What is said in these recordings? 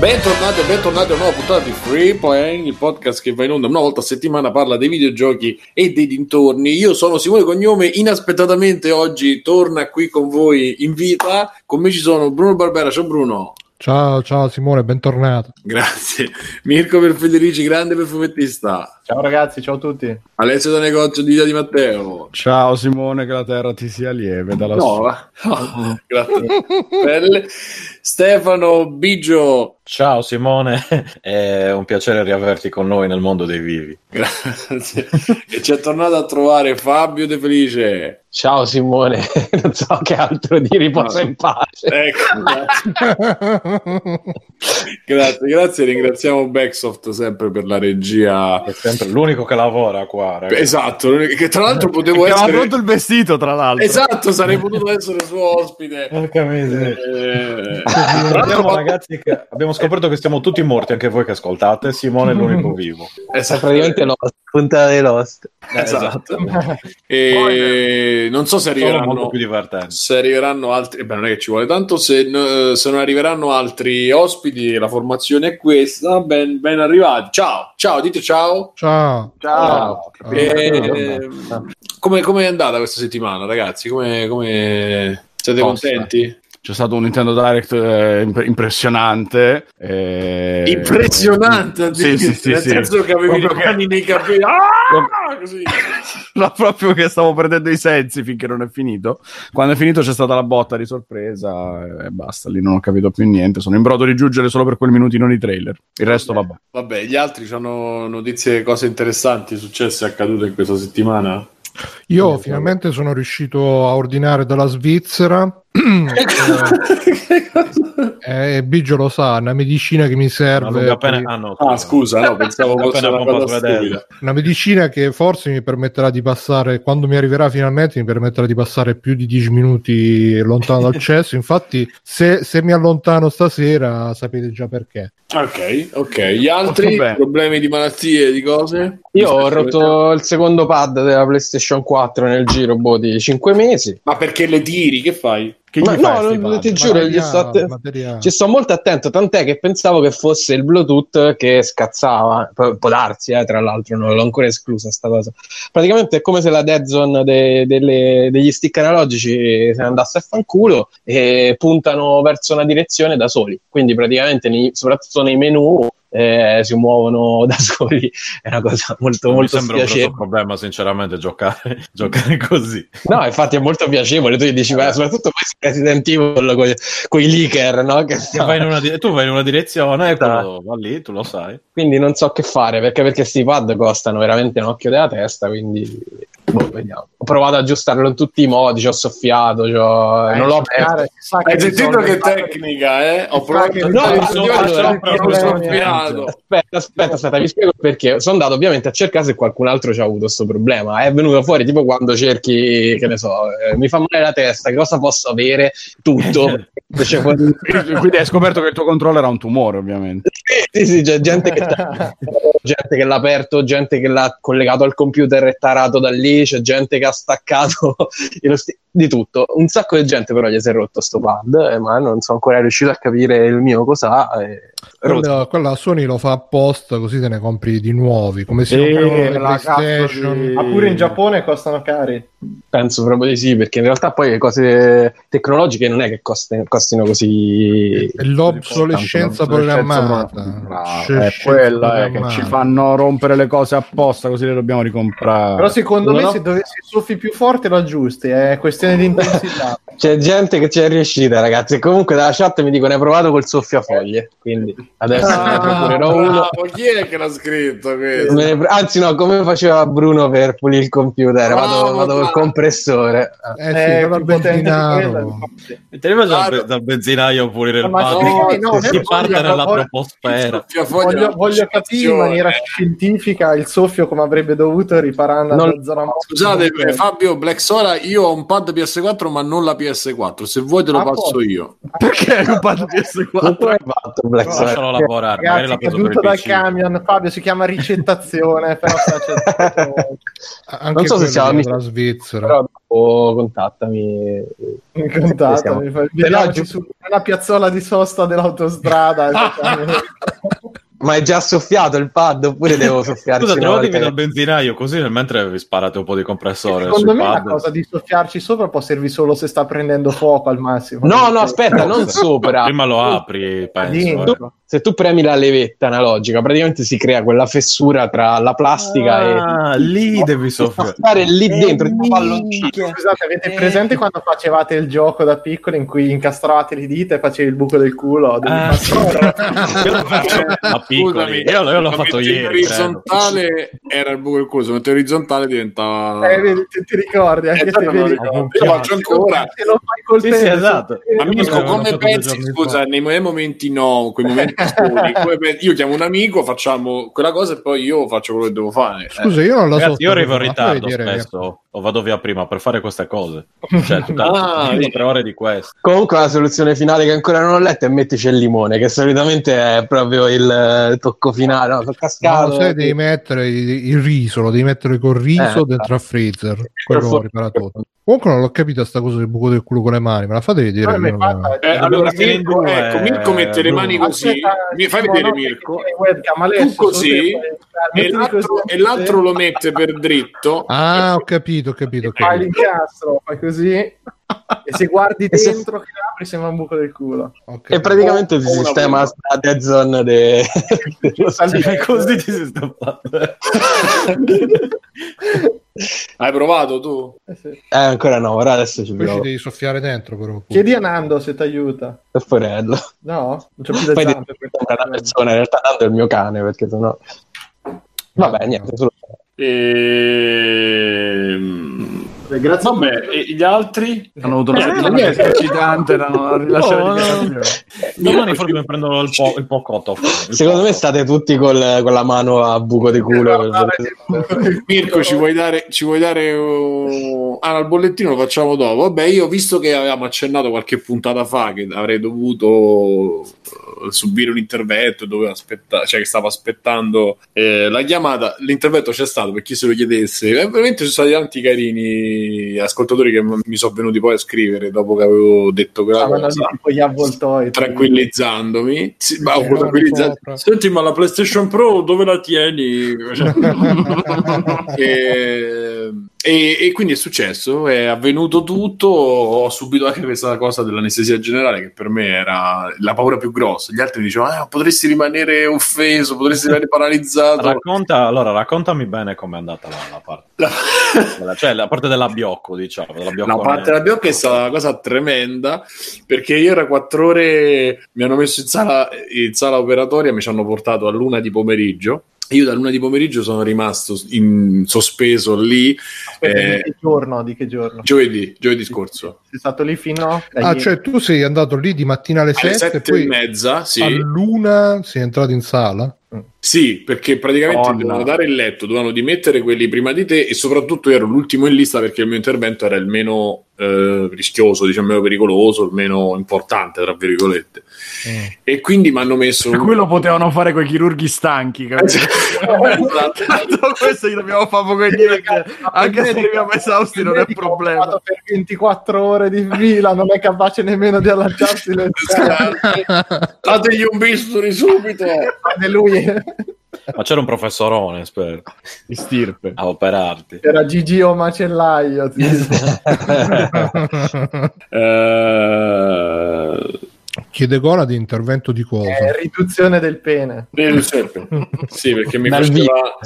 Bentornati e bentornati a una nuova puntata di Free Playing, il podcast che va in onda una volta a settimana, parla dei videogiochi e dei dintorni. Io sono Simone Cognome, inaspettatamente oggi torna qui con voi in vita. Con me ci sono Bruno Barbera, ciao Bruno. Ciao, ciao Simone, bentornato. Grazie. Mirko per Federici, grande perfumettista. Ciao ragazzi, ciao a tutti. Alessio da negozio di Via di Matteo. Ciao Simone, che la terra ti sia lieve dalla No, no, grazie. Belle. Stefano Bigio. Ciao Simone, è un piacere riaverti con noi nel mondo dei vivi. Grazie. e ci è tornato a trovare Fabio De Felice. Ciao Simone, non so che altro di riposa in pace. Ecco, grazie. grazie, grazie. Ringraziamo Backsoft sempre per la regia. È sempre l'unico che lavora qua. Ragazzi. Esatto, che tra l'altro potevo Che essere... aveva pronto il vestito, tra l'altro. Esatto, sarei potuto essere suo ospite. Porca miseria. Eh, l'altro, ragazzi, che abbiamo scoperto che siamo tutti morti, anche voi che ascoltate. Simone è l'unico vivo. esatto, Praticamente Lost, puntata Lost. esatto. E non so se arriveranno, se arriveranno altri, beh, non è che ci vuole tanto. Se, se non arriveranno altri ospiti, la formazione è questa. Ben, ben arrivati. Ciao, ciao, dite ciao. Ciao. Ciao. Ciao. E- come, come è andata questa settimana, ragazzi? Come, come... siete Tosta. contenti? C'è stato un Nintendo Direct eh, imp- impressionante. eh, Impressionante, Sì, sì, sì, nel sì. senso che avevi Proprio le che- mani nei capelli. Ah, così. No, proprio che stavo perdendo i sensi finché non è finito. Quando è finito c'è stata la botta di sorpresa e basta, lì non ho capito più niente. Sono in brodo di giungere solo per quel minutino di trailer. Il resto vabbè. Vabbè, gli altri hanno notizie, cose interessanti successe accadute in questa settimana. Io finalmente sono riuscito a ordinare dalla Svizzera. Eh, e Biggio lo sa, una medicina che mi serve. lunga per- pena- ah, no, ah, scusa, no, pensavo Appena fosse una cosa vedere. stupida. Una medicina che forse mi permetterà di passare, quando mi arriverà finalmente, mi permetterà di passare più di 10 minuti lontano dal cesso. Infatti, se, se mi allontano stasera, sapete già perché. Ok, ok. Gli altri Vabbè. problemi di malattie, di cose? Io ho rotto il secondo pad della PlayStation 4 nel giro boh, di 5 mesi. Ma perché le tiri? Che fai? Che Ma no, pad? ti giuro, gli sto materiale. ci sto molto attento, tant'è che pensavo che fosse il Bluetooth che scazzava. Pu- può darsi, eh, tra l'altro, non l'ho ancora esclusa sta cosa. Praticamente è come se la dead zone de- delle- degli stick analogici se ne andasse a fanculo e puntano verso una direzione da soli. Quindi praticamente, nei- soprattutto nei menu, eh, si muovono da soli. È una cosa molto, Non mi molto sembra un grosso spiacevole. problema, sinceramente, giocare, giocare così. No, infatti è molto piacevole. Tu gli dici, "Beh, soprattutto poi su Resident Evil con i leaker, no? Che Che vai in una di- tu vai in una direzione e quello Esatto. va lì, tu lo sai. Quindi non so che fare perché, perché sti pad costano veramente un occhio della testa. Quindi boh, vediamo. Ho provato ad aggiustarlo in tutti i modi. Ci ho soffiato, ci ho- non l'ho aperto. Hai sentito che tecnica, eh? Ho provato no, sono- sono mi problemi. sono soffiato. Aspetta, aspetta, aspetta, vi spiego perché. Sono andato ovviamente a cercare se qualcun altro ci ha avuto questo problema. È venuto fuori tipo quando cerchi, che ne so, eh, mi fa male la testa, che cosa posso avere? Tutto. Fuori- Quindi hai scoperto che il tuo controller ha un tumore, ovviamente. sì, sì, c'è gente che, gente che l'ha aperto, gente che l'ha collegato al computer e tarato da lì, c'è gente che ha staccato sti- di tutto. Un sacco di gente però gli si è rotto sto pad, eh, ma non sono ancora riuscito a capire il mio cos'ha. e- rotto. Quella, quella Sony lo fa apposta così te ne compri di nuovi come si le la PlayStation di- Ma pure in Giappone costano cari. Penso proprio di sì, perché in realtà poi le cose tecnologiche non è che coste- costino così. l'obsolescenza programmata Bravo, C'è è quella eh, che ci fanno rompere le cose apposta così le dobbiamo ricomprare. Però secondo No, me no. se dovessi soffi più forte lo aggiusti, è questione di intensità. C'è gente che ci è riuscita, ragazzi. E comunque dalla chat mi dicono: hai provato col soffiafoglie. Quindi adesso me ne procurerò uno. Bravo, chi è che l'ha scritto questo? Anzi, no, come faceva Bruno per pulire il computer? Vado, Bravo, vado col compressore. eh sì, è vado al più potente di benzinaio. vai dal, Ah, dal benzinaio a pulire il padre? no, si parte voglio- nella troposfera. Voglio, voglio capire in maniera scientifica il soffio come avrebbe dovuto riparando Non- la zona Scusate, eh, Fabio Black Sola, io ho un pad PS4 ma non la PS4. Se vuoi te lo Ah, passo poi. io. Perché hai rubato Non PS4? come hai fatto Black No? Lascialo lavorare, Ragazzi, l'ha è preso per caduto il dal PC. camion. Fabio si chiama ricettazione, però sta accettando. anche Non so se siamo amici, Svizzera Però dopo contattami. in contatto. Siamo- mi fa- Vediamoci su una piazzola di sosta dell'autostrada. Ma è già soffiato il pad oppure devo soffiarci Scusa, volta dal benzinaio così nel mentre vi sparate un po' di compressore Secondo sui me la pad. cosa di soffiarci sopra può servire solo se sta prendendo fuoco al massimo. No, no, aspetta, non sopra. Prima lo apri, penso. eh. Dentro. Se tu premi la levetta analogica, praticamente si crea quella fessura tra la plastica Ah, lì devi e soffiare. stare lì dentro Eh, tipo palloncino. Scusate, avete presente quando facevate il gioco da piccolo in cui incastravate le dita e facevi il buco del culo? Devi Ah, passare- Io lo faccio a piccoli. Io, io l'ho fatto ieri. Credo. orizzontale era il buco del culo, se metti orizzontale diventava. Eh, vedi, ti, ti ricordi anche Eh, se vedi. io lo faccio ancora. Se lo fai col Sì, sì, esatto. Ma Mirko, come pensi? Scusa, nei mo- momenti no, quei momenti io chiamo un amico, facciamo quella cosa e poi io faccio quello che devo fare. Eh, Scusa, io non la so. Ragazzi, io arrivo in ritardo spesso o vado via prima per fare queste cose. Cioè, tutta Ah, tre ore di questo. Comunque la soluzione finale che ancora non ho letto è mettici il limone, che solitamente è proprio il eh, tocco finale. No, sono No, cascato. sai, devi mettere il, riso, lo devi mettere col riso Eh, dentro al freezer. Quello ripara tutto. Comunque non l'ho capito sta cosa del buco del culo con le mani, me la fate vedere? Che mi non- fatta- Eh, allora, Mirko, due, ecco, Mirko mette le mani Bruno. così. Aspetta, Mi fai vedere no, adesso, Tu così, solo E mettili l'altro, così, e l'altro lo mette per dritto. Ah, ho capito, ho capito. fai l'incastro, fai così e se guardi E se- dentro che apri sembra un buco del culo. E capito. praticamente una sistema bomba. sta dead zone de... dello. Così ti si sta. Hai provato tu? Eh sì. Eh, ancora no, ora adesso ci Poi ci devi soffiare dentro, però. Chiedi a Nando se ti aiuta. Per forello. No? Non c'ho più le Poi zampe. per una persona, in realtà Nando è il mio cane, perché sennò... Vabbè, niente, solo... Ehm... Grazie. Vabbè, e gli altri? Hanno avuto una Eh, settimana niente. eccitante, Oh, le no. dichiarazioni. Domani forse mi prendo il, po- il pocotto. Il Secondo me poco. state tutti col- con la mano a buco di culo. Mirko, ci vuoi dare, ci vuoi dare uh... ah, no, il bollettino lo facciamo dopo. Vabbè, io visto che avevamo accennato qualche puntata fa che avrei dovuto eh, subire un intervento, dovevo aspettare, cioè che stavo aspettando eh, la chiamata, l'intervento c'è stato per chi se lo chiedesse. E veramente ci sono stati tanti carini ascoltatori che mi sono venuti poi a scrivere dopo che avevo detto quella lì cosa. gli avvoltoi. Tranquillizzandomi, sì, ma Eravamo tranquillizzato. sopra. Senti, ma la PlayStation Pro dove la tieni? E, e- e quindi è successo, è avvenuto tutto. Ho subito anche questa cosa dell'anestesia generale, che per me era la paura più grossa. Gli altri mi dicevano: "Ah, potresti rimanere offeso, potresti rimanere paralizzato. Racconta, allora, raccontami bene com'è andata la, la parte. La- Cioè, la parte dell'abbiocco, diciamo. Dell'abbiocco La parte della biocca è stata una cosa tremenda perché io era quattro ore, mi hanno messo in sala, in sala operatoria, mi ci hanno portato a luna di pomeriggio. Io da luna di pomeriggio sono rimasto in sospeso lì Aspetta, eh, di che giorno? Di che giorno? giovedì, giovedì scorso. Sei stato lì fino a Ah, cioè tu sei andato lì di mattina alle Alle 7 e e mezza, sì. a luna sei entrato in sala? Sì, perché praticamente Oh, no. dovevano dare il letto, dovevano dimettere quelli prima di te e soprattutto io ero l'ultimo in lista perché il mio intervento era il meno eh, rischioso, diciamo, il meno pericoloso, il meno importante, tra virgolette. E quindi mi hanno messo... Per cui lo potevano fare con i chirurghi stanchi, capito? Esatto. Tanto questo gli dobbiamo fare poco e niente. Anche se arriviamo esausti non è medico problema. ha per 24 ore di fila, non è capace nemmeno di allacciarsi le scarpe. Dategli un bisturi subito! Ed lui Ma c'era un professorone, spero, Di stirpe. a operarti. era Gigi o Macellaio. tipo. Eh, Chiede Gola di intervento di cosa? È riduzione del pene. Sì, perché mi Dal faceva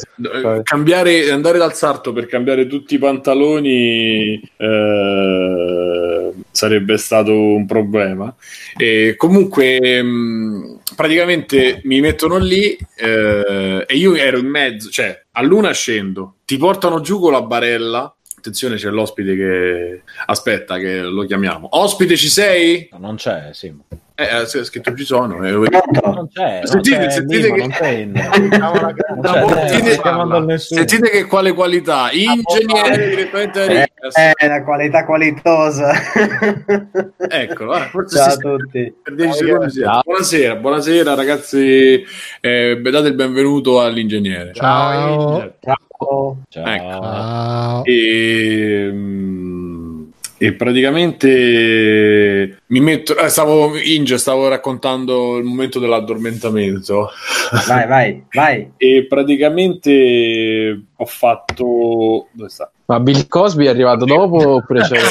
eh, cambiare, andare dal sarto per cambiare tutti i pantaloni eh, sarebbe stato un problema. E comunque, mh, praticamente mi mettono lì eh, e io ero in mezzo, cioè a luna scendo, ti portano giù con la barella. Attenzione, c'è l'ospite che aspetta, che lo chiamiamo. Ospite, ci sei? Non c'è, sì. Eh, eh, scritto ci sono. eh, Non c'è, non Sentite, c'è sentite Nimo, che- Sentite- nessuno. Sentite che quale qualità, ingegnere direttamente da Ricas. Eh, la qualità qualitosa. Eccolo, eh, forse Ciao a tutti. per 10 Ciao, secondi sì. Ciao. Buonasera, buonasera ragazzi, eh, date il benvenuto all'ingegnere. Ciao. Ciao. Ciao. Ecco. Ciao. E, mm, e praticamente mi metto, eh, stavo, Inge, stavo raccontando il momento dell'addormentamento Vai, vai, vai. e praticamente ho fatto... Dove sta? Ma Bill Cosby è arrivato dopo oppure c'è...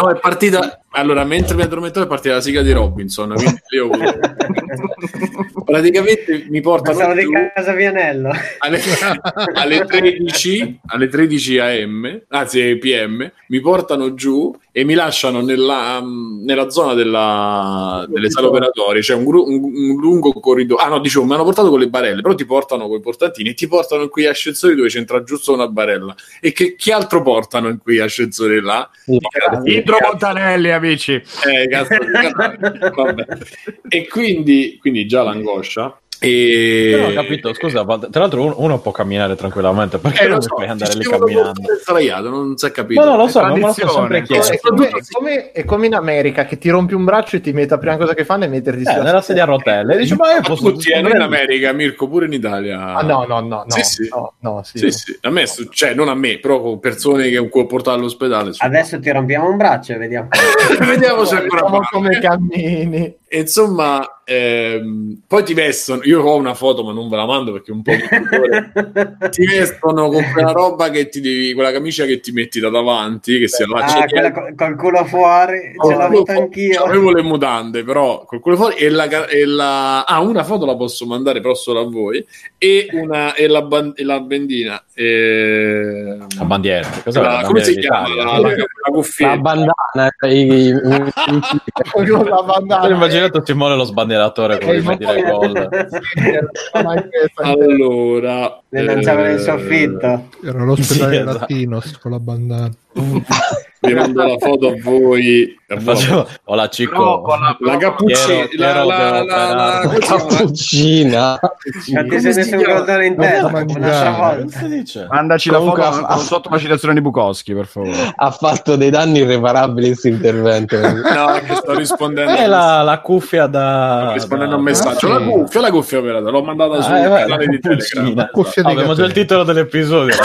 No, è partita. Allora, mentre mi addormentavo, è partita la sigla di Robinson. Quindi avuto- Praticamente mi portano Passavo di casa Vianello. alle, alle 13, alle 13 am, anzi PM, mi portano giù e mi lasciano nella, nella zona della, delle sale operatorie. C'è un, gru- un- un lungo corridoio. Ah, no, dicevo, mi hanno portato con le barelle, però ti portano con i portantini e ti portano in quei ascensori dove c'entra giusto una barella. E che, chi altro portano in quei ascensori là? Indro Montanelli, amici. Eh, cazzo. Vabbè. E quindi, quindi già l'angoscia. E... Io non ho capito, scusa, ma tra l'altro uno, uno può camminare tranquillamente, perché Eh, non so, puoi andare lì camminando? sdraiato, non si è capito. No, no, lo so, ma me lo sono sempre È chiesto. come, è come- è come in America che ti rompi un braccio e ti metti la prima cosa che fanno è metterti Eh, nella sedia a rotelle. E dici, ma io Ma posso... tutti, eh, non in America, Mirko, pure in Italia. Ah, no, no, no, no, Sì, sì. no, no, sì. Sì, sì. A me, cioè, non a me, però con persone che ho portato all'ospedale. Adesso ti rompiamo un braccio e vediamo. Vediamo se ancora come cammini. E insomma, ehm, poi ti vestono. Io ho una foto, ma non ve la mando perché è un po' ti vestono con quella roba che ti devi, quella camicia che ti metti da davanti, che si allaccia Ah, quella col, col culo fuori, Oh, ce l'ho avuto anch'io. Avevo le mutande, però col culo fuori e la, e la- ah, una foto la posso mandare però solo a voi e una e la, ban- e la bendina e... La bandiera. Cos'è la- la come bandiera si chiama la, la, la La cuffietta bandana, i, i- la bandana. Immaginato Simone lo sbandieratore con Eh, ma- gol. allora Le lanciavano in eh, soffitto. Era l'ospedale Sì, esatto. Latinos con la bandana. vi mando la foto a voi, a. Facevo... Ho la Cicco. No, con la, la cappuccina la, la, la, chiama? cappuccina. Si messo un chiama? goldone in dice? Mandaci la foto ha- con sotto la citazione di Bukowski, per favore. Ha fatto dei danni irreparabili questo intervento. no che sto rispondendo È la, la cuffia da... sto rispondendo a da- un messaggio Ah, la cuffia la cuffia operata l'ho mandata Ah, sul eh, canale la di cappuccina. Telegram Cuffia di Ah, abbiamo già il titolo dell'episodio.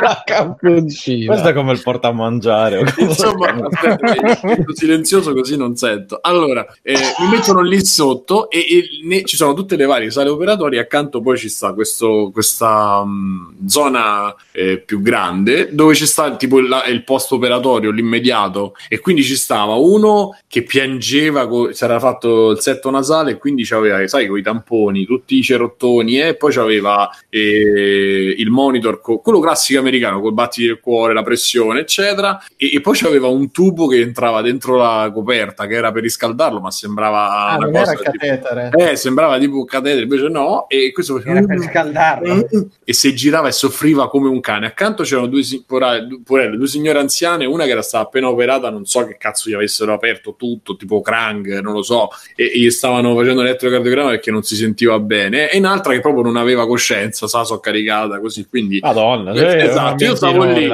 La cappuccina. Questo è come il portamangiare. Insomma, aspetta, silenzioso così non sento. Allora, eh, mi mettono lì sotto e, e ne- ci sono tutte le varie sale operatorie. Accanto poi ci sta questo, questa mh, zona eh, più grande dove ci sta tipo il, il post operatorio, l'immediato. E quindi ci stava uno che piangeva, co- si era fatto il setto nasale e quindi c'aveva, sai, con i tamponi, tutti i cerottoni e poi c'aveva eh, il monitor, co- quello classico americano, col battito del cuore, la pressione, eccetera. E, e poi c'aveva un tubo che entrava dentro la coperta che era per riscaldarlo, ma sembrava Ah, una era cosa il tipo- catetere. eh, sembrava tipo un catetere, invece no, e questo faceva Era per scaldarlo. e si girava e soffriva come un cane. Accanto c'erano due, si- pora- due- signore anziane, una che era stata appena operata, non so che cazzo gli avessero aperto tutto, tipo Krang, non lo so, e, e gli stavano facendo l'elettrocardiogramma perché non si sentiva bene, e un'altra che proprio non aveva coscienza, sa, so caricata così, quindi Madonna, cioè, esatto, io stavo lì.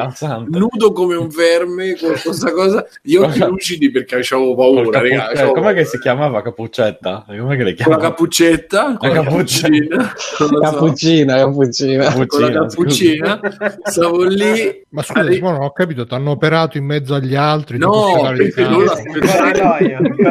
Nudo come un verme, con questa cosa, gli occhi lucidi perché avevo paura, capu- eh, com'è che si chiamava Capuccetta? Com'è che le con la chiamava? cappuccetta, con la cappuccina. cappuccina. Cappuccina, cappuccina. con la cappuccina, stavo lì. Ma scusa, Arri- Simone, non ho capito, ti hanno operato in mezzo agli altri? No, perché non la-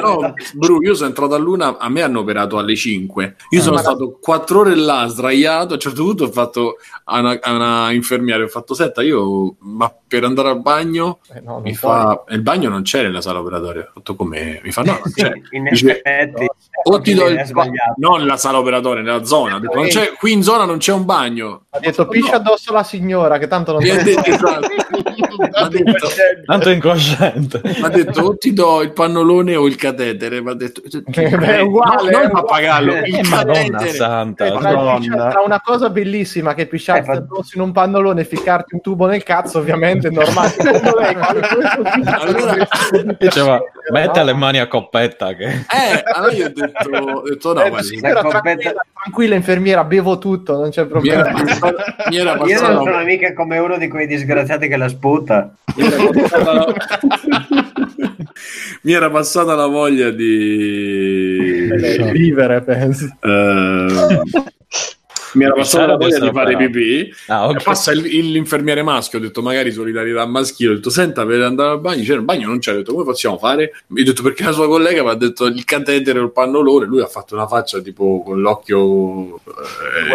No. Bru, io sono entrato a luna, a me hanno operato alle 5. Io sono ma- stato 4 ore là, sdraiato. A un certo punto ho fatto a una, a una infermiera, ho fatto setta, io, ma per andare al bagno, Eh, no, mi puoi. fa, il bagno non c'è nella sala operatoria. Ho fatto come? Mi fa, no, non Sì, c'è. in Dice, effetti, o ti do il sbagliato. non nella sala operatoria, nella zona. Ho detto, non c'è- qui in zona non c'è un bagno. Ha detto piscia addosso la signora che tanto non detto, esatto. Mi ha detto, Tanto incosciente. mi ha detto o ti do il pannolone o il catetere. Mi ha detto, Beh, è uguale, no, non pappagallo, uguale. il Eh, Madonna catetere. santa. Eh, tra, una cosa bellissima che pisciarti Eh, addosso in un pannolone e ficcarti un tubo nel cazzo, ovviamente è normale. Allora- Diceva, mette le mani a coppetta che... Eh, allora io ho detto, ho detto no, Eh, sì, coppetta- tranquilla, infermiera, bevo tutto, non c'è mi era problema. mi era Io non sono passata, mica come uno di quei disgraziati che la sputa. mi era passata, mi era passata la voglia di Eh, Vivere, penso. ehm, mi era passata la voglia di fare pipì. Ah, ok. E passa il- il- l'infermiere maschio, ho detto magari solidarietà maschile, ho detto senta per andare al bagno, c'era il bagno non c'era, ho detto come possiamo fare? Mi ha detto perché la sua collega mi ha detto il catetere o il pannolone, lui ha fatto una faccia tipo con l'occhio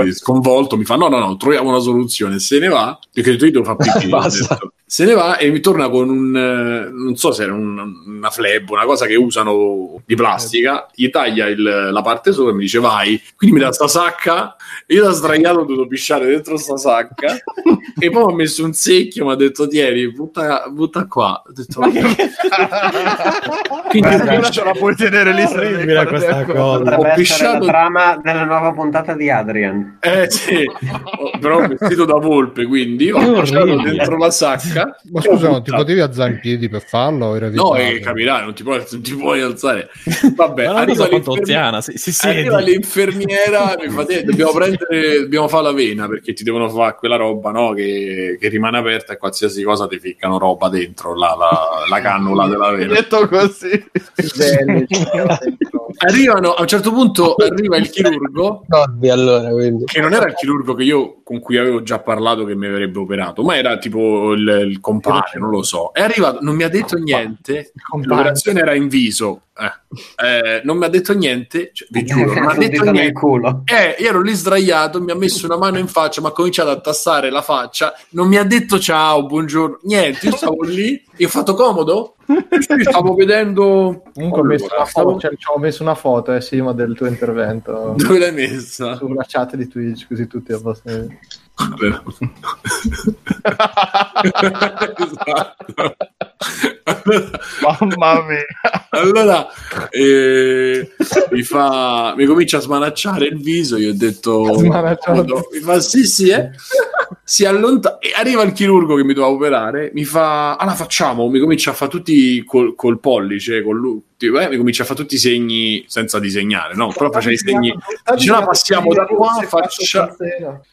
eh, sconvolto, mi fa no no no, troviamo una soluzione, se ne va, perché io devo fare pipì, se ne va e mi torna con un non so se era un- una fleb, una cosa che usano di plastica, gli taglia il- la parte sopra e mi dice vai, quindi mi dà sta sacca e io da sdraiato ho dovuto pisciare dentro sta sacca e poi mi ha messo un secchio mi ha detto tieni butta, butta qua ho detto "Ma che-" quindi ho pisci- ce la puoi tenere lì fare questa cose. cosa. Ho pisciato- la trama della nuova puntata di Adrian. eh sì Ho- però vestito da volpe quindi ho pisciato dentro la sacca Ma ho scusa, non ti potevi alzare in piedi per farlo? No, eh, capirai, non ti puoi, non ti puoi alzare. Vabbè, arriva l'infermi- si, si arriva l'infermiera, mi fa, "Te, dobbiamo prendere, dobbiamo fare la vena perché ti devono fare quella roba no? che, che rimane aperta e qualsiasi cosa ti ficcano roba dentro la, la, la cannula della vena. Detto così. Arrivano, a un certo punto arriva il chirurgo Ricordi allora, che non era il chirurgo che io con cui avevo già parlato che mi avrebbe operato, ma era tipo il, il compare, non lo so. È arrivato, non mi ha detto niente. L'operazione era in viso, eh. Eh, non mi ha detto niente, cioè, vi giuro, non mi ha detto niente. culo. Eh, io ero lì sdraiato, mi ha messo una mano in faccia, mi ha cominciato a tassare la faccia, non mi ha detto ciao, buongiorno, niente, io stavo lì e ho fatto comodo. Stavo vedendo. Comunque ho messo Allora, una stavo- foto, cioè, ci ho messo una foto, eh, Simo, del tuo intervento Dove l'hai messa? sulla chat di Twitch, così tutti abbastanza... Vabbè. Mamma mia. allora eh, mi fa mi comincia a smanacciare il viso io ho detto mi fa sì sì eh. si allontana e arriva il chirurgo che mi doveva operare mi fa la facciamo mi comincia a fare tutti col, col pollice col lu- tipo, eh, mi comincia a fare tutti i segni senza disegnare no però faceva i segni dice no passiamo da qua faccia,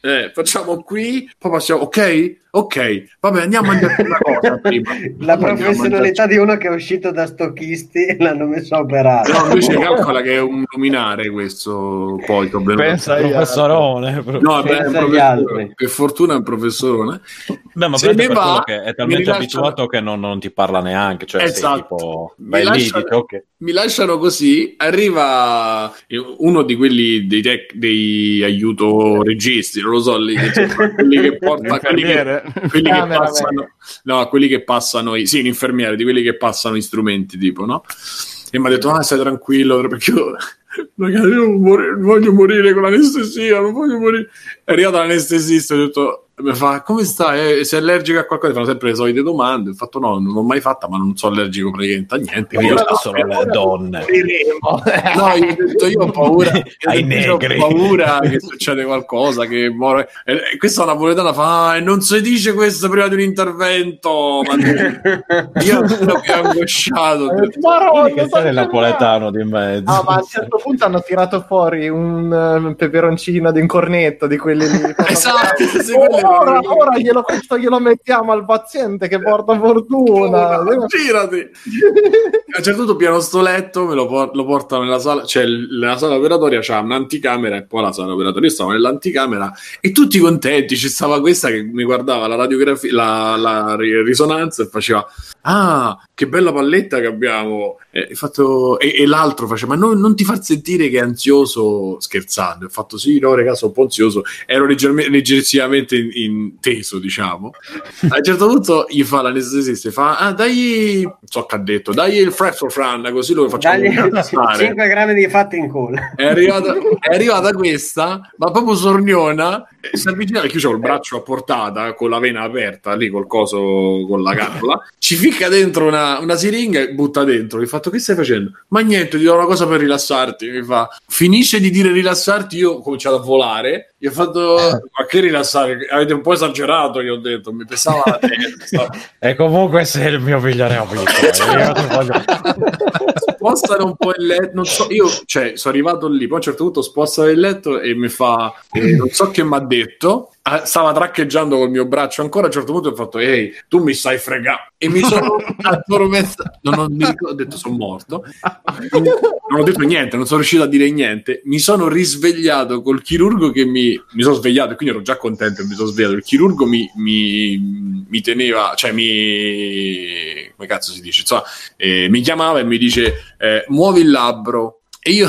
eh, facciamo qui poi passiamo ok ok vabbè andiamo a mangiare una cosa prima La professionalità di uno che è uscito da stocchisti e l'hanno messo a operare. No, invece calcola che è un luminare questo poi. Pensa. Professorone. pro- No, beh, per fortuna è un professorone. Beh, ma Se ne va, che è mi talmente rilasciano- abituato che non, non ti parla neanche. Cioè, sei Esatto. tipo, Mi vai lì, lasciano- dici, ok. Mi lasciano così, arriva uno di quelli dei, tec- dei aiuto registi, non lo so, lì, quelli che porta quelli che, L'infermiere. quelli che Cameraman. passano, no, quelli che passano, i, sì, un infermiere, di quelli che passano gli strumenti, tipo, no? E mi ha detto, ah, stai tranquillo, perché io, ragazzi, io non voglio morire con l'anestesia, non voglio morire. È arrivato l'anestesista, ho detto, mi fa, come stai? Eh, sei allergico a qualcosa? Fanno sempre le solite domande. Ho fatto, no, non l'ho mai fatta, ma non sono allergico praticamente a niente. Io Io- sto solo alle donne. No, io ho detto io ho paura, Ai io ho paura che succede qualcosa, che muore. E e questa napoletana fa, "Ah, e non si dice questo prima di un intervento. Ma io sono più angosciato. detto, Quindi che c'è il napoletano di mezzo. Ah, ma a un certo punto hanno tirato fuori un eh, peperoncino di un cornetto di quelli lì. Esatto, sì, quello è- ora, ora glielo, questo glielo mettiamo al paziente che porta fortuna. Girati. A un certo punto piano sto letto, me lo, por- lo portano nella sala, cioè la sala operatoria c'ha un'anticamera e poi la sala operatoria. Io stavo nell'anticamera e tutti contenti, ci stava questa che mi guardava la radiografia, la, la ri- risonanza e faceva ah, che bella palletta che abbiamo. E, e fatto- e- e l'altro faceva, ma non, non ti far sentire che è ansioso scherzando. Ho fatto sì, no, raga, sono un po' ansioso. Ero leggerme- leggerissimamente in, teso, diciamo. A un certo punto gli fa l'anestesista, fa, ah, dai, non so che ha detto, dai il Frefrofran, così lo facciamo Dagli incazzare. 5 grammi di fatti in culo. È arrivata, è arrivata questa, ma proprio sorniona. Si avvicina perché io ho il braccio a portata con la vena aperta lì col coso con la cannula. Ci ficca dentro una, una siringa e butta dentro. Mi fatto: Che stai facendo? Ma niente, ti do una cosa per rilassarti. Mi fa: Finisce di dire rilassarti. Io ho cominciato a volare. Gli ho fatto: Ma che rilassare? Avete un po' esagerato. Gli ho detto: Mi pesava la testa. E comunque sei il mio figlio reabito. Io non voglio- spostano un po' il letto. Non so, io cioè, sono arrivato lì, poi a un certo punto spostano il letto e mi fa, eh, non so che mi ha detto. Ah, Stava traccheggiando col mio braccio ancora. A un certo punto ho fatto, ehi, tu mi stai fregando. E mi sono addormentato. Non ho, ricordo- ho detto, sono morto. Non ho detto niente, non sono riuscito a dire niente. Mi sono risvegliato col chirurgo che mi, mi sono svegliato, e quindi ero già contento mi sono svegliato. Il chirurgo mi, mi, mi teneva, cioè mi. come cazzo si dice? Insomma, eh, mi chiamava e mi dice: eh, muovi il labbro. E io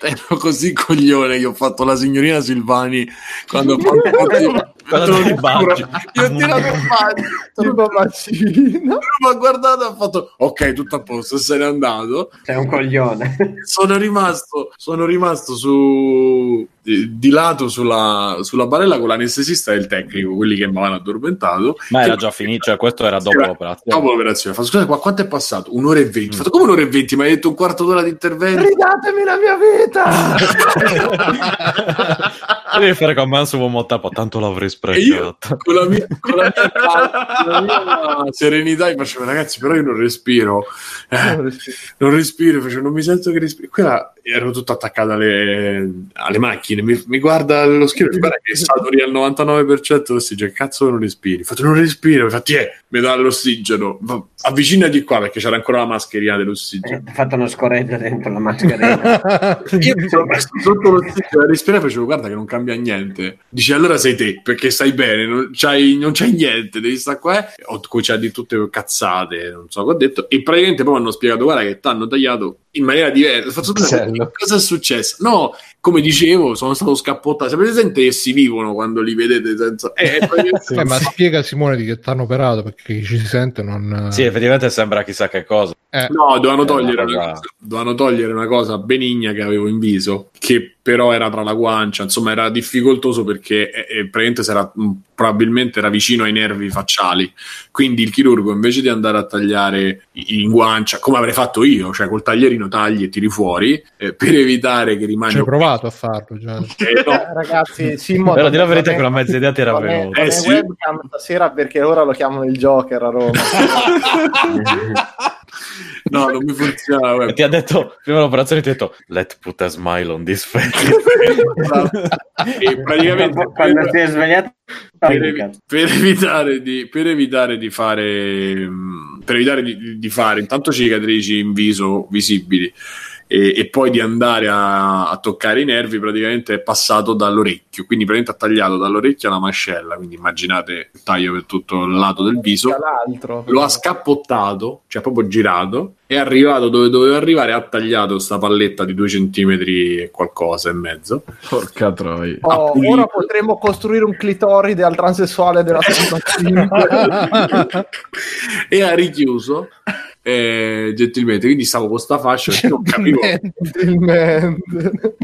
ero così coglione che ho fatto la signorina Silvani quando ho fatto così. Quando ti baggi. Io ho tirato il bagno. Tipo bacino. Mi ha guardato e ha fatto ok, tutto a posto, se n'è andato. Sei un coglione. Sono rimasto, sono rimasto su di, di lato sulla, sulla barella con l'anestesista e il tecnico, quelli che mi avevano addormentato. Ma era già finito, cioè questo era dopo Era l'operazione. Dopo l'operazione. Fa, scusa, qua quanto è passato? Un'ora e venti. Mm. Fatto come un'ora e venti? Mi hai detto un quarto d'ora di intervento? Ridatemi la mia vita! Devi fare con su un tappo, tanto l'avrei sprecato. con la mia, con la mia, con la mia serenità gli facevo ragazzi però io non respiro. Eh, non respiro facevo non mi sento che respiro. Quella ero tutto attaccato alle, alle macchine. Mi, mi guarda lo schermo guarda che è saturi al 99% d'ossigeno che cazzo non respiri? Fatto non respiro infatti eh, mi dà l'ossigeno. Va- avvicinati qua perché c'era ancora la mascherina dell'ossigeno. Eh, Ti ha fatto una scorreggia dentro la mascherina. io mi sono messo sotto l'ossigeno a respirare facevo guarda che non cambia niente dici allora sei te perché stai bene non c'hai, non c'hai niente devi stare qua eh. ho cominciato di tutte cazzate non so che ho detto e praticamente poi mi hanno spiegato guarda che ti hanno tagliato in maniera diversa "Scusa, Bello. cosa è successo no come dicevo sono stato scappottato. Sapete presente che si vivono quando li vedete senza eh, Eh, ma spiega Simone di che ti hanno operato perché chi ci sente non... Sì, effettivamente sembra chissà che cosa. Eh, No, dovevano Eh, togliere, una cosa- dovevano togliere una cosa benigna che avevo in viso, che però era tra la guancia, insomma era difficoltoso perché eh, eh, praticamente si era, mh, probabilmente era vicino ai nervi facciali, quindi il chirurgo invece di andare a tagliare in guancia, come avrei fatto io, cioè col taglierino tagli e tiri fuori, eh, per evitare che rimanga... provato a farlo già. Eh, no, Ragazzi, Simmo, Però di la verità con la mezza idea ti era venuta. Eh, sì. webcam stasera perché ora lo chiamano il Joker a Roma. no, non mi funziona. E web. ti ha detto, prima dell'operazione ti ha detto, let put a smile on this face. e praticamente... Quando si è svegliato, per, evi- per evitare di, per evitare di fare mh, per evitare di, di fare intanto cicatrici in viso visibili e, e poi di andare a, a toccare i nervi praticamente è passato dall'orecchio quindi praticamente ha tagliato dall'orecchio alla mascella quindi immaginate il taglio per tutto il lato del viso L'altro. lo ha scappottato cioè proprio girato è arrivato dove doveva arrivare ha tagliato sta palletta di due centimetri e qualcosa e mezzo Porca troia. Oh, ora potremmo costruire un clitoride al transessuale della 65. e ha richiuso eh, gentilmente quindi stavo con sta fascia e non capivo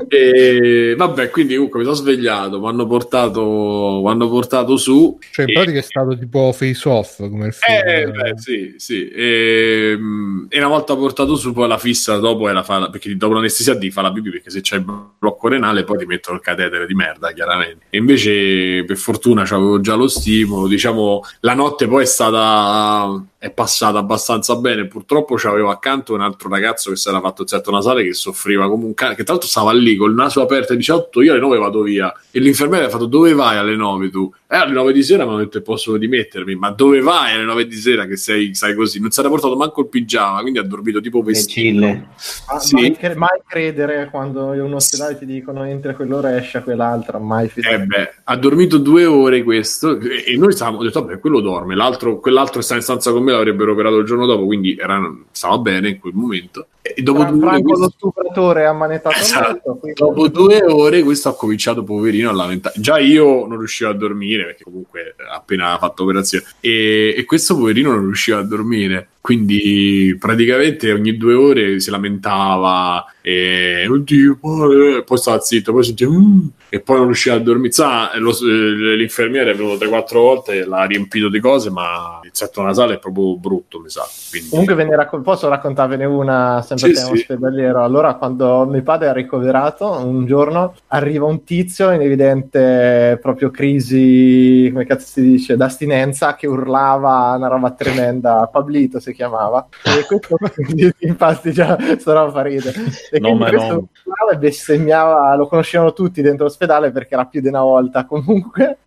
e vabbè quindi comunque mi sono svegliato mi hanno portato mi hanno portato su Cioè, in e- pratica è stato tipo face off come il film. eh, beh, sì, sì. E, mm, e una volta portato su, poi la fissa dopo era fare, perché dopo l'anestesia di fa la pipì, perché se c'è il blocco renale poi ti mettono il catetere di merda, chiaramente. E invece, per fortuna, avevo già lo stimolo. Diciamo, la notte poi è stata. È passata abbastanza bene. Purtroppo c'avevo accanto un altro ragazzo che si era fatto il setto nasale che soffriva come un cane, che tra l'altro stava lì col naso aperto e diceva: "Otto, Io alle 9 vado via. E l'infermiera ha fatto: Dove vai alle 9 tu? Eh, alle 9 di sera mi hanno detto: Posso dimettermi, ma dove vai alle 9 di sera che sei, sai così? Non si era portato manco il pigiama, quindi ha dormito tipo vestito. Ma- Sì. mai, cre- mai credere quando in un ospedale ti dicono entra quell'ora e esce quell'altra, mai Eh fidare. beh, ha dormito due ore questo e, e noi stavamo, ho detto vabbè quello dorme, l'altro, quell'altro sta in stanza con me, l'avrebbero operato il giorno dopo, quindi era, stava bene in quel momento. E dopo Fra- due, ore, Franco lo questo, stupratore ha manetato Esatto. quindi- dopo due ore questo ha cominciato poverino a lamentare. Già io non riuscivo a dormire perché comunque appena fatto operazione e, e questo poverino non riusciva a dormire. Quindi praticamente ogni due ore si lamentava e oddio, poi, poi stava zitto, poi sentiva "Mm", e poi non riusciva a dormire. Sa, lo- l'infermiere è venuto 3-4 volte, l'ha riempito di cose, ma il setto nasale è proprio brutto, mi sa. Quindi... Comunque ve ne raccon- posso raccontarvene una sempre Sì, sì. ospedaliero. Allora, quando mio padre è ricoverato, un giorno arriva un tizio in evidente proprio crisi, come cazzo si dice, d'astinenza, che urlava una roba tremenda. Pablito si chiamava. E questo infatti già sarà fa ridere. E quindi Nome questo e bestemmiava, lo conoscevano tutti dentro l'ospedale perché era più di una volta. Comunque,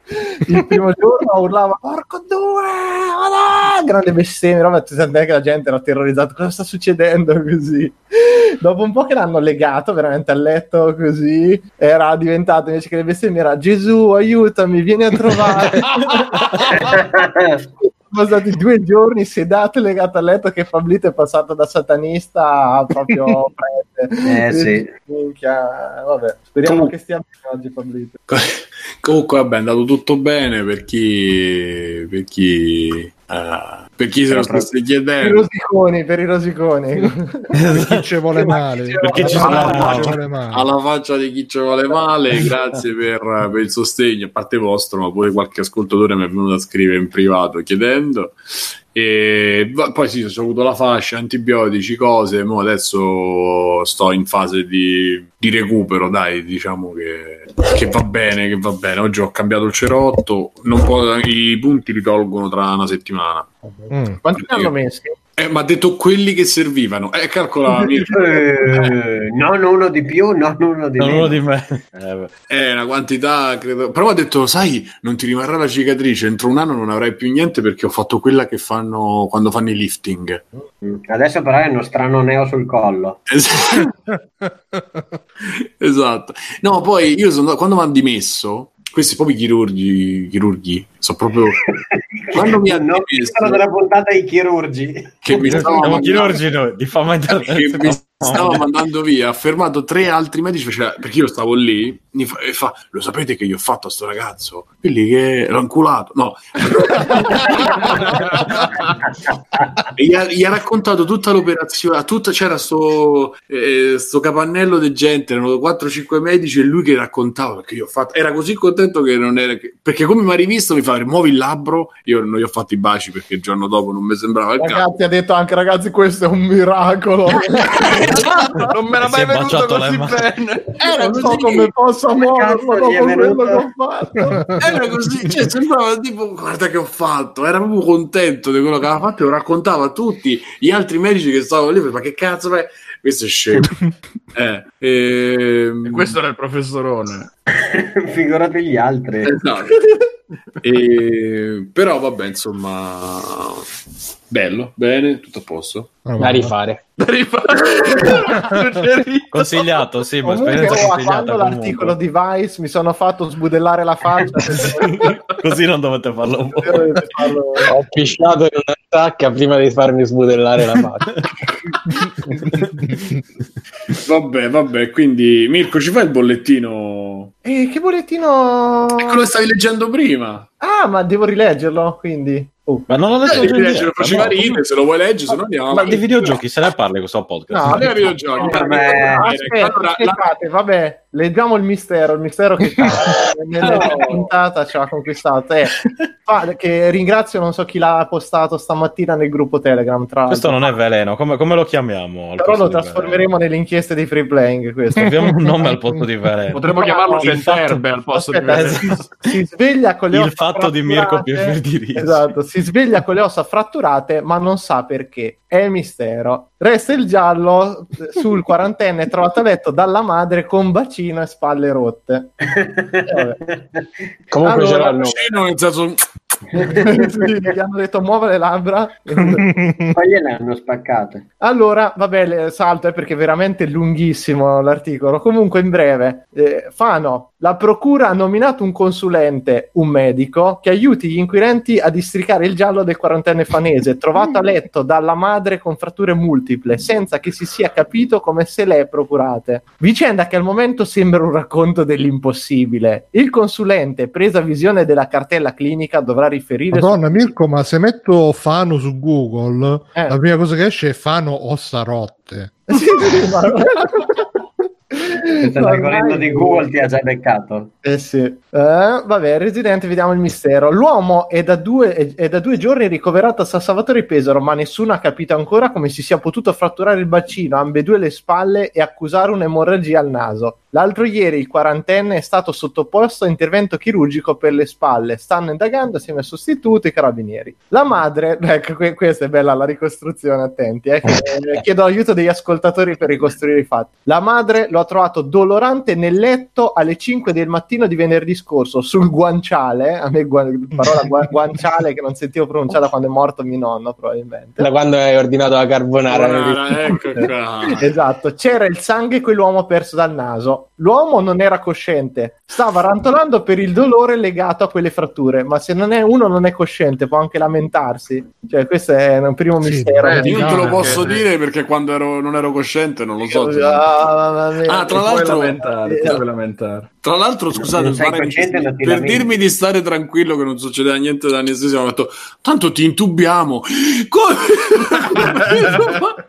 il primo giorno urlava porco due, grande bestemmia, roba, tant'è che la gente era terrorizzata, cosa sta succedendo così? Dopo un po' che l'hanno legato veramente al letto così, era diventato invece che le bestemmie era Gesù aiutami, vieni a trovare. Sono stati due giorni sedato e legato al letto che Pablito è passato da satanista a proprio prete. Eh, sì. Minchia, vabbè, speriamo Comunque- che stia bene oggi Pablito. Comunque, vabbè, è andato tutto bene per chi. per chi. eh, per chi se lo stesse Per i chiedendo. rosiconi, per i rosiconi. Per chi ci vuole male. Perché ci vuole male. Alla faccia di chi ci vuole male, grazie per, per il sostegno, a parte vostro, ma pure qualche ascoltatore mi è venuto a scrivere in privato chiedendo. E poi sì, ho avuto la fascia, antibiotici, cose. Mo adesso sto in fase di, di recupero. Dai, diciamo che, che va bene. Che va bene. Oggi ho cambiato il cerotto. Non può- I punti li tolgono tra una settimana. Mm. Quanti ne hanno messi? Eh, ma ha detto quelli che servivano. Eh, calcola. Eh, non uno di più, non uno di Non meno. uno di me. Eh, beh. È una quantità, credo. Però ha detto, sai, non ti rimarrà la cicatrice, entro un anno non avrai più niente perché ho fatto quella che fanno quando fanno i lifting. Mm. Adesso però hai uno strano neo sul collo. esatto. No, poi io sono quando mi hanno dimesso, questi proprio i chirurghi, chirurghi, sono proprio Quando mi ha no, dimesso- sono della puntata ai chirurgi. che mi Siamo mandando- chirurgi noi, di fama che mi stava mandando via, ha fermato tre altri medici faceva- perché io stavo lì mi fa, e fa, lo sapete che io ho fatto a sto ragazzo? Quelli che l'ho inculato, no. gli ha, gli ha raccontato tutta l'operazione, tutta, c'era sto, eh, sto capannello di gente, erano 4-5 medici e lui che raccontava perché io ho fatto, era così contento che non era, perché come mi ha rivisto mi fa rimuovi il labbro, io non gli ho fatto i baci perché il giorno dopo non mi sembrava il caso. Ragazzi, ha detto anche ragazzi, questo è un miracolo. non me l'ha mai venuto così le mani. bene. Era non so così. come possa muoverlo cazzo gli è dopo quello che ho fatto. Era così, cioè sembrava tipo guarda che ho fatto, era proprio contento di quello che aveva fatto e lo raccontava a tutti gli altri medici che stavano lì, ma che cazzo fai? Questo è scemo. eh, ehm, questo era il professorone. Figurati gli altri. esatto. E- però vabbè, insomma, bello, bene, tutto a posto. Ah, Da rifare. Da rifare. Consigliato, sì, ma Comunque, esperienza consigliata. quando l'articolo di Vice mi sono fatto sbudellare la faccia. Così non dovete farlo farlo- Ho pisciato in una sacca prima di farmi sbudellare la faccia. Vabbè, vabbè, quindi Mirko ci fai il bollettino? Eh, che bollettino... È quello che stavi leggendo prima. Ah, ma devo rileggerlo, quindi... Oh. Ma non l'ho detto Eh, devi leggere, faceva no. ridere, se lo vuoi leggere, se no andiamo. Ma di videogiochi se ne parla questo podcast. No, Parliamo di videogiochi. No, vabbè. di videogiochi. Aspetta, Allora, la- aspettate, vabbè, leggiamo il mistero, il mistero che nella No. puntata ci ha conquistato. Eh, fa- che ringrazio, non so chi l'ha postato stamattina nel gruppo Telegram, tra Questo non è veleno, come, come lo chiamiamo? Però lo trasformeremo nelle inchieste dei free playing. Questo. veleno? Abbiamo un nome al posto di veleno. Potremmo chiamarlo serve al posto di vedere. si, si sveglia con le Il ossa fatto di Mirko. Firdirisi. Esatto, si sveglia con le ossa fratturate, ma non sa perché. È il mistero. Resta il giallo sul quarantenne trovato a letto dalla madre con bacino e spalle rotte. Comunque Allora, ce l'hanno. Vicino, nel senso, sì, gli hanno detto muove le labbra. Poi gliele hanno spaccate. Allora, vabbè, salto eh, perché è veramente lunghissimo l'articolo. Comunque, in breve, eh, Fano, la procura ha nominato un consulente, un medico, che aiuti gli inquirenti a districare il giallo del quarantenne fanese, trovato a letto dalla madre con fratture multiple, senza che si sia capito come se le è procurate. Vicenda che al momento sembra un racconto dell'impossibile. Il consulente, presa visione della cartella clinica, dovrà riferire... su- Madonna Mirko, ma se metto Fano su Google, Eh. la prima cosa che esce è Fano ossa rotte. Sì, sì, ma- Questo l'algoritmo di Google ti ha già beccato. Eh sì. Eh, vabbè, Resident, vediamo il mistero. L'uomo è da, due, è, è da due giorni ricoverato a San Salvatore di Pesaro, ma nessuno ha capito ancora come si sia potuto fratturare il bacino, ambedue le spalle e accusare un'emorragia al naso. L'altro ieri il quarantenne è stato sottoposto a intervento chirurgico per le spalle. Stanno indagando assieme al sostituto i carabinieri. La madre, ecco, que- questa è bella la ricostruzione, attenti, eh, che, eh, chiedo l'aiuto degli ascoltatori per ricostruire i fatti. La madre lo ha trovato dolorante nel letto alle 5 del mattino di venerdì scorso sul guanciale, a me gua- parola gua- guanciale che non sentivo pronunciare da quando è morto mio nonno probabilmente. Da quando hai ordinato la carbonara. Buonara, ecco qua. Esatto, c'era il sangue che l'uomo ha perso dal naso. L'uomo non era cosciente, stava rantolando per il dolore legato a quelle fratture, ma se non è, uno non è cosciente può anche lamentarsi. Cioè, questo è un primo Sì, mistero. beh, Io non te lo posso perché- dire perché quando ero- non ero cosciente non lo so. Ah, mia. Ah, tra l'altro, lamentare, lamentare. tra l'altro, scusate, per lamenti. dirmi di stare tranquillo che non succedeva niente dall'anestesia, mi ha detto, tanto ti intubiamo. Come?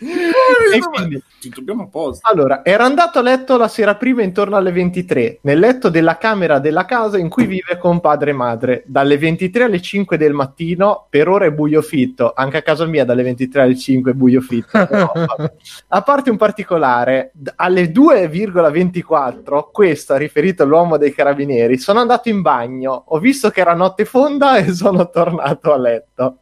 E quindi- Ti intubiamo apposta. Allora, era andato a letto la sera prima intorno alle 23, nel letto della camera della casa in cui vive con padre e madre. Dalle 23 alle 5 del mattino, per ora è buio fitto, anche a casa mia dalle 23 alle 5 è buio fitto. però, a parte un particolare, alle 2,24, questo ha riferito all'uomo dei carabinieri, sono andato in bagno, ho visto che era notte fonda e sono tornato a letto.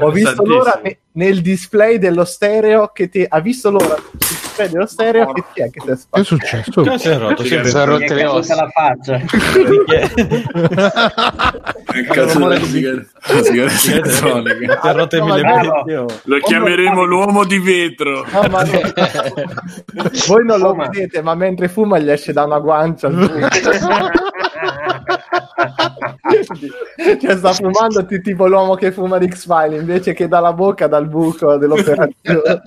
Ho visto l'ora ne- nel display dello stereo che ti ha visto l'ora sul display dello stereo che ti è che ti è Che è spaccato. successo? Cosa si è rotto? Si è è le ossa. la faccia. Che cazzo della di- sigaretta è rotto mille. Lo chiameremo l'uomo di vetro. No, ma no. Voi non lo vedete, ma mentre fuma gli esce da una guancia. cioè sta fumando ti- tipo l'uomo che fuma di X-File invece che dalla bocca dal buco dell'operazione.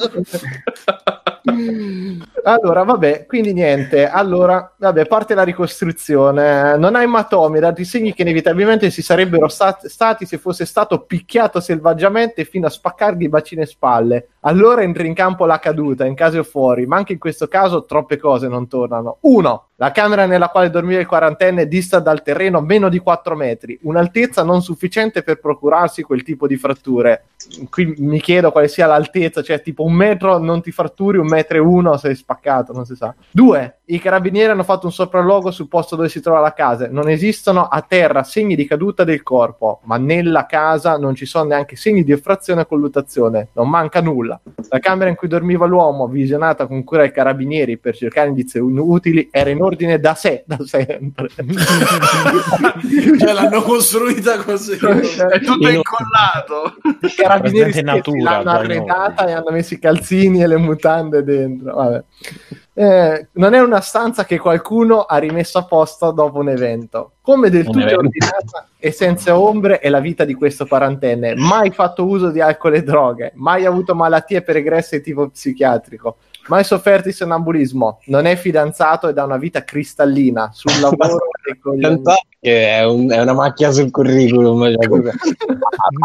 Allora vabbè quindi niente. Allora vabbè parte la ricostruzione. Non ha ematomi dati segni che inevitabilmente si sarebbero stat- stati se fosse stato picchiato selvaggiamente fino a spaccargli bacine e spalle. Allora entra in campo la caduta in casa o fuori ma anche in questo caso troppe cose non tornano. Uno la camera nella quale dormiva il quarantenne dista dal terreno meno di 4 metri, un'altezza non sufficiente per procurarsi quel tipo di fratture. Qui mi chiedo quale sia l'altezza, cioè tipo un metro non ti fratturi, un metro e uno sei spaccato, non si sa. Due, i carabinieri hanno fatto un sopralluogo sul posto dove si trova la casa. Non esistono a terra segni di caduta del corpo, ma nella casa non ci sono neanche segni di effrazione o colluttazione. Non manca nulla. La camera in cui dormiva l'uomo, visionata con cura ai carabinieri per cercare indizi utili, era in ordine da sé, da sempre. Cioè, l'hanno costruita così. È tutto In- incollato. I carabinieri stessi natura, l'hanno in arredata e hanno messo i calzini e le mutande dentro. Vabbè. Eh, non è una stanza che qualcuno ha rimesso a posto dopo un evento. Come del Un tutto evento. ordinata e senza ombre è la vita di questo quarantenne. Mai fatto uso di alcol e droghe, mai avuto malattie pregresse di tipo psichiatrico, mai sofferto di sonnambulismo, non è fidanzato ed ha una vita cristallina sul lavoro e con è, un- è una macchia sul curriculum.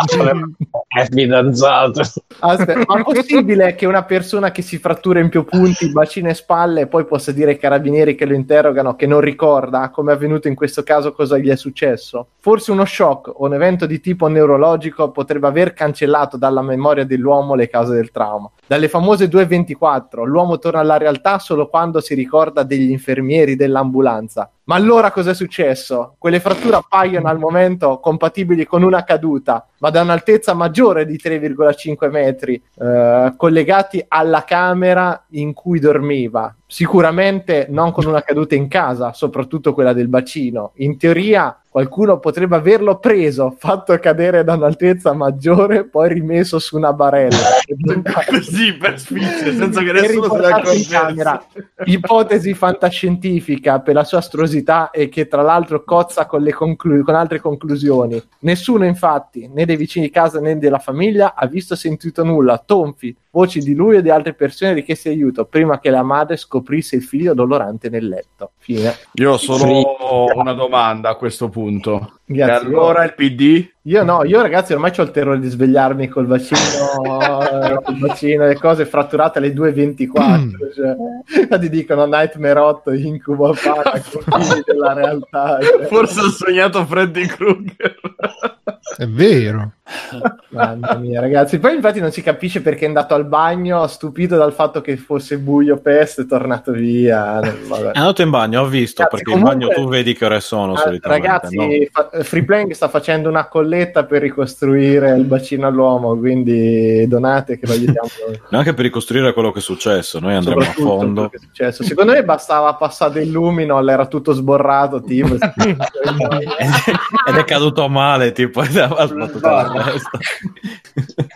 cioè, è fidanzato. Aspetta, ma è possibile che una persona che si frattura in più punti, bacine e spalle, poi possa dire ai carabinieri che lo interrogano che non ricorda, come è avvenuto in questo caso, cosa gli è successo? Forse uno shock o un evento di tipo neurologico potrebbe aver cancellato dalla memoria dell'uomo le cause del trauma. Dalle famose 2.24, l'uomo torna alla realtà solo quando si ricorda degli infermieri dell'ambulanza. Ma allora cosa è successo? Quelle fratture appaiono al momento compatibili con una caduta, ma da un'altezza maggiore di 3,5 metri, eh, collegati alla camera in cui dormiva. Sicuramente non con una caduta in casa, soprattutto quella del bacino. In teoria qualcuno potrebbe averlo preso, fatto cadere da un'altezza maggiore, poi rimesso su una barella. Così per spingere, senza che nessuno se ne accorgesse. Ipotesi fantascientifica per la sua astrosità e che tra l'altro cozza con, le conclu- con altre conclusioni. Nessuno infatti, né dei vicini di casa né della famiglia, ha visto o sentito nulla. Tonfi, voci di lui e di altre persone richieste aiuto prima che la madre scoprisse il figlio dolorante nel letto. Fine. Io ho solo una domanda a questo punto. E Grazie. allora il PD? Io no, io ragazzi ormai ho il terrore di svegliarmi col vaccino, eh, col vaccino, le cose fratturate alle 2.24. Cioè, ti dicono Nightmare 8, incubo confini della realtà. cioè. Forse ho sognato Freddy Krueger. È vero. Mamma mia, ragazzi. Poi infatti non si capisce perché è andato al bagno, stupito dal fatto che fosse buio peste, è tornato via. Vabbè. È andato in bagno, ho visto, Ragazzi, perché comunque- in bagno tu vedi che ore sono Ah, solitamente. Ragazzi, no? fa- Free Playing sta facendo una colletta per ricostruire il bacino all'uomo, quindi donate che lo aiutiamo. Neanche per ricostruire quello che è successo, noi andremo a fondo. Secondo me bastava passare del luminol, era tutto sborrato, tipo. Ed è caduto male, tipo, ha sbattuto la testa.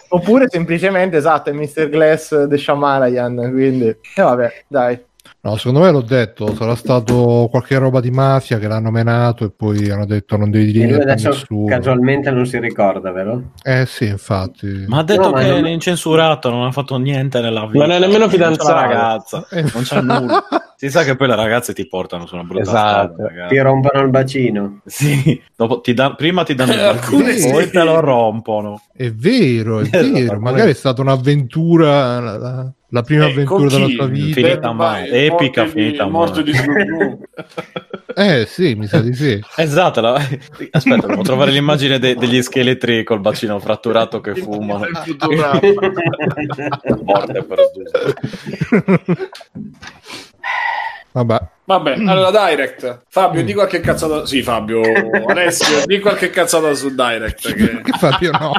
Oppure semplicemente, esatto, è Mr. Glass The Shamalayan, quindi... E vabbè, dai. No, secondo me l'ho detto, sarà stato qualche roba di mafia che l'hanno menato e poi hanno detto non devi dire adesso nessuno. casualmente non si ricorda, vero? Eh sì, infatti. Ma ha detto No, che non- è incensurato, non ha fatto niente nella vita. Non è nemmeno Non c'è la fidanzato. ragazza, Eh, non c'è nulla. Si sa che poi le ragazze ti portano su una brutta Esatto. strada. Ti rompono il bacino. Sì, dopo ti dan- prima ti danno il bacino, sì. poi te lo rompono. È vero, è vero. Magari è stata un'avventura, la, prima Eh, avventura della tua vita. Finita male, epica Morte di- finita di Snoop Dogg. Eh sì, mi sa di sì. Esatto, la- aspetta, devo trovare l'immagine de- degli scheletri col bacino fratturato che fumano. Morte per giusto. Vabbè. Vabbè, allora Direct. Fabio, di qualche cazzata. Sì, Fabio, Alessio, di qualche cazzata su Direct. Che... Fabio no.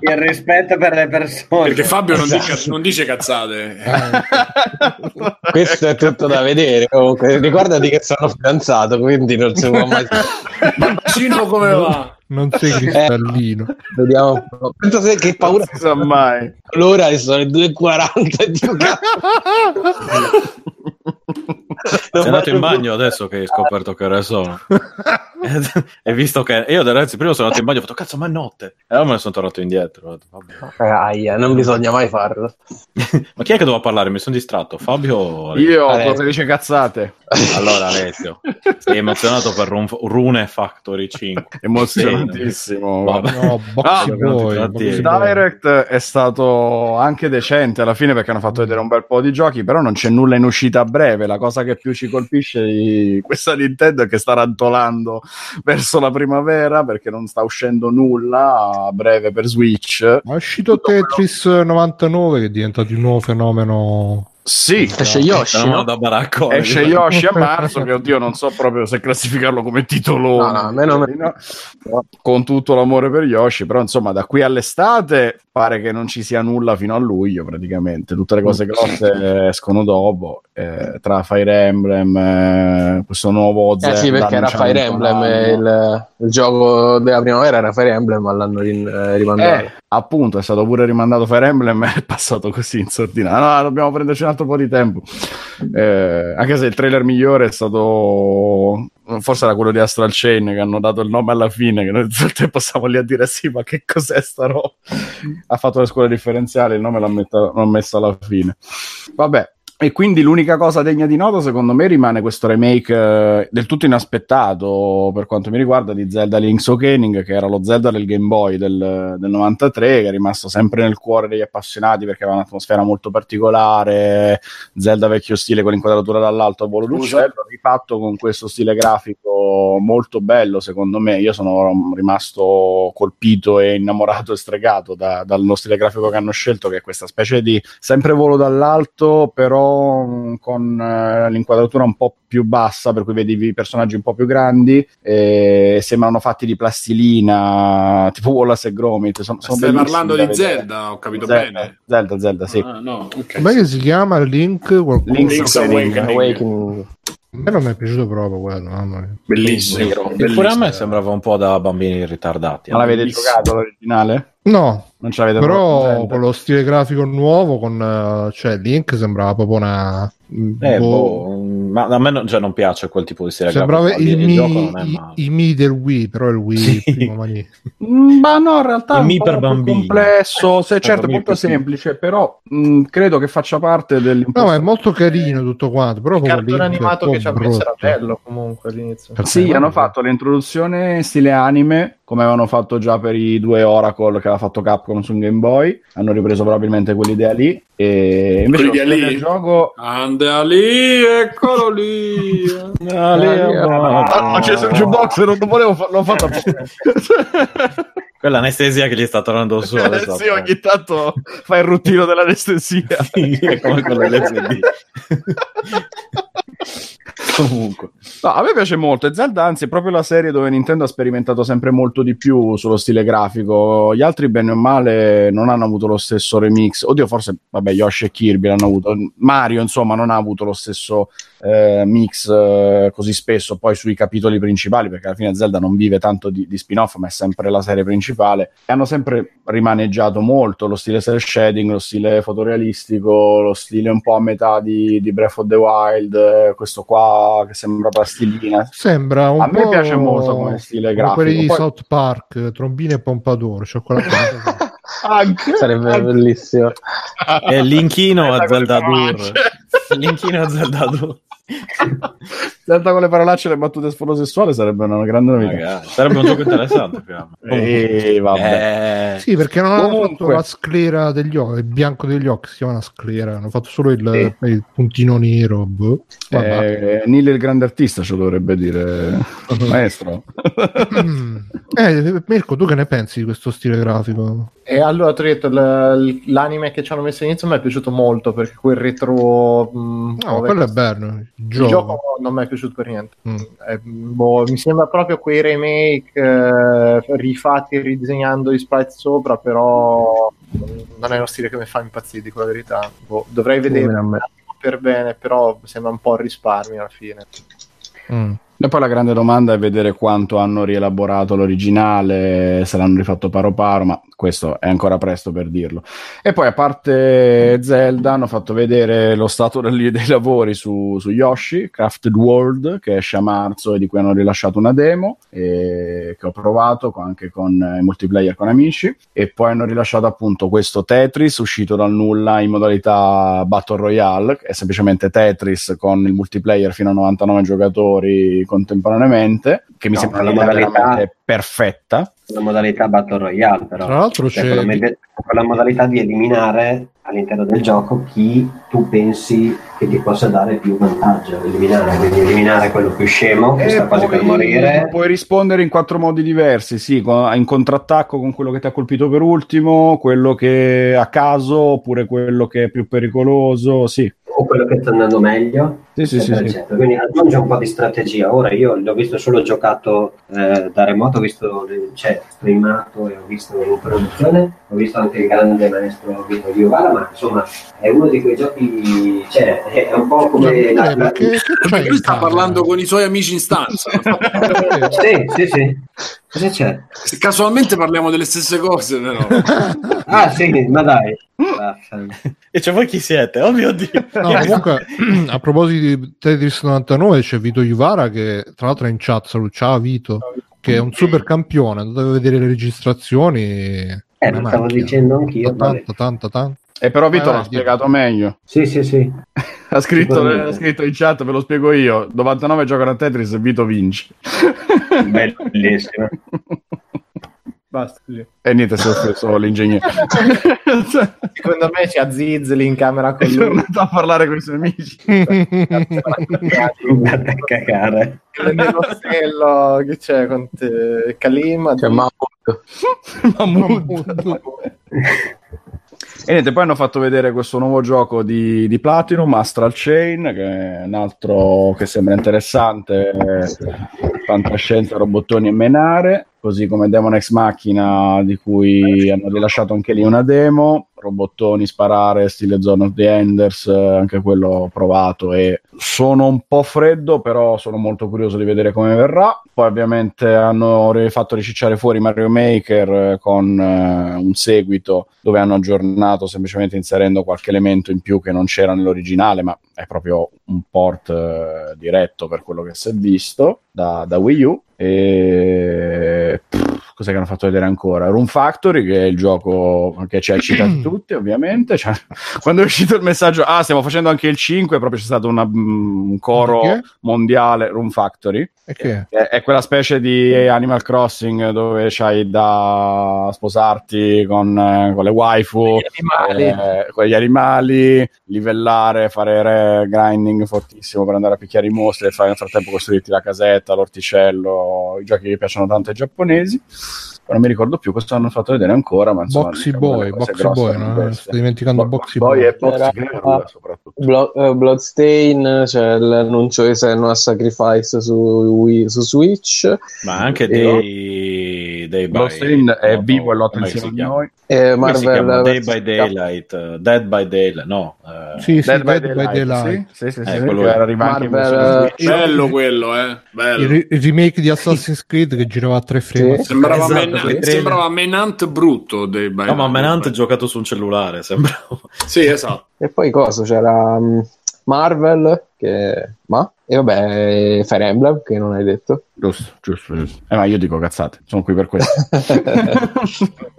Il rispetto per le persone. Perché Fabio non, dica- non dice cazzate. Questo è tutto da vedere. Comunque, ricordati che sono fidanzato, quindi non si può mai. Bacino come va? Non sei cristallino. Vediamo. un po'. Penso se- che paura. Non si sa mai. L'ora e sono le 2.40 e dico, cazzo. Sei andato in bagno adesso che hai scoperto che ore sono. e visto che io ragazzi prima sono andato in bagno ho fatto cazzo ma è notte e allora me ne sono tornato indietro vabbè. Aia, non bisogna mai farlo. ma chi è che doveva parlare mi sono distratto Fabio o? Io Alessio. cosa dice cazzate? allora Alessio sei emozionato per Rune, Rune Factory 5 Emozionatissimo. No, Ah, boy, tratti. boy. Direct è stato anche decente alla fine perché hanno fatto vedere un bel po' di giochi, però non c'è nulla in uscita a breve. La cosa che più ci colpisce di questa Nintendo è che sta rantolando verso la primavera perché non sta uscendo nulla a breve per Switch. Ma è uscito Tetris 99 che è diventato un nuovo fenomeno. Sì, Esce Yoshi, no? da baraccone esce Yoshi a marzo che oddio non so proprio se classificarlo come titolo No, no, me non- con tutto l'amore per Yoshi però insomma da qui all'estate pare che non ci sia nulla fino a luglio praticamente tutte le cose grosse escono dopo eh, tra Fire Emblem eh, questo nuovo Eh Zelda sì, perché era Fire Emblem, un e anno. il, il gioco della primavera era Fire Emblem, ma l'hanno rin- eh, rimandato. Eh, appunto, è stato pure rimandato Fire Emblem è passato così in sordina. No, dobbiamo prenderci un altro po' di tempo. Eh, anche se il trailer migliore è stato. Forse era quello di Astral Chain che hanno dato il nome alla fine. Che noi tutto tempo stavamo lì a dire: Sì, ma che cos'è sta roba? Ha fatto le scuole differenziali, il nome l'ha, metta- l'ha messo alla fine. Vabbè. E quindi l'unica cosa degna di nota, secondo me, rimane questo remake eh, del tutto inaspettato per quanto mi riguarda di Zelda Link's Awakening, che era lo Zelda del Game Boy del, del 93, che è rimasto sempre nel cuore degli appassionati perché aveva un'atmosfera molto particolare. Zelda vecchio stile con l'inquadratura dall'alto a volo d'uccello, rifatto con questo stile grafico molto bello, secondo me. Io sono rimasto colpito e innamorato e stregato da- dallo stile grafico che hanno scelto, che è questa specie di sempre volo dall'alto, però con eh, l'inquadratura un po' più bassa, per cui vedi i personaggi un po' più grandi, e sembrano fatti di plastilina, tipo Wallace e Gromit. Sono, sono Stai parlando di vedere. Zelda, ho capito Zelda, bene. Zelda, Zelda, sì. Ah, no, ok. Com'è che si chiama Link? Qualcuno? Link's Link's Awakening. Awakening. A me non mi è piaciuto proprio quello, mamma mia. Bellissimo. Che pure a bellissimo. me sembrava un po' da bambini ritardati Ma l'avete Bellissimo. giocato l'originale? No, Non ce l'avete però con lo stile grafico nuovo, con eh, cioè Link sembrava proprio una. Eh, boh, boh, ma a me non, cioè, non piace quel tipo di stile sembrava grafico, il, il, Mi, gioco non è i, male. i Mi del Wii, però il Wii Sì. primo mani- Mm, Ma no, in realtà Il è un Mi po' per più bambini. complesso, se certo molto più semplice, però mh, credo che faccia parte No, ma è molto carino tutto quanto, però Il proprio cartone animato che ci ha messo era bello comunque all'inizio. Sì, Eh, hanno fatto l'introduzione in stile anime, come avevano fatto già per i due Oracle che aveva fatto Capcom su un Game Boy. Hanno ripreso probabilmente quell'idea lì. E invece stile lì? del gioco Anda lì, ecco Eccolo lì. Ah, lì. Ah, ho acceso il jukebox e non lo volevo fa- l'ho fatto apposta. Quella anestesia che gli sta tornando su adesso. sì, ogni tanto fa il ruttino dell'anestesia. è come con l'LSD. Comunque. No, a me piace molto. E Zelda, anzi, è proprio la serie dove Nintendo ha sperimentato sempre molto di più sullo stile grafico. Gli altri, bene o male, non hanno avuto lo stesso remix. Oddio, forse, vabbè, Yoshi e Kirby l'hanno avuto. Mario, insomma, non ha avuto lo stesso eh, mix eh, così spesso poi sui capitoli principali, perché alla fine Zelda non vive tanto di, di spin-off, ma è sempre la serie principale. E hanno sempre rimaneggiato molto lo stile cel shading, lo stile fotorealistico, lo stile un po' a metà di, di Breath of the Wild, eh, questo qua che sembra plastilina. Sembra un A me piace molto come stile grafico. quelli di Poi- South Park, Trombini e Pompadour, cioccolato. Anche, Sarebbe anche- bellissimo. È l'inchino a Zelda Dur. parolacce. L'inchino a Zelda Zelda con le parolacce e le battute sfotosessuali sarebbe una grande novità. Magari. Sarebbe un gioco interessante. fiamma. E vabbè. Eh, sì, perché non hanno Comunque. fatto la sclera degli occhi, il bianco degli occhi si chiama una sclera, hanno fatto solo il, Sì. il puntino nero. boh. Eh, Neil il grande artista ce lo dovrebbe dire maestro Mm. Eh, Mirko, tu che ne pensi di questo stile grafico? E allora ti ho detto, l- l'anime che ci hanno messo all'inizio mi è piaciuto molto perché quel retro... mh, No, dove- quello è bello. Il Il gioco. gioco non mi è piaciuuto per niente. Mm. Eh, boh, mi sembra proprio quei remake eh, rifatti ridisegnando i sprite sopra, però non è uno stile che mi fa impazzire, dico la verità. Boh, dovrei vedere per bene, però sembra un po' il risparmio alla fine. Mm. E poi la grande domanda è vedere quanto hanno rielaborato l'originale se l'hanno rifatto paro paro ma questo è ancora presto per dirlo. E poi a parte Zelda hanno fatto vedere lo stato dei, dei lavori su, su Yoshi Crafted World che esce a marzo e di cui hanno rilasciato una demo che ho provato anche con eh, multiplayer con amici. E poi hanno rilasciato appunto questo Tetris uscito dal nulla in modalità Battle Royale è semplicemente Tetris con il multiplayer fino a 99 giocatori contemporaneamente che mi No, sembra un'idea modalità- perfetta la modalità Battle Royale, però. Tra l'altro Cioè, c'è con, la con la modalità di eliminare all'interno del gioco chi tu pensi che ti possa dare più vantaggio. Eliminare, quindi eliminare quello più scemo che E sta quasi per morire. Puoi rispondere in quattro modi diversi, sì, in contrattacco con quello che ti ha colpito per ultimo, quello che a caso, oppure quello che è più pericoloso, sì. O quello che sta andando meglio, Sì, sì, sì. Quindi aggiunge un po' di strategia. Ora io l'ho visto solo giocato eh, da remoto, ho visto cioè, streamato e ho visto in produzione, ho visto anche il grande maestro Vito Giovara, ma insomma è uno di quei giochi, cioè è un po' come... Eh, la- la- che, che Lui sta parlando con i suoi amici in stanza. Sì, sì, sì. Cosa c'è? Se casualmente parliamo delle stesse cose, però. Ah sì, ma dai. E cioè voi chi siete? Oh mio Dio. No, comunque, a proposito di Tetris 99, c'è Vito Juvara che tra l'altro è in chat. Saluto. Ciao Vito, che è un super campione. Andate a vedere le registrazioni. Eh, lo stavo dicendo anch'io. vabbè. Tanta, tanta, tanta. E però Vito Vai, l'ha spiegato meglio. Sì, sì, sì. Ha scritto, ha scritto in chat, ve lo spiego io. 99 giocano a Tetris e Vito vince. Bellissimo. Basta così. E niente, si è offeso l'ingegnere. Secondo me c'è Zizli in camera con lui. andato a parlare con i suoi amici. Andate a cagare. Nell'ostello che c'è con te, Kalim. Cioè, Mahmood. Mammut. E niente, poi hanno fatto vedere questo nuovo gioco di, di Platinum, Astral Chain, che è un altro che sembra interessante, fantascienza, robottoni e menare, così come Demon Ex Machina, di cui hanno rilasciato anche lì una demo, robottoni, sparare, stile Zone of the Enders, eh, anche quello ho provato e sono un po' freddo, però sono molto curioso di vedere come verrà. Poi ovviamente hanno fatto ricicciare fuori Mario Maker eh, con eh, un seguito dove hanno aggiornato semplicemente inserendo qualche elemento in più che non c'era nell'originale, ma è proprio un port eh, diretto per quello che si è visto da, da Wii U. E pff, cos'è che hanno fatto vedere ancora? Room Factory, che è il gioco che ci ha eccitati tutti, ovviamente. Cioè, quando è uscito il messaggio, ah, stiamo facendo anche il 5, proprio c'è stato una, mm, un coro Perché? mondiale, Room Factory. E che? È, è quella specie di Animal Crossing dove c'hai da sposarti con, eh, con le waifu, animali. eh, con gli animali, livellare, fare re- grinding fortissimo per andare a picchiare i mostri e fare nel frattempo costruirti la casetta, l'orticello, i giochi che piacciono tanto ai giapponesi. Non mi ricordo più, questo hanno fatto vedere ancora, ma insomma, Boxy diciamo, Boy, Boxy Boy, no? Sto dimenticando Bo- Boxy Boy Boy. e Boxy Era- Girl soprattutto. Blo- eh, Bloodstain, c'è l'annuncio di Senua Sacrifice su, Wii- su Switch. Ma anche E- dei, dei by- Bloodstained è no, vivo e lotta insieme a noi. E chiama? Marvel Day by Daylight, eh, Dead by Daylight, no. eh, Sì, sì, Dead by Dead by Daylight, Daylight. Sì, sì, sì, Eh, sì, quello in Marvel, versione Switch. Bello quello, eh. Il, Bello. ri- il remake di Assassin's Creed che girava a tre frame. Sì. Sembrava, Esatto, Men- sembrava Menant brutto dei No, ma Menant è giocato su un cellulare, sembra. Sì, esatto. E poi cosa? C'era mm, Marvel, che... ma? E vabbè, Fire Emblem, che non hai detto. Giusto, giusto, giusto. Eh, ma io dico cazzate, sono qui per questo.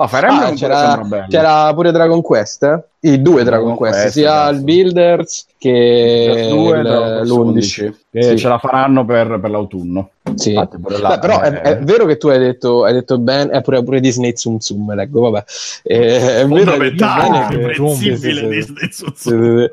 Ah, Fire Emblem Ah, c'era, c'era pure Dragon Quest, eh? I due Dragon Dragon Quest, Quest, sia esatto. il Builders che Due, il- Dragon Quest l'11. 11, che Sì. ce la faranno per, per l'autunno. Sì. Infatti pure là, Beh, però è, eh, è vero che tu hai detto, hai detto bene, è pure, pure Disney Tsum Tsum, leggo, vabbè. Eh, è vero che sì. Sì, sì, sì.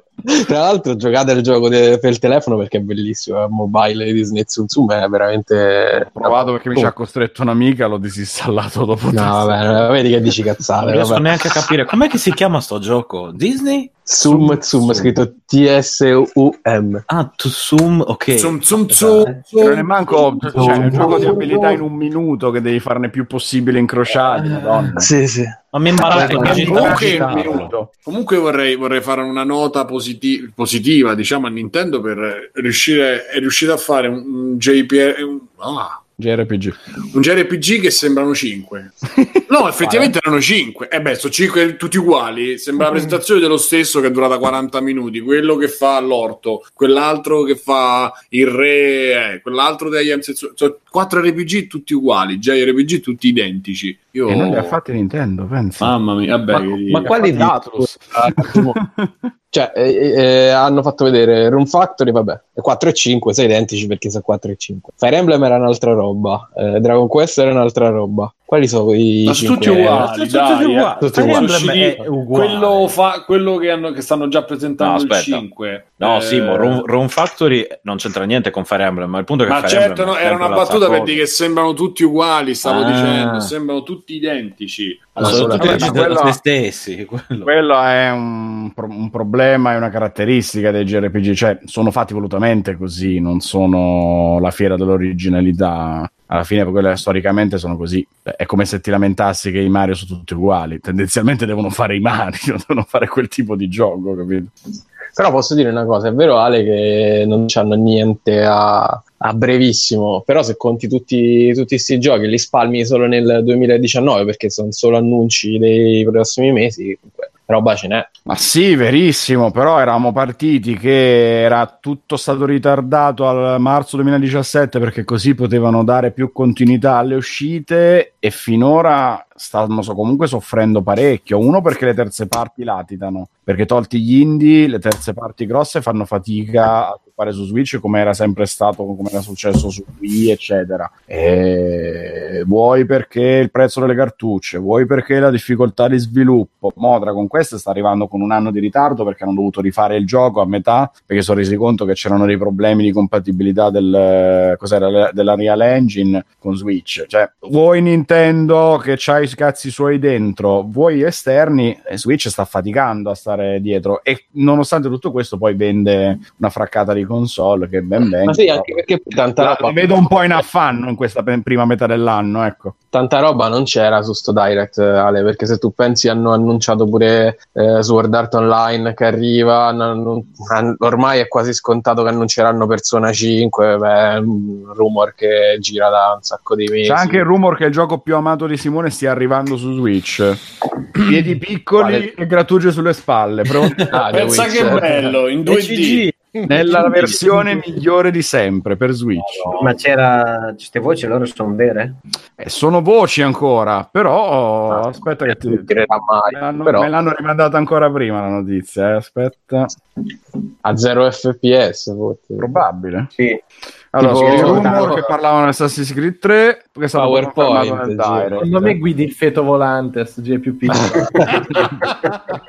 Tra l'altro giocate il gioco de- per il telefono perché è bellissimo, è mobile di Disney Tsum Tsum, è veramente... Ho provato perché mi ci ha costretto un'amica, l'ho disinstallato dopo. No, vabbè, vedi che dici Non cazzate. riesco vabbè. neanche a capire com'è che si chiama sto gioco. Disney? Tsum Tsum, scritto T-S-U-M. Ah, to Zoom, ok. Zum, zum, zum, Che non è manco cioè, un gioco di abilità in un minuto che devi farne più possibile incrociati. Madonna. Sì, sì. Ma mi di comunque, un minuto. Comunque vorrei, vorrei fare una nota positi- positiva, diciamo, a Nintendo per riuscire, è riuscita a fare un, un JPR, un, ah, JRPG. un JRPG che sembrano 5. No, effettivamente erano 5. E beh, sono 5 tutti uguali. Sembra la presentazione dello stesso che è durata 40 minuti. Quello che fa l'orto, quell'altro che fa il re, eh, quell'altro degli Amsetsu- Sono 4 RPG tutti uguali, JRPG tutti identici. Io... E non li ha fatti Nintendo, pensa. Mamma mia, vabbè, Ma, che- ma quali Li ha fatti Atlus. Cioè, eh, eh, hanno fatto vedere Room Factory, vabbè, è 4 e 5, sono identici perché sono 4 e 5. Fire Emblem era un'altra roba, eh, Dragon Quest era un'altra roba. Quali sono i Ma cinque? tutti uguali, Tutti dai, uguali. eh. Tutti Fire uguali. È uguale. Quello, fa, quello che, hanno, che stanno già presentando No, il aspetta. 5. No, Eh, Simo, Rune, Rune Factory non c'entra niente con Fire Emblem, ma il punto è che Ma Fire certo, Emblem no, è era una battuta per dire che sembrano tutti uguali, stavo Ah. dicendo, sembrano tutti identici. Allora, sono tutti quello- se stessi. quello. Quello è un, pro- un problema e una caratteristica dei JRPG, cioè sono fatti volutamente così, non sono la fiera dell'originalità. Alla fine, quelle storicamente sono così. È come se ti lamentassi che i Mario sono tutti uguali. Tendenzialmente devono fare i Mario, devono fare quel tipo di gioco, capito? Però posso dire una cosa, è vero Ale che non c'hanno niente a, a brevissimo, però se conti tutti questi giochi li spalmi solo nel 2019 perché sono solo annunci dei prossimi mesi, comunque roba ce n'è. Ma sì, verissimo, però eravamo partiti che era tutto stato ritardato al marzo 2017 perché così potevano dare più continuità alle uscite e finora stanno so- comunque soffrendo parecchio. Uno perché le terze parti latitano, perché tolti gli indie, le terze parti grosse fanno fatica a fare su Switch come era sempre stato, come era successo su Wii, eccetera. E vuoi perché il prezzo delle cartucce, vuoi perché la difficoltà di sviluppo. Mo Dragon Quest sta arrivando con un anno di ritardo perché hanno dovuto rifare il gioco a metà perché sono resi conto che c'erano dei problemi di compatibilità del, cos'era, della Real Engine con Switch. Cioè, vuoi Nintendo che c'ha i cazzi suoi dentro, vuoi esterni, e Switch sta faticando a stare dietro e nonostante tutto questo poi vende una fraccata di console che ben venga. Ma sì, anche perché tanta La, roba, vedo un po' in affanno in questa prima metà dell'anno, ecco. Tanta roba non c'era su sto Direct, Ale, perché se tu pensi hanno annunciato pure eh, Sword Art Online che arriva, annun- han- ormai è quasi scontato che annunceranno Persona 5, beh, è un rumor che gira da un sacco di mesi. C'è anche il rumor che il gioco più amato di Simone stia arrivando su Switch. Piedi piccoli Quale? e grattugie sulle spalle. Però- Ah, Pensa che bello, in 2D. Nella versione migliore di sempre per Switch. Ma c'era queste voci loro sono vere? Eh, sono voci ancora, però aspetta che ti... Non mai, Me l'hanno, però me l'hanno rimandata ancora prima la notizia, eh, aspetta. a 0 fps forse. Probabile. Sì. Allora, Tipo- rumor che parlavano di Assassin's Creed 3 che PowerPoint. Secondo me guidi il feto volante, G più piccolo.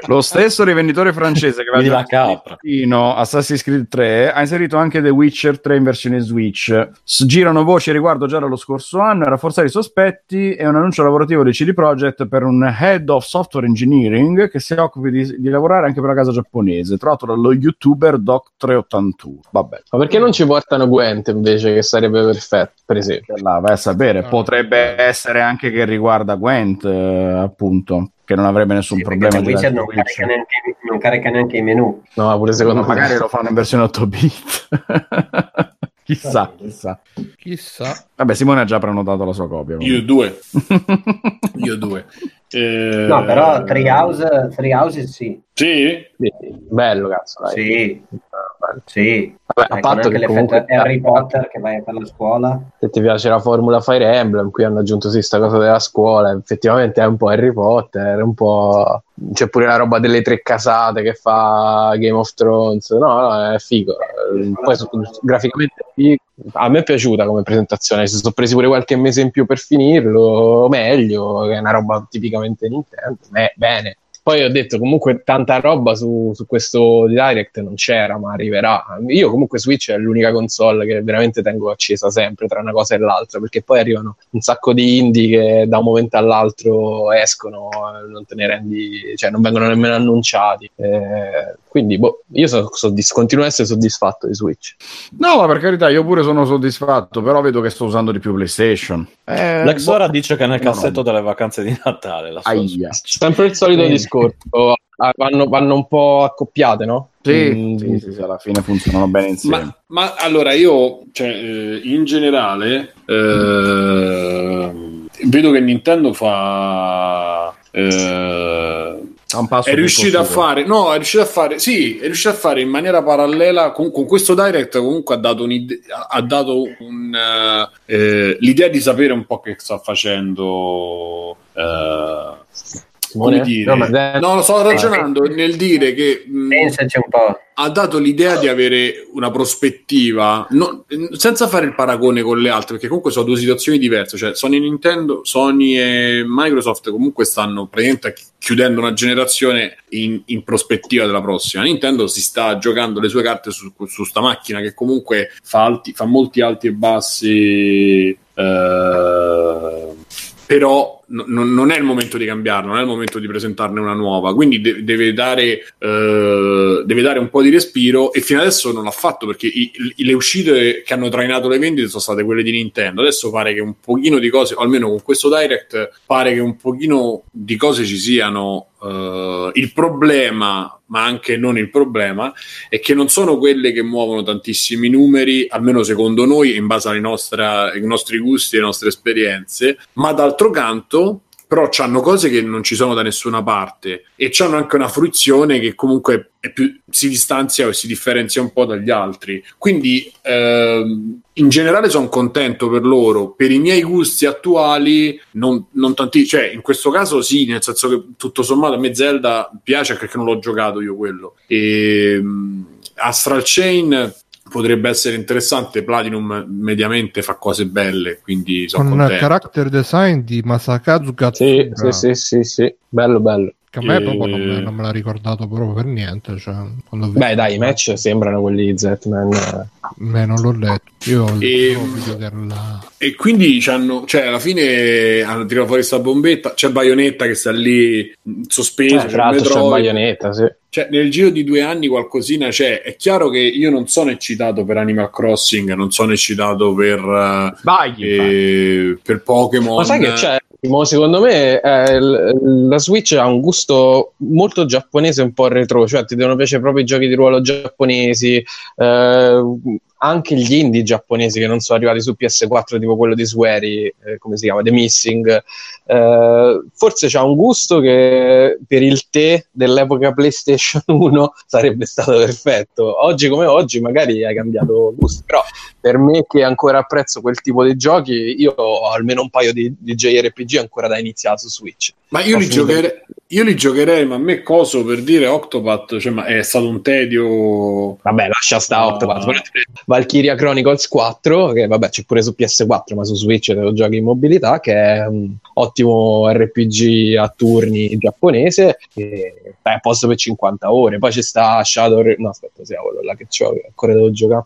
Lo stesso rivenditore francese che aveva la capra. Fino Assassin's Creed 3 ha inserito anche The Witcher 3 in versione Switch. S- girano voci a riguardo già dallo scorso anno e rafforzare i sospetti è un annuncio lavorativo di CD Projekt per un Head of Software Engineering che si occupi di, di lavorare anche per la casa giapponese, trovato dallo youtuber Doc381. Vabbè, Ma perché non ci portano Gwent invece, che sarebbe perfetto, per esempio? là vai a sapere. Ah, Potrebbe essere anche che riguarda Gwent, eh, appunto, che non avrebbe nessun Sì, problema. Di non carica, neanche, non carica neanche i menu. No, ma pure secondo Ma me. magari lo fanno in versione 8 bit. chissà, chissà. Chissà. Vabbè, Simone ha già prenotato la sua copia. Io due. Io due. Eh, No, però Treehouse, Treehouse sì. Sì? Sì, Bello, cazzo. Dai. Sì, Bello. sì. Vabbè, a Ecco, patto che comunque Harry Potter che vai a fare la scuola. se ti piace la formula Fire Emblem, qui hanno aggiunto sì sta cosa della scuola, effettivamente è un po' Harry Potter, un po' c'è pure la roba delle tre casate che fa Game of Thrones, no, no è figo. Eh, Poi graficamente è figo. A me è piaciuta come presentazione, si sono presi pure qualche mese in più per finirlo, meglio, che è una roba tipicamente Nintendo, Beh, bene. Poi ho detto comunque tanta roba su, su questo Direct non c'era, ma arriverà. Io comunque Switch è l'unica console che veramente tengo accesa sempre tra una cosa e l'altra, perché poi arrivano un sacco di indie che da un momento all'altro escono, eh, non te ne rendi, cioè non vengono nemmeno annunciati. Eh, quindi boh, io so, soddisf- continuo a essere soddisfatto di Switch. No, ma per carità, io pure sono soddisfatto, però vedo che sto usando di più PlayStation. Eh, L'ex boh. ora dice che è nel No, cassetto no. delle vacanze di Natale. La. Sempre il solito Sì. discorso, ah, vanno, vanno un po' accoppiate, no? Sì, Mm, sì, sì, sì, alla fine funzionano bene insieme. Ma, ma allora io, cioè, eh, in generale, eh, vedo che Nintendo fa. eh, è riuscito a fare, no, è riuscito a fare, sì, è riuscito a fare in maniera parallela con, con questo direct. Comunque ha dato, ha dato un, eh, eh, l'idea di sapere un po' che sta facendo. eh, Simone? dire, No, ma- no, sto ragionando nel dire che mh, po'. ha dato l'idea di avere una prospettiva no- senza fare il paragone con le altre, perché comunque sono due situazioni diverse. Cioè, Sony e Nintendo, Sony e Microsoft comunque stanno praticamente chi- chiudendo una generazione in, in prospettiva della prossima. Nintendo si sta giocando le sue carte su, su sta macchina che comunque fa, alti- fa molti alti e bassi. eh, però no- non è il momento di cambiarla, non è il momento di presentarne una nuova, quindi de- deve, dare, eh, deve dare un po' di respiro e fino adesso non l'ha fatto perché i- le uscite che hanno trainato le vendite sono state quelle di Nintendo, adesso pare che un pochino di cose, o almeno con questo Direct, pare che un pochino di cose ci siano. eh, il problema, ma anche non il problema, è che non sono quelle che muovono tantissimi numeri, almeno secondo noi, in base ai nostri gusti e alle nostre esperienze, ma d'altro canto però hanno cose che non ci sono da nessuna parte e hanno anche una fruizione che comunque più, si distanzia o si differenzia un po' dagli altri. Quindi ehm, in generale sono contento per loro. Per i miei gusti attuali, non, non tanti, cioè in questo caso sì, nel senso che tutto sommato a me Zelda piace perché non l'ho giocato io quello. E, mh, Astral Chain potrebbe essere interessante. Platinum mediamente fa cose belle, quindi sono Con contento. character design di Masakazu Sì, Katsura. sì, sì, sì, sì, bello, bello. Che a me E- proprio non me, non me l'ha ricordato proprio per niente. Cioè, quando ho Beh, dai, i match sembrano quelli di Z-Man. eh. Beh, non l'ho letto. Io ho E- della... E quindi cioè, alla fine hanno tirato fuori sta bombetta. C'è Bayonetta che sta lì mh, sospeso. Eh, tra l'altro c'è Metroid. Bayonetta, sì. Cioè, nel giro di due anni qualcosina c'è. È chiaro che io non sono eccitato per Animal Crossing, non sono eccitato per, Vai, eh, per Pokémon. Ma sai che c'è? Secondo me eh, la Switch ha un gusto molto giapponese, un po' retro, cioè ti devono piacere proprio i giochi di ruolo giapponesi, eh, anche gli indie giapponesi che non sono arrivati su PS4, tipo quello di Swery, eh, come si chiama, The Missing. Eh, forse c'ha un gusto che per il te dell'epoca PlayStation 1 sarebbe stato perfetto. Oggi come oggi magari hai cambiato gusto, però per me che ancora apprezzo quel tipo di giochi, io ho almeno un paio di, di JRPG ancora da iniziare su Switch. Ma io li, giocherei, io li giocherei, ma a me coso per dire Octopath, cioè, ma è stato un tedio. Vabbè, lascia sta No. Octopath. Valkyria Chronicles 4, che vabbè c'è pure su PS4, ma su Switch te lo giochi in mobilità, che è un ottimo RPG a turni giapponese, che è a posto per 50 ore. Poi ci sta Shadow... No, aspetta, sia quello là che c'ho, che ancora devo giocare.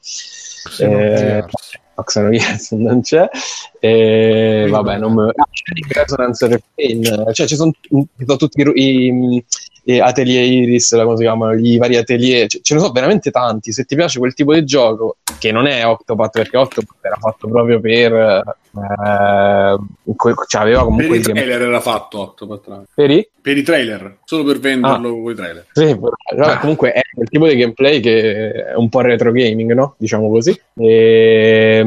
Eh, no, Xenogears non c'è. E, vabbè, non me... ah, c'è Resonance Refrain. Cioè, ci sono, ci sono tutti i, i- i atelier Iris, come si chiamano, i vari atelier. Ce, ce ne sono veramente tanti. Se ti piace quel tipo di gioco, che non è Octopath, perché Octopath era fatto proprio per... eh, cioè, aveva Per comunque... i i trailer era fatto Octopath. Per i? Per i trailer, solo per venderlo con i trailer. Sì, però, vabbè, comunque è quel tipo di gameplay che è un po' retro gaming, no? Diciamo così. E,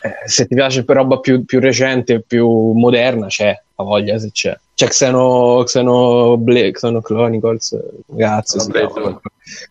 eh, se ti piace per roba più, più recente, più moderna, c'è, a voglia se c'è. C'è Xeno, Xenoblade, Xeno Chronicles, si Xenoblade. chiama.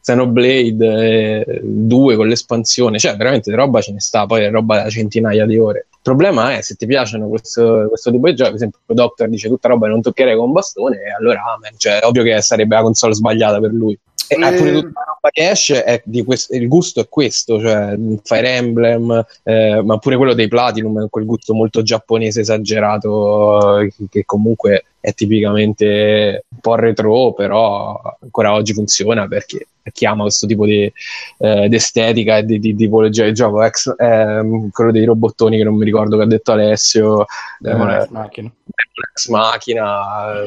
Xenoblade eh, 2 con l'espansione, cioè veramente roba ce ne sta, poi è roba da centinaia di ore. Il problema è se ti piaciono questo, questo tipo di giochi, per esempio Doctor dice tutta roba che non toccherei con un bastone, e allora amen, cioè, è ovvio che sarebbe la console sbagliata per lui. E Eh. pure tutta la roba che esce è di quest- il gusto è questo, cioè Fire Emblem, eh, ma pure quello dei Platinum quel gusto molto giapponese esagerato eh, che, che comunque è tipicamente un po' retro, però ancora oggi funziona perché chi ama questo tipo di eh, estetica e di, di tipologia di gioco, ex, ehm, quello dei robottoni che non mi ricordo che ha detto Alessio, Demon eh, Ex Machina. ex macchina.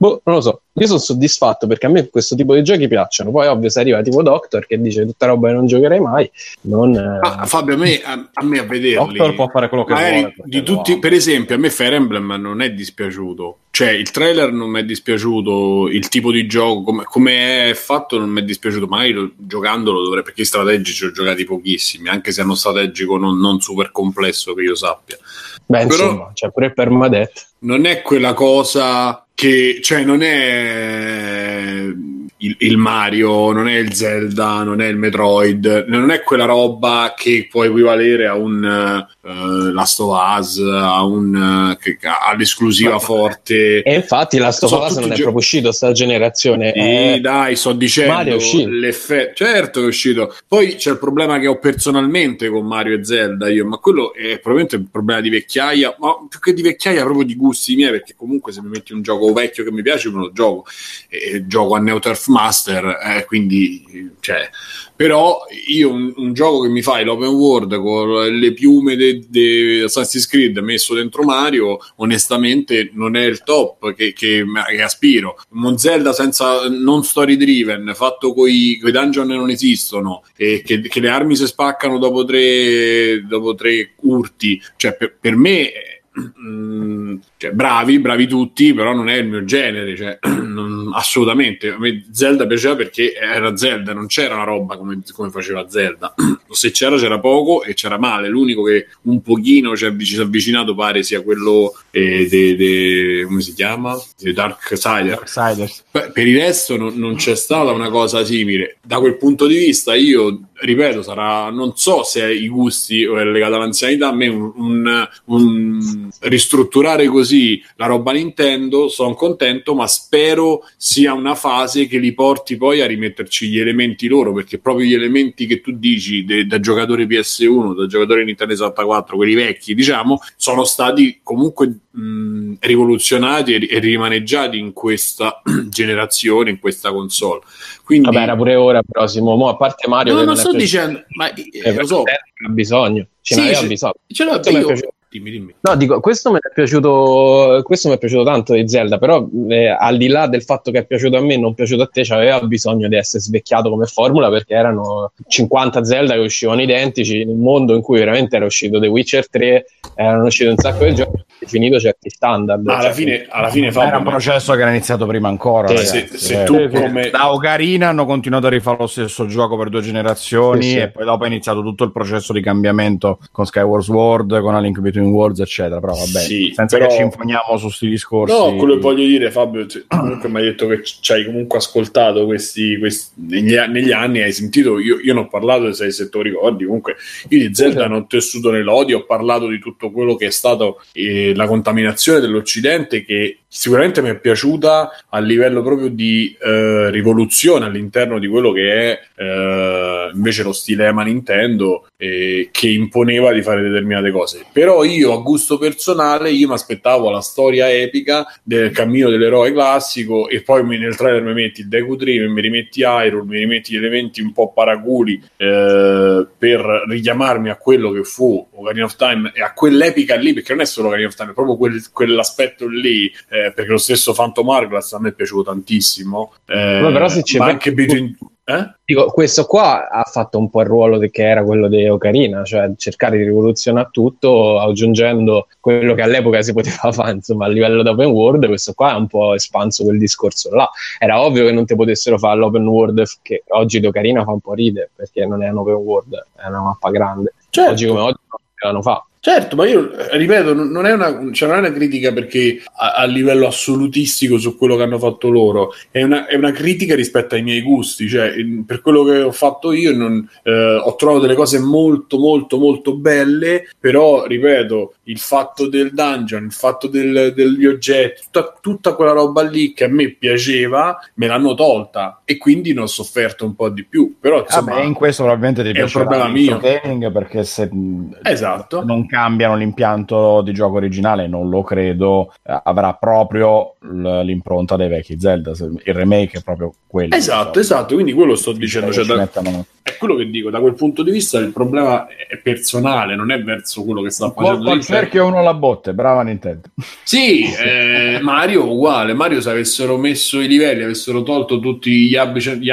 Boh, non lo so. Io sono soddisfatto perché a me questo tipo di giochi piacciono. Poi, ovvio, se arriva tipo Doctor che dice tutta roba che non giocherei mai, non. eh, Ah, Fabio, a me a, a me a vederli. Doctor può fare quello che vuole. di lo tutti, per esempio, a me Fire Emblem non è dispiaciuto. Cioè, il trailer non mi è dispiaciuto, il tipo di gioco, come, come è fatto, non mi è dispiaciuto. Magari lo- giocandolo dovrei, perché i strategici ho giocati pochissimi, anche se hanno strategico non, non super complesso che io sappia. beh, però- insomma, c'è pure il permadeath. Non è quella cosa che, cioè, non è il, il Mario, non è il Zelda, non è il Metroid, non è quella roba che può equivalere a un eh, Last of Us, a un, eh, che, all'esclusiva Ma- forte. E infatti la Sono Stofas tutti non è gio- proprio uscito sta generazione. Sì, eh, dai, sto dicendo Mario è uscito. l'effetto. Certo che è uscito. Poi c'è il problema che ho personalmente con Mario e Zelda. Io, ma quello è probabilmente un problema di vecchiaia, ma più che di vecchiaia, proprio di gusti miei. Perché comunque, se mi metti un gioco vecchio che mi piace, me lo gioco. E gioco a Neo Turf Master, eh, quindi, cioè, però io un, un gioco che mi fai l'open world con le piume di Assassin's Creed messo dentro Mario, onestamente non è il top che, che- che aspiro. Un Zelda senza non story driven, fatto con i dungeon non esistono, e che, che le armi si spaccano dopo tre, dopo tre urti, cioè per, per me. mm, cioè, bravi, bravi tutti, però non è il mio genere, cioè, non- assolutamente. A me Zelda piaceva perché era Zelda, non c'era una roba come, come faceva Zelda. Se c'era, c'era poco e c'era male. L'unico che un pochino ci avvic- si è avvicinato pare sia quello eh, de, de- come si chiama? The Dark Sider. Darksiders. Beh, per il resto non, non c'è stata una cosa simile. Da quel punto di vista, io ripeto, sarà non so se i gusti o è legato all'anzianità. A me un, un- un ristrutturare così la roba Nintendo, sono contento, ma spero sia una fase che li porti poi a rimetterci gli elementi loro, perché proprio gli elementi che tu dici de- da giocatore PS1, da giocatore Nintendo 64, quelli vecchi, diciamo, sono stati comunque mh, rivoluzionati e, e rimaneggiati in questa generazione, in questa console. Quindi, Vabbè, era pure ora, però Simo, mo, a parte Mario, no, non sto dicendo, ma eh, eh, lo so, ha bisogno, ce Sì, n'aveva sì. bisogno. ce l'ho io. Dimmi, dimmi. No, dico, questo mi è piaciuto, questo mi è piaciuto tanto di Zelda, però eh, al di là del fatto che è piaciuto a me e non piaciuto a te, aveva bisogno di essere svecchiato come formula perché erano 50 Zelda che uscivano identici in un mondo in cui veramente era uscito The Witcher 3, erano usciti un sacco di giochi, definito certi standard. Ma alla cioè, fine, alla fine Era Fabio, un ma- processo che era iniziato prima ancora. Sì, se, se Eh, tu come... Da Ocarina hanno continuato a rifare lo stesso gioco per due generazioni Sì, sì. e poi dopo è iniziato tutto il processo di cambiamento con Skyward Sword, con A Link Between Worlds, eccetera. Però vabbè, Sì, senza però- che ci infoniamo su sti discorsi. No, quello che voglio dire, Fabio, se- comunque mi hai detto che ci hai comunque ascoltato questi, questi- negli, negli anni, hai sentito, io, io non ho parlato, se, se te lo ricordi, comunque io di Zelda non ho tessuto nell'odio, ho parlato di tutto quello che è stato eh, la contaminazione dell'Occidente che sicuramente mi è piaciuta a livello proprio di eh, rivoluzione all'interno di quello che è eh, invece lo stilema Nintendo eh, che imponeva di fare determinate cose. Però io a gusto personale io mi aspettavo la storia epica del cammino dell'eroe classico e poi nel trailer mi metti il Deku Tree, mi rimetti Hyrule, mi rimetti gli elementi un po' paraculi eh, per richiamarmi a quello che fu Ocarina of Time e a quell'epica lì, perché non è solo Ocarina of Time, è proprio quel- quell'aspetto lì, eh, perché lo stesso Phantom Hourglass a me è piaciuto tantissimo. Eh, Ma però se ci ma anche Between... Eh? Dico, questo qua ha fatto un po' il ruolo che era quello di Ocarina, cioè cercare di rivoluzionare tutto aggiungendo quello che all'epoca si poteva fare, insomma, a livello di open world, questo qua ha un po' espanso quel discorso là. Era ovvio che non ti potessero fare l'open world che oggi di Ocarina fa un po' ridere, perché non è un open world, è una mappa grande. Certo. Oggi come oggi non potevano fare. Certo, ma io eh, ripeto, non è una, cioè non è una critica perché a, a livello assolutistico su quello che hanno fatto loro, è una, è una critica rispetto ai miei gusti, cioè in- per quello che ho fatto io non, eh, ho trovato delle cose molto molto molto belle, però ripeto, il fatto del dungeon, il fatto del- degli oggetti, tutta, tutta quella roba lì che a me piaceva, me l'hanno tolta e quindi ne ho sofferto un po' di più, però insomma... Vabbè, in questo probabilmente ti è un problema mio. perché se Esatto. non cambiano l'impianto di gioco originale, non lo credo, eh, avrà proprio l'impronta dei vecchi Zelda. Il remake è proprio quello. Esatto, esatto, quindi quello sto dicendo, cioè, Ci da- è quello che dico, da quel punto di vista il problema è personale, non è verso quello che sta facendo cerchio uno alla botte, brava Nintendo. Sì, eh, Mario uguale, Mario se avessero messo i livelli, avessero tolto tutti gli ce- gli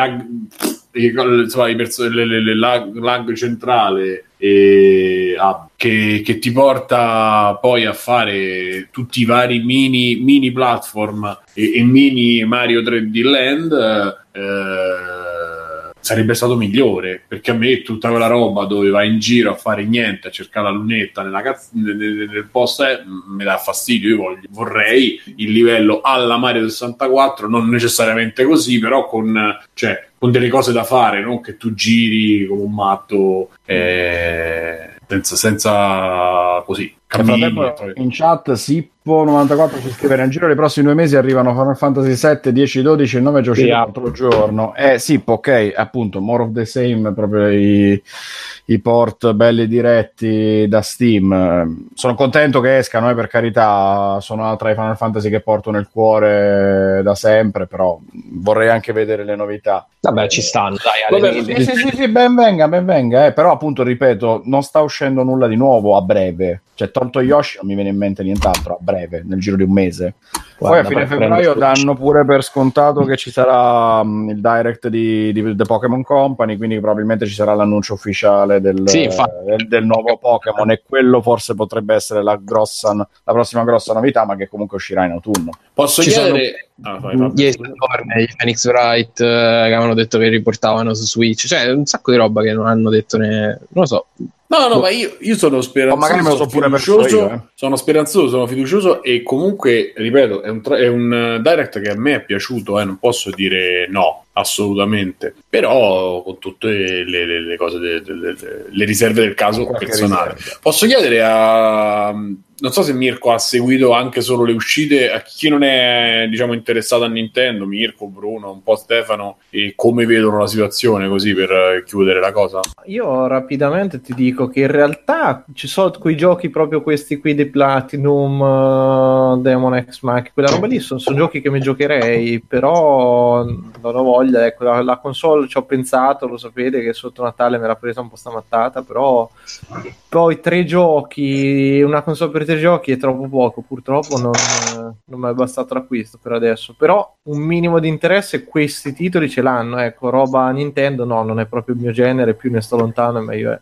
i, insomma, i perso- lag centrale e, hub, che, che ti porta poi a fare tutti i vari mini, mini platform e, e mini Mario 3D Land eh, sarebbe stato migliore perché a me tutta quella roba dove vai in giro a fare niente a cercare la lunetta nella cazz- nel, nel- nel posto eh, mi dà fastidio io voglio- vorrei il livello alla Mario 64 non necessariamente così però con, cioè, con delle cose da fare non che tu giri come un matto eh, senza, senza così cammini in chat Sippo94 ci scrive nel giro dei prossimi due mesi arrivano Final Fantasy 7, 10, 12 e 9 giochi Sì, sì, ah. l'altro giorno eh Sippo ok appunto more of the same proprio i, i port belli diretti da Steam sono contento che escano eh, per carità sono tra i Final Fantasy che porto nel cuore da sempre però vorrei anche vedere le novità Vabbè, ci stanno, dai, Vabbè, sì, sì, sì, sì, ben venga, ben venga, eh, però appunto ripeto, non sta uscendo nulla di nuovo a breve. Cioè, tolto Yoshi, non mi viene in mente nient'altro a breve, nel giro di un mese. Guarda, Poi a fine febbraio danno pure per scontato che ci sarà mm, il direct di, di The Pokémon Company, quindi probabilmente ci sarà l'annuncio ufficiale del, Sì, infatti. del, del nuovo Pokémon e quello forse potrebbe essere la, grossa, la prossima grossa novità, ma che comunque uscirà in autunno. posso Ci sono- chiedere Ah, vai, Fabio. Gli Ace Attorney, i Phoenix Wright eh, che avevano detto che riportavano su Switch, cioè un sacco di roba che non hanno detto ne... non lo so. No, no, ma io, io sono speranzoso. O magari me lo so pure perso fiducioso, io, eh. Sono speranzoso, sono fiducioso e comunque, ripeto, è un, tra- è un eh, direct che a me è piaciuto, eh, non posso dire no, assolutamente. Però con tutte le, le- le cose, de- de- de- le riserve del caso personale. riserva. Posso chiedere a, non so se Mirko ha seguito anche solo le uscite, a chi non è diciamo interessato a Nintendo, Mirko, Bruno, un po' Stefano, e come vedono la situazione così per eh, chiudere la cosa. Io rapidamente ti dico che in realtà ci sono quei giochi proprio questi qui di Platinum, uh, Demon X Mach, quella roba lì sono, sono giochi che mi giocherei, però non ho voglia, ecco, la, la console ci ho pensato, lo sapete che sotto Natale me l'ha presa un po' stamattata, però poi tre giochi, una console per tre giochi è troppo poco, purtroppo non, non mi è bastato l'acquisto per adesso, però un minimo di interesse questi titoli ce l'hanno, ecco, roba Nintendo no, non è proprio il mio genere, più ne sto lontano e meglio è.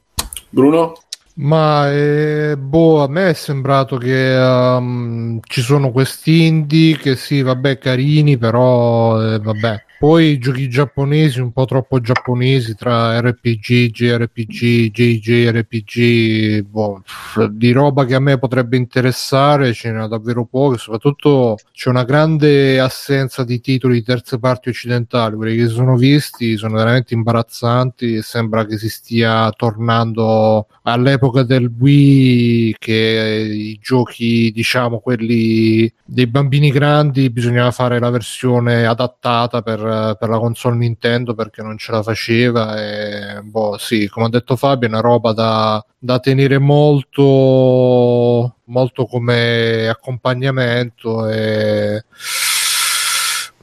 Bruno? Ma eh, boh, a me è sembrato che um, ci sono questi indie che sì, vabbè, carini, però eh, vabbè. Poi giochi giapponesi, un po' troppo giapponesi tra RPG, JRPG, JJRPG, boh, di roba che a me potrebbe interessare, ce n'è davvero poco, soprattutto c'è una grande assenza di titoli di terze parti occidentali, quelli che sono visti sono veramente imbarazzanti e sembra che si stia tornando all'epoca del Wii che i giochi, diciamo, quelli dei bambini grandi bisognava fare la versione adattata per per la console Nintendo perché non ce la faceva e boh sì come ha detto Fabio è una roba da, da tenere molto molto come accompagnamento e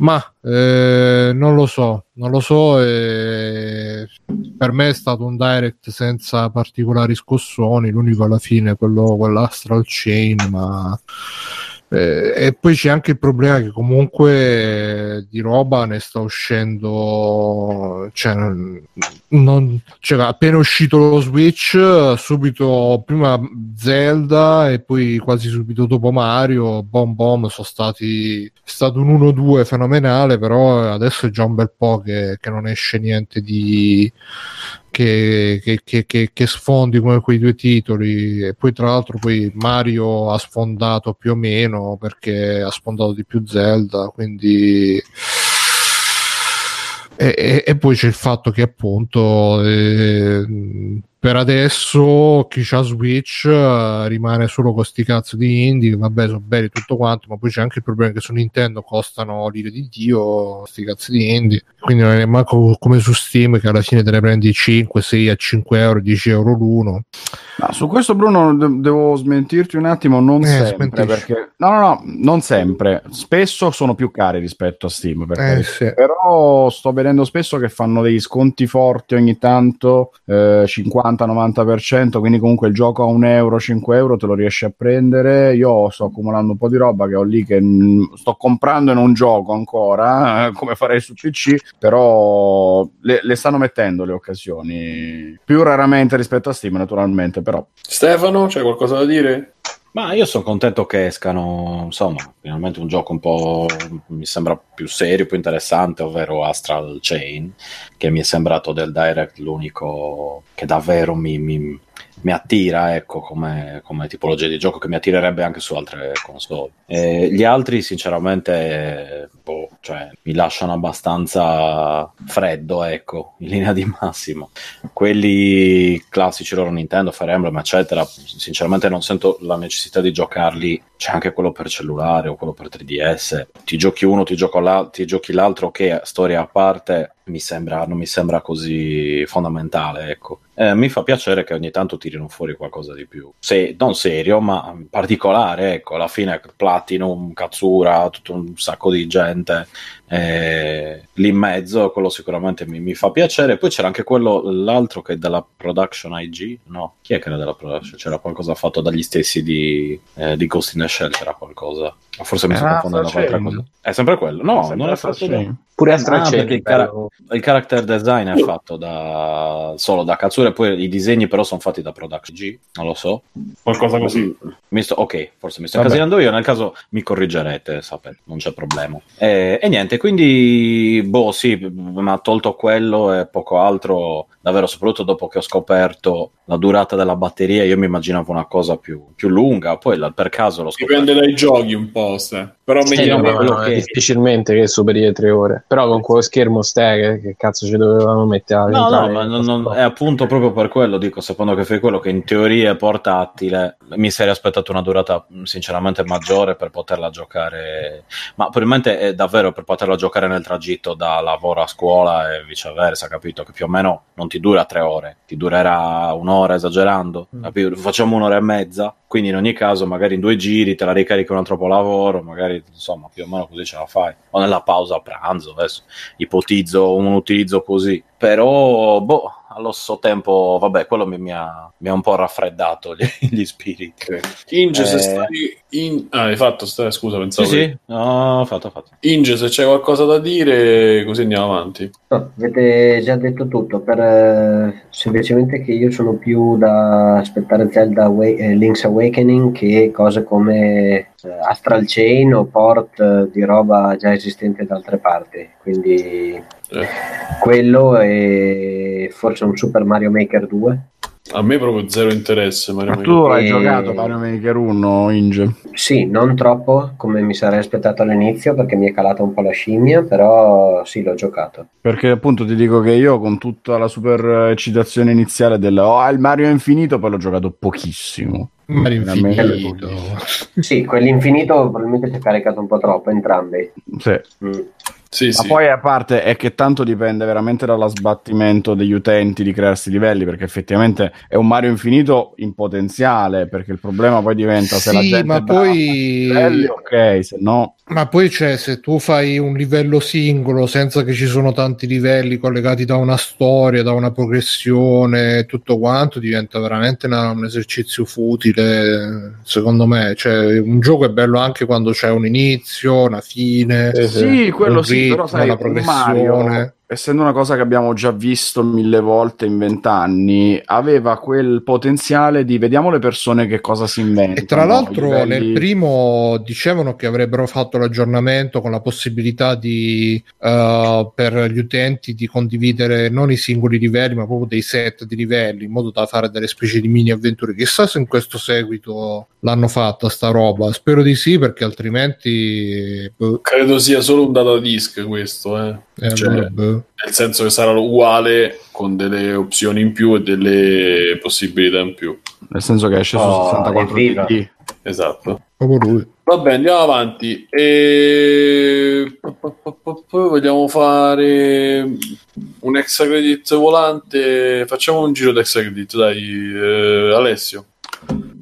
ma eh, non lo so, non lo so. Eh, per me è stato un direct senza particolari scossoni. L'unico alla fine quello, quell'Astral Chain, ma eh, e poi c'è anche il problema che comunque eh, di roba ne sta uscendo, cioè, non, cioè, appena uscito lo Switch, subito prima Zelda e poi quasi subito dopo Mario, Bom Bom sono stati, è stato un 1-2 fenomenale, però adesso è già un bel po' che, che non esce niente di che, che, che, che, sfondi come quei due titoli. E poi tra l'altro poi Mario ha sfondato più o meno perché ha sfondato di più Zelda quindi e, e, poi c'è il fatto che appunto eh, per adesso chi ha Switch uh, rimane solo con sti cazzo di indie vabbè sono belli tutto quanto ma poi c'è anche il problema che su Nintendo costano l'ire di dio sti cazzo di indie. Quindi non è manco come su Steam che alla fine te ne prendi 5, 6 a 5 euro 10 euro l'uno no, su questo Bruno de- devo smentirti un attimo non eh, sempre perché no no no non sempre spesso sono più cari rispetto a Steam eh, sì. però sto vedendo spesso che fanno degli sconti forti ogni tanto eh, 50 80-90%, quindi comunque il gioco a 1 euro, 5 euro te lo riesci a prendere. Io sto accumulando un po' di roba che ho lì che mh, sto comprando e non gioco ancora, come farei su PC, però le, le, stanno mettendo le occasioni, più raramente rispetto a Steam naturalmente, però. Stefano, c'è qualcosa da dire? Ma io sono contento che escano, insomma, finalmente un gioco un po' mi sembra più serio, più interessante, ovvero Astral Chain, che mi è sembrato del Direct l'unico che davvero mi, mi, mi attira, ecco, come, come, tipologia di gioco che mi attirerebbe anche su altre console. E gli altri, sinceramente, boh, cioè, mi lasciano abbastanza freddo, ecco, in linea di massimo. Quelli classici loro Nintendo, Fire Emblem, eccetera, sinceramente non sento la necessità di giocarli. C'è anche quello per cellulare o quello per 3DS. Ti giochi uno, ti, ti giochi l'altro, che storia a parte mi sembra, non mi sembra così fondamentale. Ecco. Eh, mi fa piacere che ogni tanto tirino fuori qualcosa di più, Se, non serio, ma particolare. Ecco, alla fine Platinum, Katsura, tutto un sacco di gente eh, lì in mezzo, quello sicuramente mi, mi, fa piacere. Poi c'era anche quello, l'altro che è della Production IG, no? Chi è che era della Production? C'era qualcosa fatto dagli stessi di, eh, di Ghost in the Shell, c'era qualcosa. Forse mi sto ah, confondendo con altra cosa. È sempre quello? No, sempre non è fatto da... Pure Astral ah, perché il, cara- il, character design è fatto da solo da Katsura e poi i disegni però sono fatti da Production G, non lo so. Qualcosa così. Sto... ok, forse mi sto incasinando io, nel caso mi corrigerete, sapete, non c'è problema. E, e niente, quindi, boh, sì, mi ha tolto quello e poco altro. Davvero, soprattutto dopo che ho scoperto la durata della batteria, io mi immaginavo una cosa più, più lunga. Poi la- per caso l'ho scoperto. Dipende dai giochi un po', se. però Sì, meglio no, ma no, che- difficilmente che superi le tre ore. Però con quello schermo ste, che, cazzo ci dovevamo mettere No, no, ma non- non- è appunto proprio per quello, dico, secondo che fai quello che in teoria è portatile, mi sarei aspettato una durata sinceramente maggiore per poterla giocare, ma probabilmente è davvero per poterla giocare nel tragitto da lavoro a scuola e viceversa, capito? Che più o meno non ti dura tre ore, ti durerà un'ora esagerando, capito? facciamo un'ora e mezza, quindi in ogni caso magari in due giri te la ricarichi un altro po' lavoro, magari insomma più o meno così ce la fai, o nella pausa a pranzo, adesso ipotizzo un utilizzo così, però boh, allo stesso tempo, vabbè, quello mi, mi ha, mi ha un po' raffreddato gli, gli spiriti. Inge, se Eh. stai in... Ah, hai fatto? Stai... Scusa, Sì, pensavo. che- sì, no, fatto, fatto. Inge, se c'è qualcosa da dire, così andiamo avanti. No, avete già detto tutto, per, eh, semplicemente che io sono più da aspettare Zelda Awa- eh, Link's Awakening che cose come eh, Astral Chain o port di roba già esistente da altre parti. Quindi Eh, quello e forse un Super Mario Maker 2. a me proprio zero interesse. Mario Ma Maker. tu hai Eh, giocato Mario Maker 1, Inge? Sì, non troppo come mi sarei aspettato all'inizio perché mi è calata un po' la scimmia, però sì, l'ho giocato. Perché appunto ti dico che io con tutta la super eccitazione iniziale del oh, il Mario è infinito, poi l'ho giocato pochissimo. Mario infinito. Sì, quell'infinito probabilmente ci ha caricato un po' troppo, entrambi. Sì. Mm. Sì, Ma sì. poi a parte è che tanto dipende veramente dalla sbattimento degli utenti di crearsi livelli, perché effettivamente è un Mario infinito in potenziale, perché il problema poi diventa se la Sì, gente ma poi livelli, ok, se no Ma poi c'è, se tu fai un livello singolo senza che ci sono tanti livelli collegati da una storia, da una progressione, tutto quanto, diventa veramente una- un esercizio futile, secondo me. Cioè, un gioco è bello anche quando c'è un inizio, una fine, Sì, quello un sì, ritmo, però sai, una un progressione. Mario, essendo una cosa che abbiamo già visto mille volte in vent'anni, aveva quel potenziale di vediamo le persone che cosa si inventano. E tra l'altro livelli- nel primo dicevano che avrebbero fatto l'aggiornamento con la possibilità di, eh, per gli utenti di condividere non i singoli livelli ma proprio dei set di livelli in modo da fare delle specie di mini avventure. Chissà se in questo seguito l'hanno fatta sta roba. Spero di sì perché altrimenti... boh, Credo sia solo un data disk questo, eh. eh, Cioè, allora, nel senso che sarà uguale con delle opzioni in più e delle possibilità in più. Nel senso che esce su Oh, 64 evviva. TD. Esatto. Proprio lui. Va bene, andiamo avanti. E... Poi vogliamo fare un extra credit volante. Facciamo un giro di extra credit, dai, eh, Alessio.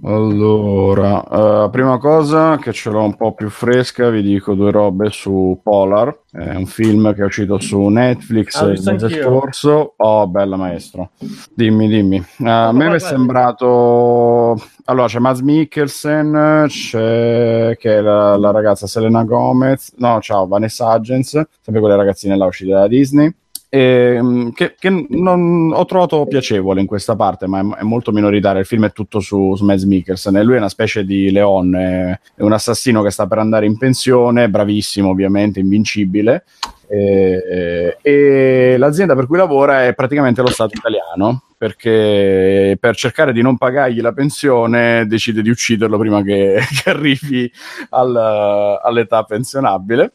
Allora, eh, prima cosa che ce l'ho un po' più fresca, vi dico due robe su Polar, è un film che è uscito su Netflix Ah, il mese scorso. Oh, bella maestro. Dimmi, dimmi. Eh, a me mi è sembrato... Allora, c'è Mads Mikkelsen, c'è che è la, la ragazza Selena Gomez, no, ciao, Vanessa Hudgens, sempre quelle ragazzine là uscite da Disney. E, mm, che, che non, ho trovato piacevole in questa parte, ma è, è molto minoritaria. Il film è tutto su, su Mads Mikkelsen e lui è una specie di leone, è un assassino che sta per andare in pensione, bravissimo ovviamente, invincibile. E, e l'azienda per cui lavora è praticamente lo Stato italiano perché per cercare di non pagargli la pensione decide di ucciderlo prima che, che arrivi al- all'età pensionabile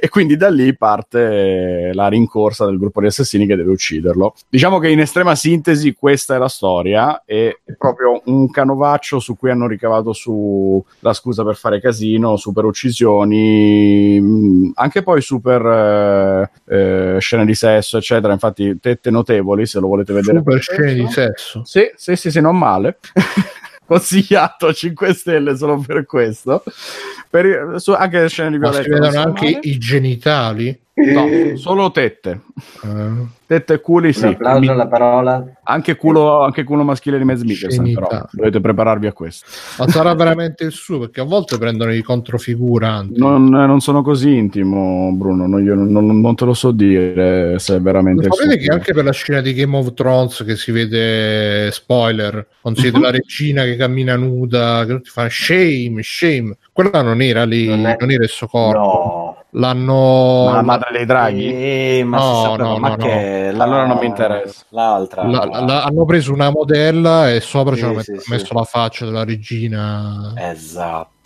e quindi da lì parte la rincorsa del gruppo di assassini che deve ucciderlo. Diciamo che in estrema sintesi questa è la storia è proprio un canovaccio su cui hanno ricavato su la scusa per fare casino, super uccisioni, mh, anche poi super eh, eh, scene di sesso, eccetera. Infatti, tette notevoli se lo volete vedere. Super per scene di sesso. Sì, sì, sì, sì, non male. Consigliato 5 stelle solo per questo. Per su- anche le scene di Ma si violenza. vedono anche male. i genitali. No, solo tette. Eh, Tette e culi, Un sì. applauso alla parola. Anche culo, anche culo maschile di Mads Mikkelsen, però dovete prepararvi a questo. ma sarà veramente il suo perché a volte prendono i controfiguranti. Non, non sono così intimo, Bruno. non- io non, non te lo so dire se è veramente. il Sapete che anche per la scena di Game of Thrones che si vede spoiler, quando si vede la regina che cammina nuda, che tutti fanno shame, shame, quella non era lì, Non non, è- era il suo corpo. No, l'hanno Ma la madre dei draghi? Eh, ma No, si sapeva, no, ma no, che Allora non mi interessa. L'altra. la- la- hanno preso una modella e sopra Sì, ci hanno sì, met- sì. messo la faccia della regina Esatto.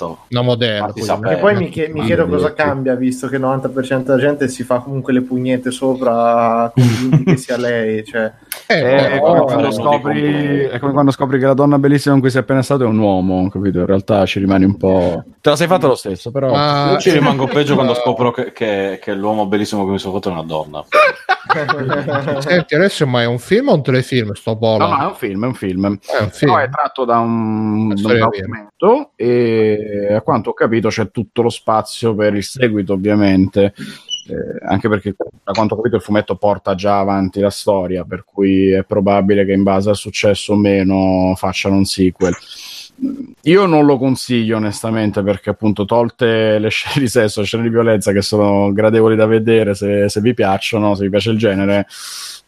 Si quindi. sapeva. E poi mi, chie- mi chiedo cosa cambia, visto che il 90% della gente si fa comunque le pugnette sopra convinti che sia lei. Cioè, Eh, È però- come, no, quando no, scopri, no, no. è come quando scopri che la donna bellissima con cui sei appena stato è un uomo, capito? In realtà ci rimani un po'. Te la sei fatta lo stesso, però. Ma- Io ci rimango peggio quando No. scopro che, che- che l'uomo bellissimo che mi sono fatto è una donna. Senti, adesso ma è un film o un telefilm sto polo? No, no, è un film, è un film. È un film. No, è tratto da un, da un documento e a quanto ho capito c'è tutto lo spazio per il seguito, ovviamente. Eh, anche perché da quanto ho capito il fumetto porta già avanti la storia, per cui è probabile che in base al successo o meno facciano un sequel. Io non lo consiglio onestamente perché appunto tolte le scene di sesso, scene di violenza che sono gradevoli da vedere se, se vi piacciono, se vi piace il genere,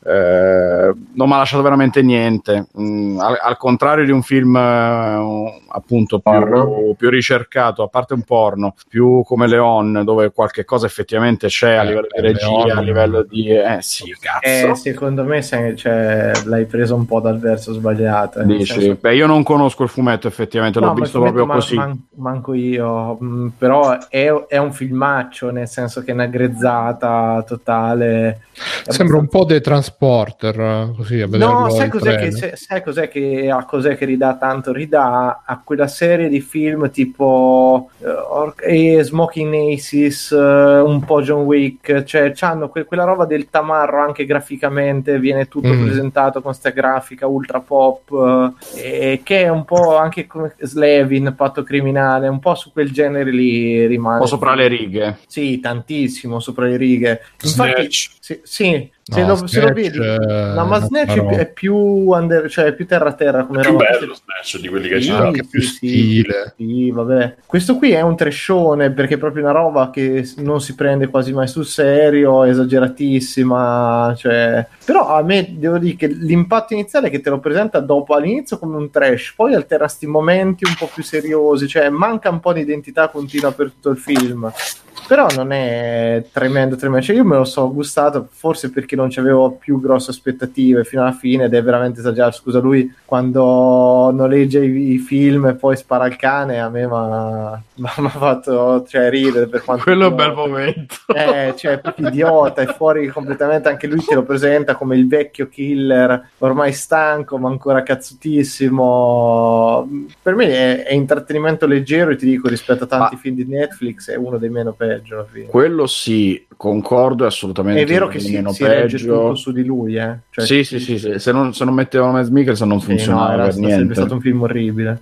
eh, non mi ha lasciato veramente niente. Mm, al, al contrario di un film eh, appunto più, più ricercato, a parte un porno, più come Leon, dove qualche cosa effettivamente c'è a Eh, livello di beh, regia, Leon- a livello di... Eh sì, cazzo. eh, secondo me se- cioè, l'hai preso un po' dal verso sbagliato. eh, Dici? senso- Beh, io non conosco il fumetto, effettivamente, No, l'ho visto proprio così. man- man- manco io, mm, però è, è un filmaccio, nel senso che è una grezzata totale. È Sembra un abbastanza- po' dei transporter, eh, così a vederlo No, sai cos'è, che, sai cos'è che a cos'è che ridà tanto? Ridà a quella serie di film tipo eh, Or- e Smoking Aces, eh, un po' John Wick, cioè hanno quella roba del tamarro anche graficamente, viene tutto Mm. presentato con sta grafica ultra pop, eh, e che è un po' anche come Slevin, Patto Criminale, un po' su quel genere lì rimane. Un po' sopra le righe. Sì, tantissimo sopra le righe. Infatti, sì, sì, se, No, lo, se lo vedi, eh, no, ma Snatch è però- più, è più under, cioè è più terra terra come più roba. bello Snatch di quelli che Sì, ci anche sì, più sì. stile. Sì, vabbè. Questo qui è un trashone perché è proprio una roba che non si prende quasi mai sul serio, esageratissima. Cioè... Però a me devo dire che l'impatto iniziale è che te lo presenta dopo all'inizio come un trash, poi alterna sti momenti un po' più seriosi, cioè manca un po' di identità continua per tutto il film. Però non è tremendo, tremendo. Cioè, io me lo so gustato, forse perché non avevo più grosse aspettative fino alla fine ed è veramente esagerato. Scusa, lui quando noleggia i, i film e poi spara il cane, a me mi ha fatto cioè, ridere per quanto Quello è un bel momento. Eh, cioè, è proprio idiota, è fuori completamente. Anche lui te lo presenta come il vecchio killer, ormai stanco, ma ancora cazzutissimo. Per me è, è intrattenimento leggero e ti dico, rispetto a tanti Ma- film di Netflix, è uno dei meno peggio. Alla fine. Quello sì, concordo, è assolutamente È vero che si, meno si regge peggio. tutto su di lui, eh. Cioè, sì, sì, sì, sì. Se, non, se non mettevano Mads Mikkelsen non sì, funzionava no, era per sarebbe niente. stato un film orribile.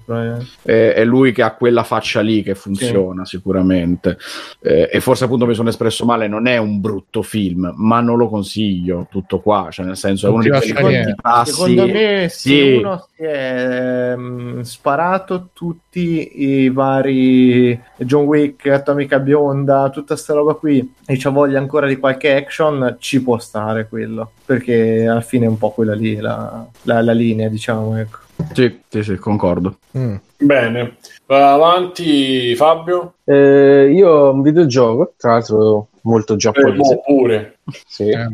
è, è lui che ha quella faccia lì che funziona sicuramente Eh, e forse appunto mi sono espresso male non è un brutto film ma non lo consiglio tutto qua cioè nel senso è uno di quelli che passi Secondo me, sì. uno si è ehm, sparato tutti i vari John Wick, Atomica Bionda, tutta sta roba qui e c'ha voglia ancora di qualche action, ci può stare quello perché alla fine è un po' quella lì la, la- la linea, diciamo. Ecco. sì, sì, sì, concordo Mm. Bene, va avanti Fabio. Eh, io ho un videogioco, tra l'altro molto Eh, giapponese, boh, pure. sì, Eh,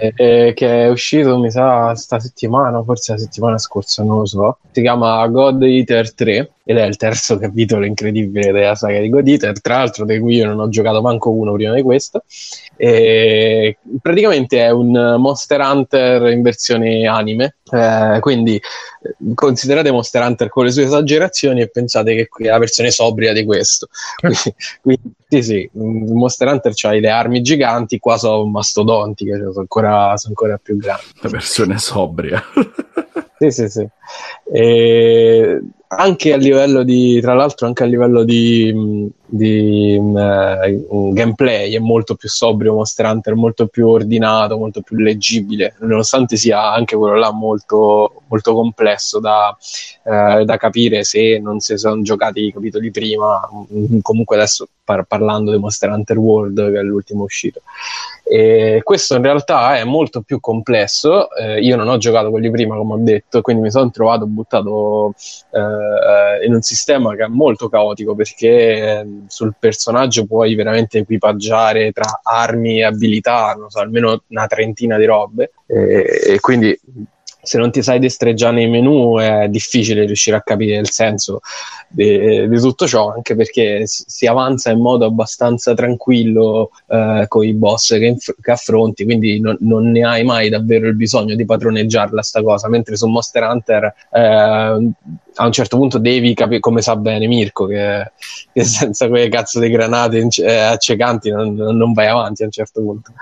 eh, eh, che è uscito, mi sa, sta settimana, forse la settimana scorsa, non lo so. Si chiama God Eater 3 ed è il terzo capitolo incredibile della saga di God Eater, tra l'altro di cui io non ho giocato manco uno prima di questo. E praticamente è un Monster Hunter in versione anime, eh, quindi considerate Monster Hunter con le sue esagerazioni e pensate che qui è la versione sobria di questo. Quindi, quindi sì, sì, mm, Monster Hunter c'ha le armi giganti, qua sono mastodonti, che sono ancora, sono ancora più grandi. la versione sobria Sì, sì, sì. E anche a livello di, tra l'altro, anche a livello di, mh, di, eh, gameplay è molto più sobrio Monster Hunter, molto più ordinato, molto più leggibile, nonostante sia anche quello là molto, molto complesso da, eh, da capire se non si sono giocati i capitoli prima. Mm, Comunque adesso par- parlando di Monster Hunter World, che è l'ultimo uscito. E questo in realtà è molto più complesso. Eh, io non ho giocato quelli prima, come ho detto, quindi mi sono trovato buttato eh, in un sistema che è molto caotico perché sul personaggio puoi veramente equipaggiare tra armi e abilità, non so, almeno una trentina di robe. E, e quindi se non ti sai destreggiare nei menu è difficile riuscire a capire il senso di, di tutto ciò, anche perché si, avanza in modo abbastanza tranquillo eh, con i boss che, inf- che affronti, quindi non, non, ne hai mai davvero il bisogno di padroneggiarla sta cosa, mentre su Monster Hunter eh, a un certo punto devi capire come sa bene Mirko che, che senza quelle cazzo di granate eh, accecanti non, non vai avanti a un certo punto.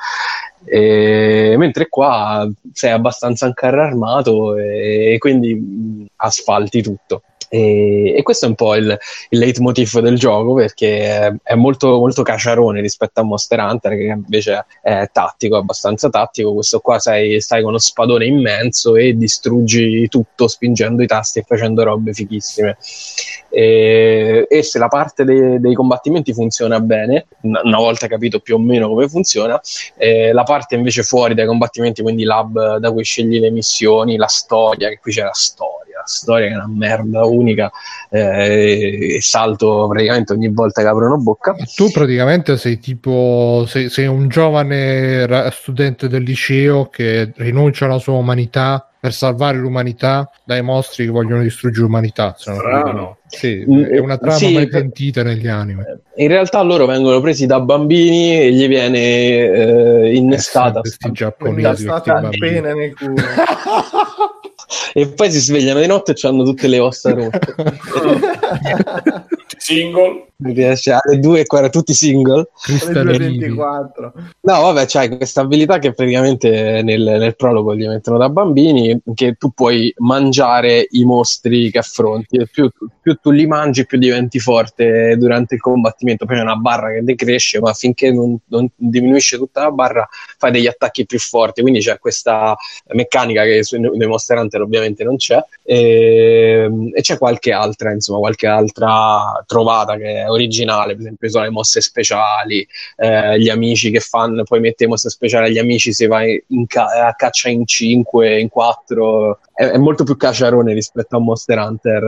E, mentre qua sei abbastanza carro armato e, e quindi asfalti tutto. E, e, questo è un po' il, il leitmotiv del gioco perché è molto, molto caciarone rispetto a Monster Hunter che invece è tattico, abbastanza tattico. Questo qua sei, stai con uno spadone immenso e distruggi tutto spingendo i tasti e facendo robe fighissime. E, e se la parte dei, dei, combattimenti funziona bene, una volta capito più o meno come funziona, eh, la parte invece fuori dai combattimenti, quindi l'hub da cui scegli le missioni, la storia, che qui c'è la storia storia che è una merda unica eh, e salto praticamente ogni volta che aprono bocca. Tu praticamente sei tipo sei, sei un giovane studente del liceo che rinuncia alla sua umanità per salvare l'umanità dai mostri che vogliono distruggere l'umanità. Strano. Sì, è una trama sì, mai pentita negli anime. In realtà loro vengono presi da bambini e gli viene eh, innestata eh, questi giapponesi appena nel culo. e poi si svegliano di notte e hanno tutte le ossa rotte. single. Mi piace alle 2 e tutti single. No, vabbè, c'hai questa abilità che praticamente nel, nel, prologo gli mettono da bambini, che tu puoi mangiare i mostri che affronti. E più, più tu li mangi, più diventi forte durante il combattimento. Poi c'è una barra che decresce, ma finché non, non diminuisce tutta la barra, fai degli attacchi più forti. Quindi c'è questa meccanica che sui, nei Monster Hunter ovviamente non c'è. E, e c'è qualche altra, insomma, qualche altra trovata che è originale, per esempio sono le mosse speciali, eh, gli amici che fanno, poi mette mosse speciali agli amici se vai ca- a caccia in 5, in 4, è, è, molto più cacciarone rispetto a Monster Hunter,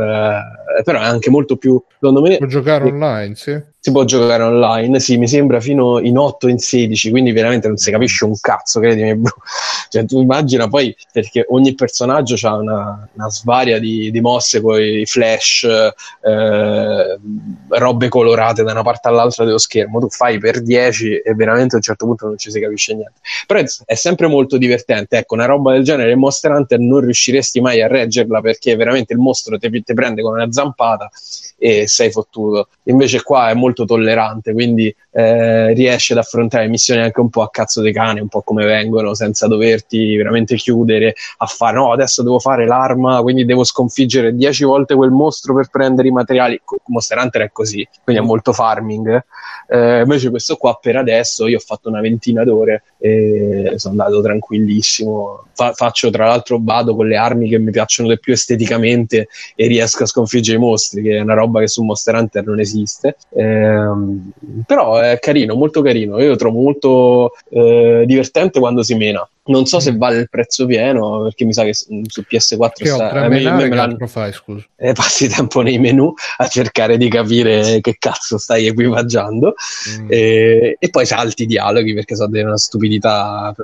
eh, però è anche molto più, secondo me... Può giocare online, sì si può giocare online, sì, mi sembra fino in 8 in 16, quindi veramente non si capisce un cazzo, credimi. Cioè, tu immagina poi, perché ogni personaggio ha una, una svaria di, di mosse, poi flash, eh, robe colorate da una parte all'altra dello schermo, tu fai per 10 e veramente a un certo punto non ci si capisce niente. Però è, sempre molto divertente, ecco, una roba del genere Hunter non riusciresti mai a reggerla perché veramente il mostro ti prende con una zampata e sei fottuto. Invece qua è molto tollerante, quindi eh, riesce ad affrontare missioni anche un po' a cazzo dei cani, un po' come vengono, senza doverti veramente chiudere a fare no, adesso devo fare l'arma, quindi devo sconfiggere dieci volte quel mostro per prendere i materiali. Monster Hunter è così, quindi è molto farming. Eh, invece questo qua per adesso io ho fatto una ventina d'ore e sono andato tranquillissimo. Fa- faccio tra l'altro vado con le armi che mi piacciono di più esteticamente e riesco a sconfiggere i mostri, che è una roba che su Monster Hunter non esiste. Eh, però è carino, molto carino. Io lo trovo molto eh, divertente quando si mena. Non so se mm. vale il prezzo pieno, perché mi sa che su PS4 che sta, eh, me, me, me l'hanno... fai, scusa. Eh, passi tempo nei menu a cercare di capire che cazzo stai equipaggiando mm. e, e, poi salti i dialoghi perché sono una stupidità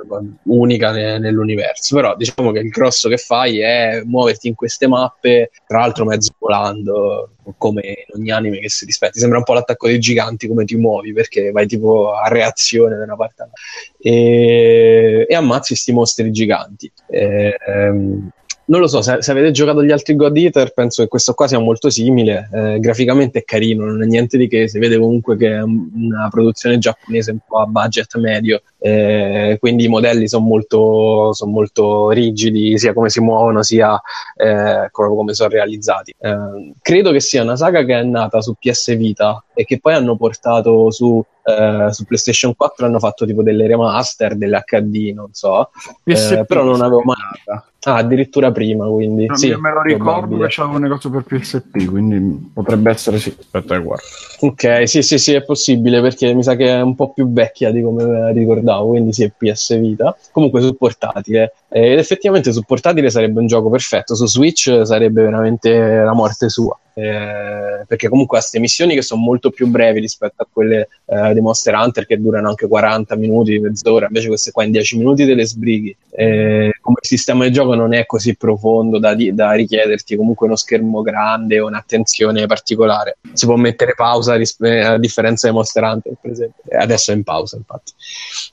unica ne, nell'universo. Però diciamo che il grosso che fai è muoverti in queste mappe, tra l'altro mezzo volando, come in ogni anime che si rispetti. Sembra un po' l'attacco dei giganti come ti muovi perché vai tipo a reazione da una parte all'altra e, e ammazzi questi mostri giganti. E, ehm, non lo so, se, se, avete giocato gli altri God Eater, penso che questo qua sia molto simile. Eh, graficamente è carino, non è niente di che. Si vede comunque che è una produzione giapponese un po' a budget medio. Eh, quindi i modelli sono molto, son molto, rigidi, sia come si muovono, sia eh, come sono realizzati. Eh, credo che sia una saga che è nata su PS Vita e che poi hanno portato su Uh, su PlayStation 4 hanno fatto tipo delle remaster, delle HD, non so, uh, però non avevo mai. Ah, addirittura prima, quindi. No, sì, me lo ricordo che c'avevo un negozio per PSP, quindi potrebbe essere sì. Aspetta, guarda. Ok, sì, sì, sì, è possibile perché mi sa che è un po' più vecchia di come ricordavo, quindi sì, è PS Vita. Comunque su portatile. Ed effettivamente su portatile sarebbe un gioco perfetto, su Switch sarebbe veramente la morte sua. Eh, perché comunque ha queste missioni che sono molto più brevi rispetto a quelle eh, di Monster Hunter che durano anche 40 minuti, mezz'ora, invece queste qua in 10 minuti te le sbrighi. Eh, come sistema di gioco non è così profondo da, di- da richiederti comunque uno schermo grande o un'attenzione particolare. Si può mettere pausa ris- eh, a differenza di Monster Hunter, per esempio. Eh, Adesso è in pausa, infatti.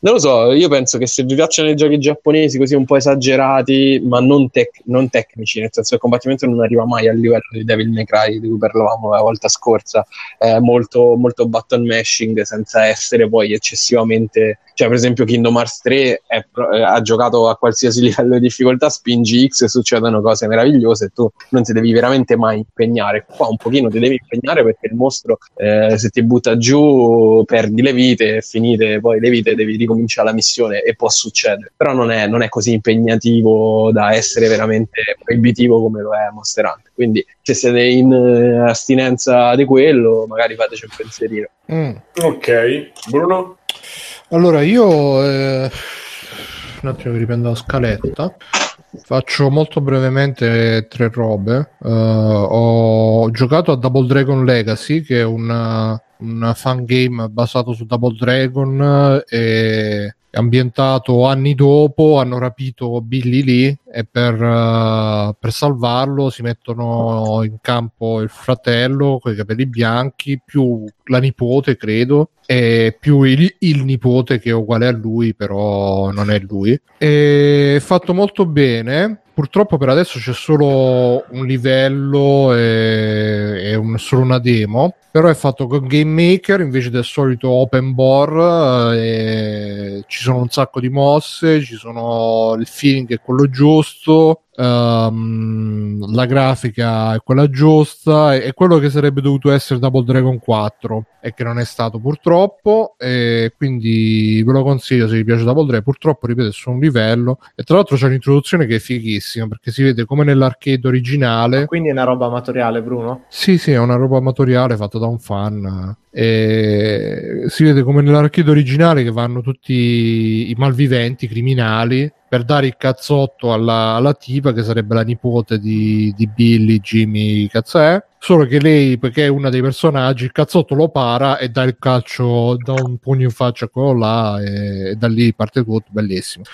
Non lo so, io penso che se vi piacciono i giochi giapponesi così un po' esagerati, ma non, tec- non tecnici, nel senso che il combattimento non arriva mai al livello di Devil May Cry di cui parlavamo la volta scorsa, è molto, molto button mashing senza essere poi eccessivamente cioè per esempio Kingdom Hearts 3 è eh, ha giocato a qualsiasi livello di difficoltà spingi X e succedono cose meravigliose e tu non ti devi veramente mai impegnare. Qua un pochino ti devi impegnare perché il mostro eh, se ti butta giù perdi le vite finite poi le vite devi ricominciare la missione e può succedere. Però non è, non è così impegnativo da essere veramente proibitivo come lo è Monster Hunter. Quindi se siete in eh, astinenza di quello magari fateci un pensierino Mm. Ok, Bruno? Allora, io eh, un attimo che riprendo la scaletta. Faccio molto brevemente tre robe. Eh, ho giocato a Double Dragon Legacy, che è una, un fan game basato su Double Dragon e è ambientato anni dopo. Hanno rapito Billy Lee e per, eh, per salvarlo si mettono in campo il fratello con i capelli bianchi, più la nipote, credo, e più il, il nipote che è uguale a lui, però non è lui. È fatto molto bene. Purtroppo per adesso c'è solo un livello e, e un- solo una demo. Però è fatto con Game Maker invece del solito open bore. e ci sono un sacco di mosse, ci sono il feeling è quello giusto. Ehm, la grafica è quella giusta, è, quello che sarebbe dovuto essere Double Dragon 4 e che non è stato purtroppo. E quindi ve lo consiglio se vi piace Double Dragon. Purtroppo, ripeto, è solo un livello. E tra l'altro c'è un'introduzione che è fighissima perché si vede come nell'arcade originale. Quindi è una roba amatoriale, Bruno? Sì, sì, è una roba amatoriale fatta da un fan. E si vede come nell'arcade originale che vanno tutti i malviventi, i criminali, per dare il cazzotto alla, alla tipa che sarebbe la nipote di, di Billy, Jimmy, cazzo è. Solo che lei, perché è una dei personaggi, il cazzotto lo para e dà il calcio, dà un pugno in faccia a quello là e, e da lì parte tutto, bellissimo.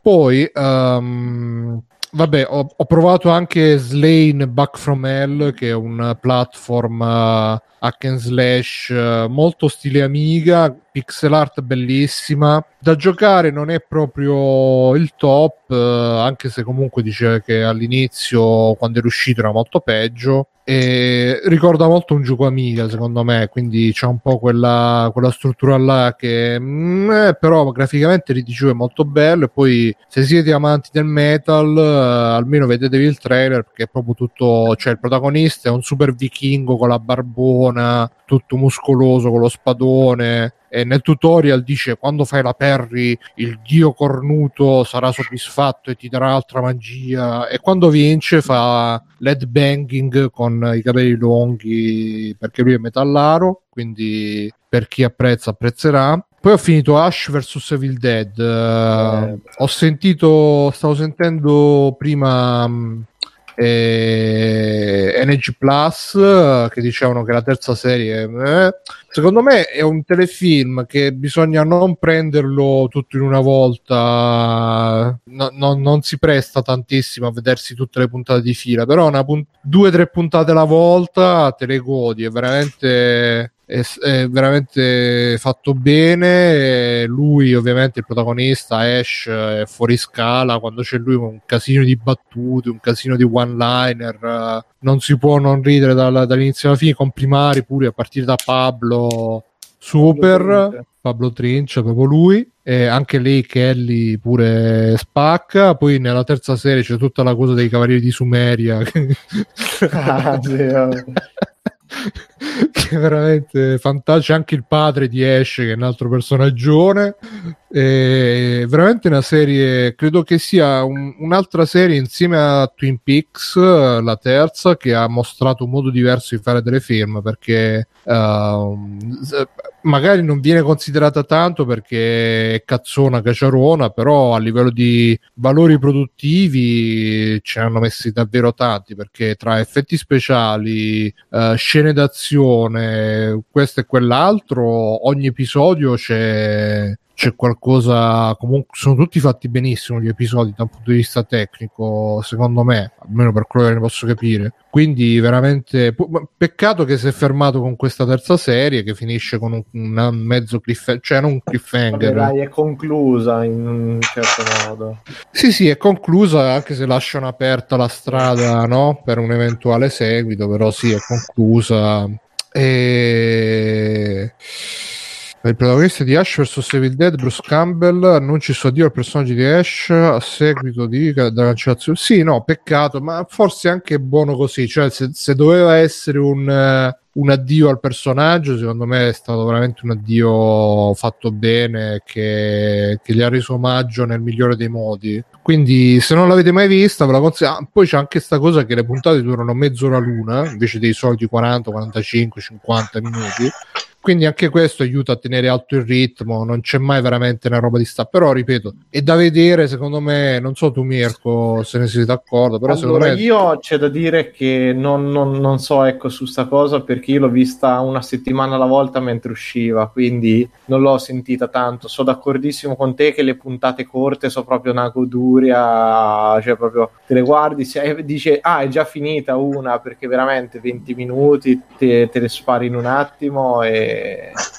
Poi, ehm, vabbè, ho, ho provato anche Slain Back from Hell, che è un platform eh, hack and slash eh, molto stile Amiga, pixel art bellissima. Da giocare non è proprio il top, eh, anche se comunque diceva che all'inizio, quando era uscito, era molto peggio. E ricorda molto un gioco Amiga, secondo me, quindi c'è un po' quella, quella struttura là che mm, eh, però graficamente dicevo è molto bello. E poi, se siete amanti del metal, almeno vedetevi il trailer perché è proprio tutto. Cioè, il protagonista è un super vichingo con la barbona, tutto muscoloso con lo spadone. E nel tutorial dice quando fai la parry il dio cornuto sarà soddisfatto e ti darà altra magia. E quando vince fa led banging con i capelli lunghi perché lui è metallaro quindi per chi apprezza apprezzerà. Poi ho finito Ash vs Evil Dead. Eh, ho sentito stavo sentendo prima mh, eh, NG Plus eh, che dicevano che la terza serie eh, secondo me è un telefilm che bisogna non prenderlo tutto in una volta no- no- non si presta tantissimo a vedersi tutte le puntate di fila però una pun- due o tre puntate alla volta te le godi è veramente è, è veramente fatto bene. Lui, ovviamente, il protagonista Ash è fuori scala. Quando c'è lui, un casino di battute, un casino di one-liner. Non si può non ridere dalla- dall'inizio alla fine. Complimari pure a partire da Pablo Super. Pablo Trinch, proprio lui. E anche lei, Kelly, pure spacca. Poi nella terza serie c'è tutta la cosa dei Cavalieri di Sumeria. Ah, vabbè. che è veramente fantastico. C'è anche il padre di Ash, che è un altro personaggione. È veramente una serie, credo che sia un- un'altra serie insieme a Twin Peaks, la terza, che ha mostrato un modo diverso di fare delle film perché s- magari non viene considerata tanto perché è cazzona, caciarona, però a livello di valori produttivi ne hanno messi davvero tanti perché tra effetti speciali, eh, scene d'azione, questo e quell'altro, ogni episodio c'è c'è qualcosa comunque sono tutti fatti benissimo gli episodi da un punto di vista tecnico secondo me almeno per quello che ne posso capire. Quindi veramente peccato che si è fermato con questa terza serie che finisce con un, un mezzo cliffhanger cioè non un cliffhanger. Dai, è conclusa in un certo modo. Sì sì è conclusa anche se lasciano aperta la strada no? per un eventuale seguito però sì è conclusa. E il protagonista di Ash vs Evil Dead, Bruce Campbell, annuncia il suo addio al personaggio di Ash a seguito di, della cancellazione. Sì, no, peccato, ma forse anche buono così. Cioè, se, se doveva essere un, uh, un, addio al personaggio, secondo me è stato veramente un addio fatto bene che, che, gli ha reso omaggio nel migliore dei modi. Quindi, se non l'avete mai vista, ve la consiglio. Ah, poi c'è anche questa cosa che le puntate durano mezz'ora l'una invece dei soliti 40, 45, 50 minuti quindi anche questo aiuta a tenere alto il ritmo non c'è mai veramente una roba di sta però ripeto è da vedere secondo me non so tu Mirko se ne siete d'accordo però allora, secondo me io c'è da dire che non, non, non, so ecco su sta cosa perché io l'ho vista una settimana alla volta mentre usciva quindi non l'ho sentita tanto. Sono d'accordissimo con te che le puntate corte sono proprio una goduria cioè proprio te le guardi e dice ah è già finita una perché veramente 20 minuti te, te le spari in un attimo e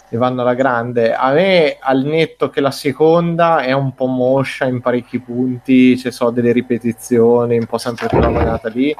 e, vanno alla grande. A me, al netto che la seconda è un po' moscia in parecchi punti, ci sono delle ripetizioni, un po' sempre quella manata lì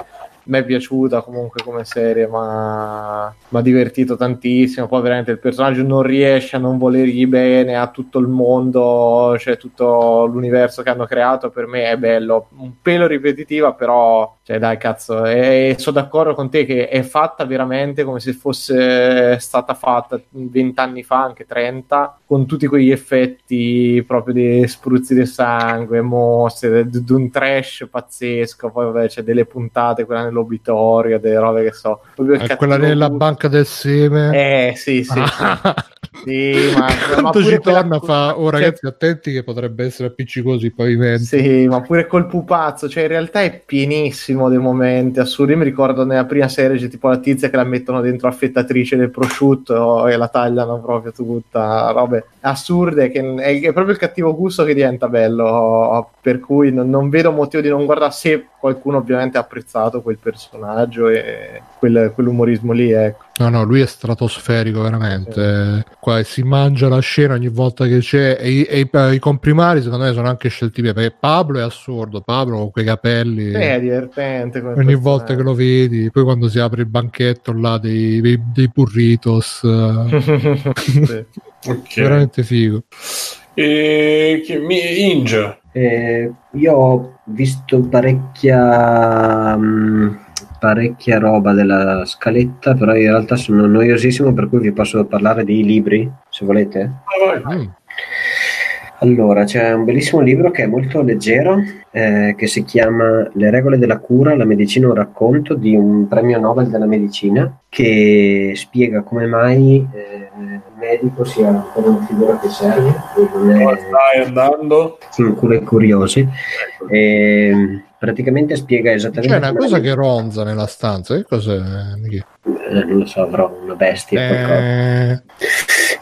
mi è piaciuta comunque come serie, ma mi ha divertito tantissimo. Poi veramente il personaggio non riesce a non volergli bene a tutto il mondo, cioè tutto l'universo che hanno creato. Per me è bello, un pelo ripetitiva, però, cioè dai cazzo, e sono d'accordo con te che è fatta veramente come se fosse stata fatta vent'anni fa, anche 30, con tutti quegli effetti proprio di spruzzi di sangue, mostre, di un trash pazzesco. Poi vabbè c'è delle puntate, quella nell'obitorio, delle robe che so. Eh, quella nella gusto. banca del seme. Eh, sì, sì. Ah. sì ma, Quanto ma ci torna fa, oh ragazzi cioè... attenti che potrebbe essere appiccicosi i pavimenti. Sì, ma pure col pupazzo, cioè in realtà è pienissimo dei momenti assurdi. Mi ricordo nella prima serie c'è tipo la tizia che la mettono dentro affettatrice del prosciutto e la tagliano proprio tutta, robe assurde, che è, è proprio il cattivo gusto che diventa bello, per cui non, non vedo motivo di non guardare se qualcuno ovviamente ha apprezzato quel personaggio e quel, quell'umorismo lì, ecco. No, no, lui è stratosferico veramente. Sì. Qua si mangia la scena ogni volta che c'è. E, i, e i, i comprimari, secondo me, sono anche scelti bene. Perché Pablo è assurdo. Pablo con quei capelli. Sì, è divertente. Ogni volta che lo vedi, poi quando si apre il banchetto là dei, dei, dei burritos, okay. veramente figo. E Inge. Eh, io ho visto parecchia. Um parecchia roba della scaletta, però in realtà sono noiosissimo, per cui vi posso parlare dei libri, se volete. Vai, vai. Allora, c'è un bellissimo libro che è molto leggero, eh, che si chiama Le regole della cura, la medicina un racconto di un premio Nobel della medicina, che spiega come mai eh, il medico sia ancora una figura che serve. Come stai andando? In cure curiosi. Ecco. E, ehm, praticamente spiega esattamente. C'è una cosa che ronza nella stanza, che cos'è? Eh, non lo so, avrò una bestia. Eh...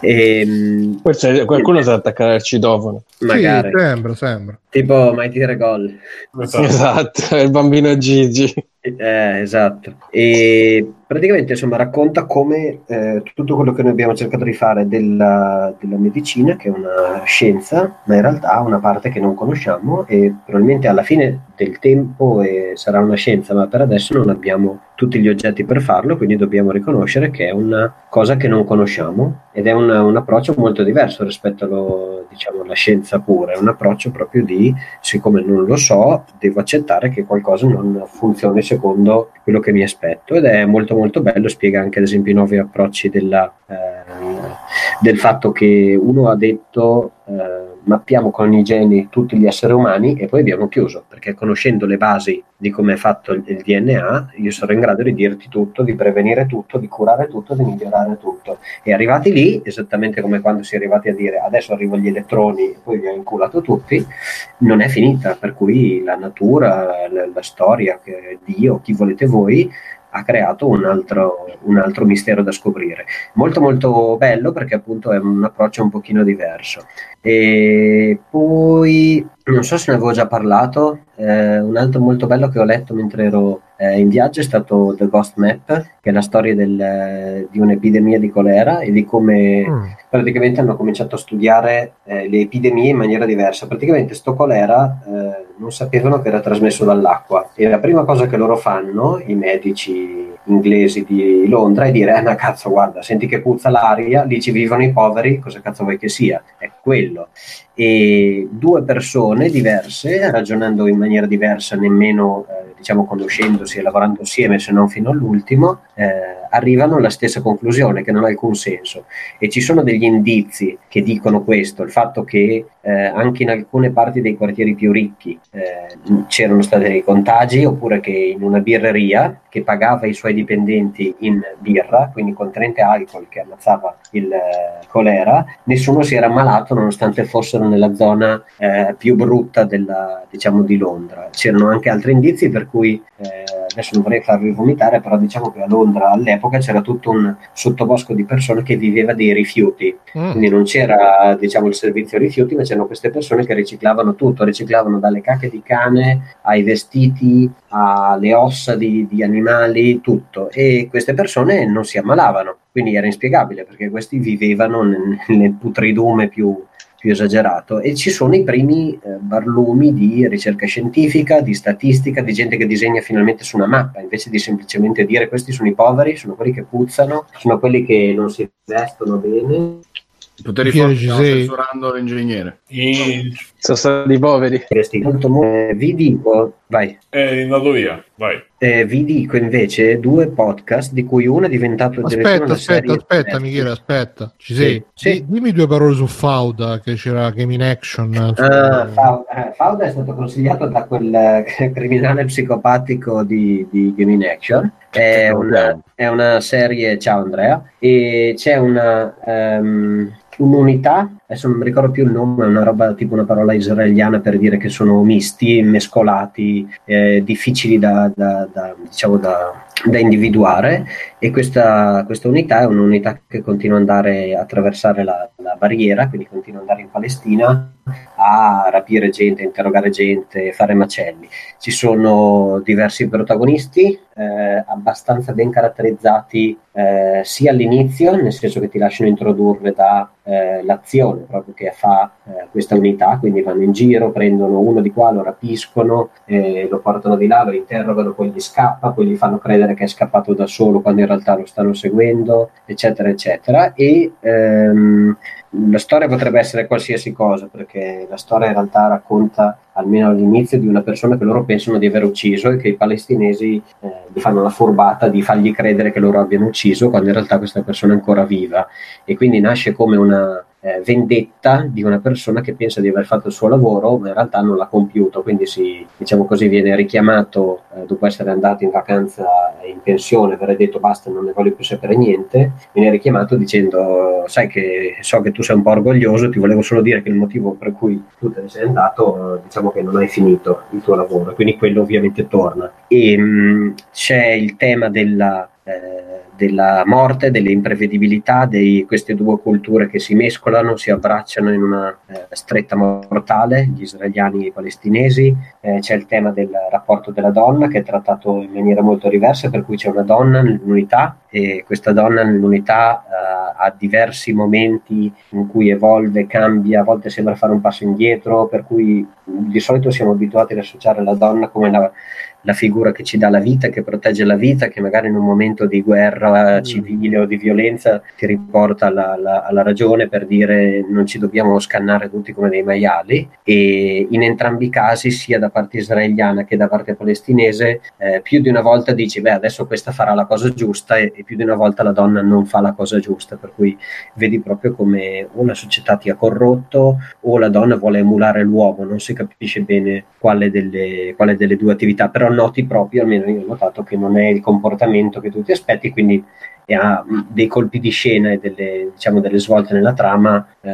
E, ehm, Forse qualcuno si attacca al citofono. Magari. Sì, sembra, sembra. Tipo mai dire gol. Esatto, il bambino Gigi. Eh, esatto. E praticamente insomma racconta come eh, tutto quello che noi abbiamo cercato di fare della, della, medicina, che è una scienza, ma in realtà una parte che non conosciamo e probabilmente alla fine del tempo eh, sarà una scienza, ma per adesso non abbiamo tutti gli oggetti per farlo, quindi dobbiamo riconoscere che è una cosa che non conosciamo ed è un, un approccio molto diverso rispetto allo, diciamo, alla scienza pura, è un approccio proprio di siccome non lo so, devo accettare che qualcosa non funzioni secondo quello che mi aspetto. Ed è molto molto bello, spiega anche ad esempio i nuovi approcci della, eh, del fatto che uno ha detto eh, mappiamo con i geni tutti gli esseri umani e poi abbiamo chiuso, perché conoscendo le basi di come è fatto il, il DNA, io sarò in grado di dirti tutto, di prevenire tutto, di curare tutto, di migliorare tutto. E arrivati lì, esattamente come quando si è arrivati a dire adesso arrivano gli elettroni e poi li ha inculato tutti, non è finita, per cui la natura, la, la storia, Dio, chi volete voi, ha creato un altro, un altro, mistero da scoprire. Molto molto bello perché appunto è un approccio un pochino diverso. E poi, non so se ne avevo già parlato, eh, un altro molto bello che ho letto mentre ero eh, in viaggio è stato The Ghost Map, che è la storia del, di un'epidemia di colera e di come mm. praticamente hanno cominciato a studiare eh, le epidemie in maniera diversa. Praticamente sto colera eh, non sapevano che era trasmesso dall'acqua e la prima cosa che loro fanno, i medici inglesi di Londra, è dire, eh ma cazzo guarda, senti che puzza l'aria, lì ci vivono i poveri, cosa cazzo vuoi che sia? È quello. E due persone diverse, ragionando in maniera diversa, nemmeno eh, diciamo conoscendosi e lavorando assieme, se non fino all'ultimo, eh, arrivano alla stessa conclusione, che non ha alcun senso. E ci sono degli indizi che dicono questo, il fatto che eh, anche in alcune parti dei quartieri più ricchi eh, c'erano stati dei contagi, oppure che in una birreria che pagava i suoi dipendenti in birra, quindi contenente alcol che ammazzava il eh, colera, nessuno si era ammalato nonostante fossero nella zona eh, più brutta della, diciamo, di Londra. C'erano anche altri indizi per cui, eh, adesso non vorrei farvi vomitare, però diciamo che a Londra all'epoca c'era tutto un sottobosco di persone che viveva dei rifiuti, mm. quindi non c'era diciamo, il servizio rifiuti, ma c'erano queste persone che riciclavano tutto, riciclavano dalle cacche di cane ai vestiti, alle ossa di, di animali, tutto. E queste persone non si ammalavano, quindi era inspiegabile perché questi vivevano nel, nel putridume più, più esagerato e ci sono i primi eh, barlumi di ricerca scientifica, di statistica, di gente che disegna finalmente su una mappa invece di semplicemente dire questi sono i poveri, sono quelli che puzzano, sono quelli che non si vestono bene i poteri forti stiamo censurando l'ingegnere. E... Sono stati poveri. Eh, vi dico, vai. È andato via, vai. Eh, vi dico invece due podcast di cui uno è diventato aspetta aspetta aspetta Michele aspetta ci sei sì. Sì. dimmi due parole su Fauda che c'era Game in Action uh, Fauda, eh, Fauda, è stato consigliato da quel eh, criminale psicopatico di, di Game in Action è una, è una, serie ciao Andrea e c'è una um, un'unità, adesso non mi ricordo più il nome, è una roba tipo una parola israeliana per dire che sono misti, mescolati, eh, difficili da, da, da, diciamo da, da individuare e questa, questa, unità è un'unità che continua ad andare a attraversare la, la, barriera, quindi continua ad andare in Palestina a rapire gente, interrogare gente, fare macelli. Ci sono diversi protagonisti eh, abbastanza ben caratterizzati eh, sia all'inizio, nel senso che ti lasciano introdurre dall'azione eh, proprio che fa eh, questa unità, quindi vanno in giro, prendono uno di qua, lo rapiscono, eh, lo portano di là, lo interrogano, poi gli scappa, poi gli fanno credere che è scappato da solo quando in realtà lo stanno seguendo, eccetera, eccetera. E ehm, la storia potrebbe essere qualsiasi cosa, perché la storia in realtà racconta, almeno all'inizio, di una persona che loro pensano di aver ucciso e che i palestinesi eh, gli fanno la furbata di fargli credere che loro abbiano ucciso, quando in realtà questa persona è ancora viva. E quindi nasce come una eh, vendetta di una persona che pensa di aver fatto il suo lavoro, ma in realtà non l'ha compiuto, quindi si, diciamo così, viene richiamato eh, dopo essere andato in vacanza in pensione, aver detto basta, non ne voglio più sapere niente, viene richiamato dicendo sai che so che tu sei un po' orgoglioso, ti volevo solo dire che il motivo per cui tu te ne sei andato, diciamo che non hai finito il tuo lavoro, quindi quello ovviamente torna. E mh, mm, c'è il tema della... Eh, della morte, delle imprevedibilità di queste due culture che si mescolano, si abbracciano in una eh, stretta mortale, gli israeliani e i palestinesi, eh, c'è il tema del rapporto della donna che è trattato in maniera molto diversa, per cui c'è una donna nell'unità e questa donna nell'unità eh, ha diversi momenti in cui evolve, cambia, a volte sembra fare un passo indietro, per cui di solito siamo abituati ad associare la donna come la la figura che ci dà la vita, che protegge la vita, che magari in un momento di guerra Mm. civile o di violenza ti riporta alla, alla- alla ragione per dire non ci dobbiamo scannare tutti come dei maiali. E in entrambi i casi sia da parte israeliana che da parte palestinese eh, più di una volta dici beh adesso questa farà la cosa giusta e, e più di una volta la donna non fa la cosa giusta. Per cui vedi proprio come o la società ti ha corrotto o la donna vuole emulare l'uomo non si capisce bene quale delle, quale delle due attività. Però noti proprio almeno io ho notato che non è il comportamento che tu ti aspetti quindi e ha dei colpi di scena e delle, diciamo, delle svolte nella trama eh,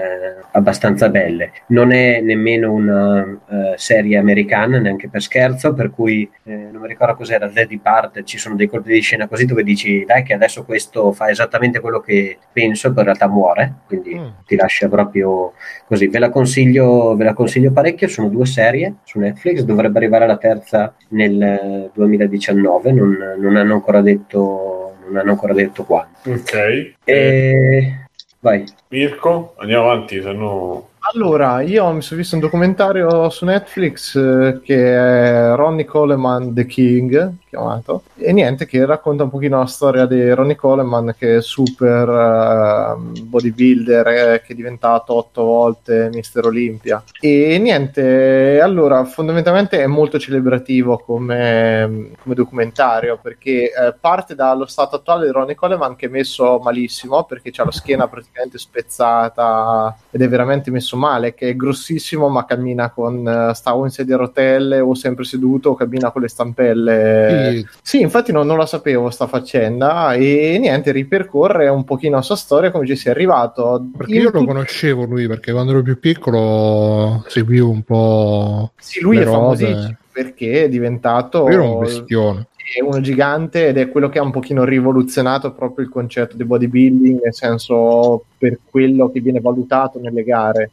abbastanza belle. Non è nemmeno una eh, serie americana, neanche per scherzo, per cui eh, non mi ricordo cos'era, The Departed, ci sono dei colpi di scena così dove dici dai che adesso questo fa esattamente quello che penso, poi in realtà muore, quindi Mm. ti lascia proprio così. Ve la, consiglio, ve la consiglio parecchio, sono due serie su Netflix, dovrebbe arrivare la terza nel eh, 2019, non, non hanno ancora detto non hanno ancora detto quando. Ok. E... Vai. Mirko, andiamo avanti, se no... Allora, io mi sono visto un documentario su Netflix eh, che è Ronnie Coleman The King, chiamato, e niente, che racconta un pochino la storia di Ronnie Coleman che è super eh, bodybuilder, eh, che è diventato otto volte Mister Olympia. E niente, allora, fondamentalmente è molto celebrativo come, come documentario perché eh, parte dallo stato attuale di Ronnie Coleman che è messo malissimo perché ha la schiena praticamente spezzata ed è veramente messo male, che è grossissimo ma cammina con, eh, sta o in sedia a rotelle o sempre seduto o cammina con le stampelle. Sì, Sì, infatti non, non la sapevo sta faccenda e niente, ripercorre un pochino la sua storia come ci sia arrivato. perché In io lo conoscevo lui, perché quando ero più piccolo seguivo un po'... Sì, lui è famosissimo perché è diventato era un bestione. è uno gigante ed è quello che ha un pochino rivoluzionato proprio il concetto di bodybuilding, nel senso per quello che viene valutato nelle gare.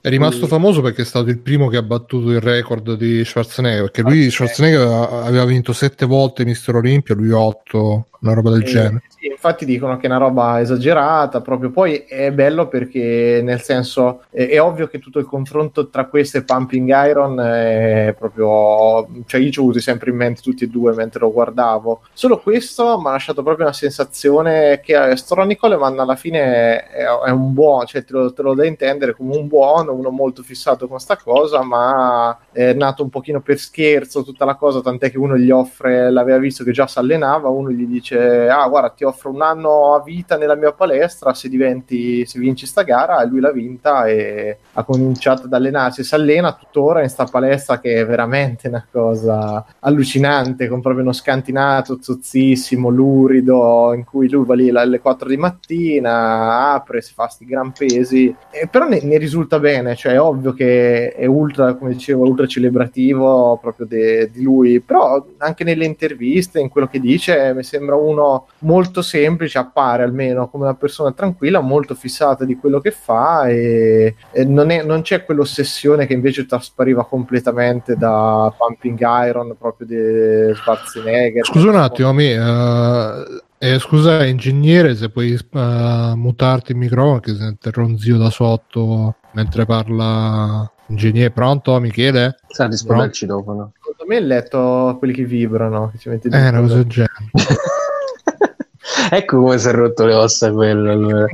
È rimasto Mm. famoso perché è stato il primo che ha battuto il record di Schwarzenegger, perché lui Ok. Schwarzenegger aveva- vinto sette volte Mister Olimpia, lui otto, una roba del Eh, genere. sì, infatti dicono che è una roba esagerata, proprio poi è bello perché nel senso è, è ovvio che tutto il confronto tra questo e Pumping Iron è proprio, cioè io ci ho avuto sempre in mente tutti e due mentre lo guardavo, solo questo mi ha lasciato proprio una sensazione che eh, sto Ronnie Coleman alla fine è, è un buono, cioè te lo, te lo da intendere come un buono, uno molto fissato con sta cosa, ma è nato un pochino per scherzo tutta la cosa, tant'è che uno gli offre, l'aveva visto che già si allenava, uno gli dice ah guarda ti offro un anno a vita nella mia palestra se diventi, se vinci sta gara. E lui l'ha vinta e ha cominciato ad allenarsi, si allena tuttora in sta palestra che è veramente una cosa allucinante, con proprio uno scantinato zozzissimo, lurido, in cui lui va lì alle 4 di mattina, apre, si fa sti gran pesi, e però ne, ne risulta bene, cioè è ovvio che è ultra, come dicevo, ultra celebrativo proprio de- di lui, però anche nelle interviste, in quello che dice, mi sembra uno molto semplice, appare almeno come una persona tranquilla, molto fissata di quello che fa e, e non, è- non c'è quell'ossessione che invece traspariva completamente da Pumping Iron proprio di Schwarzenegger. Scusa un attimo, a me, eh, scusa ingegnere se puoi eh, mutarti il microfono che sente ronzio da sotto mentre parla ingegnere. Pronto Michele? Sa rispondere al citofono. Secondo me il letto quelli che vibrano, che ci metti Eh, una cosa del genere. ecco come si è rotto le ossa quello. Allora.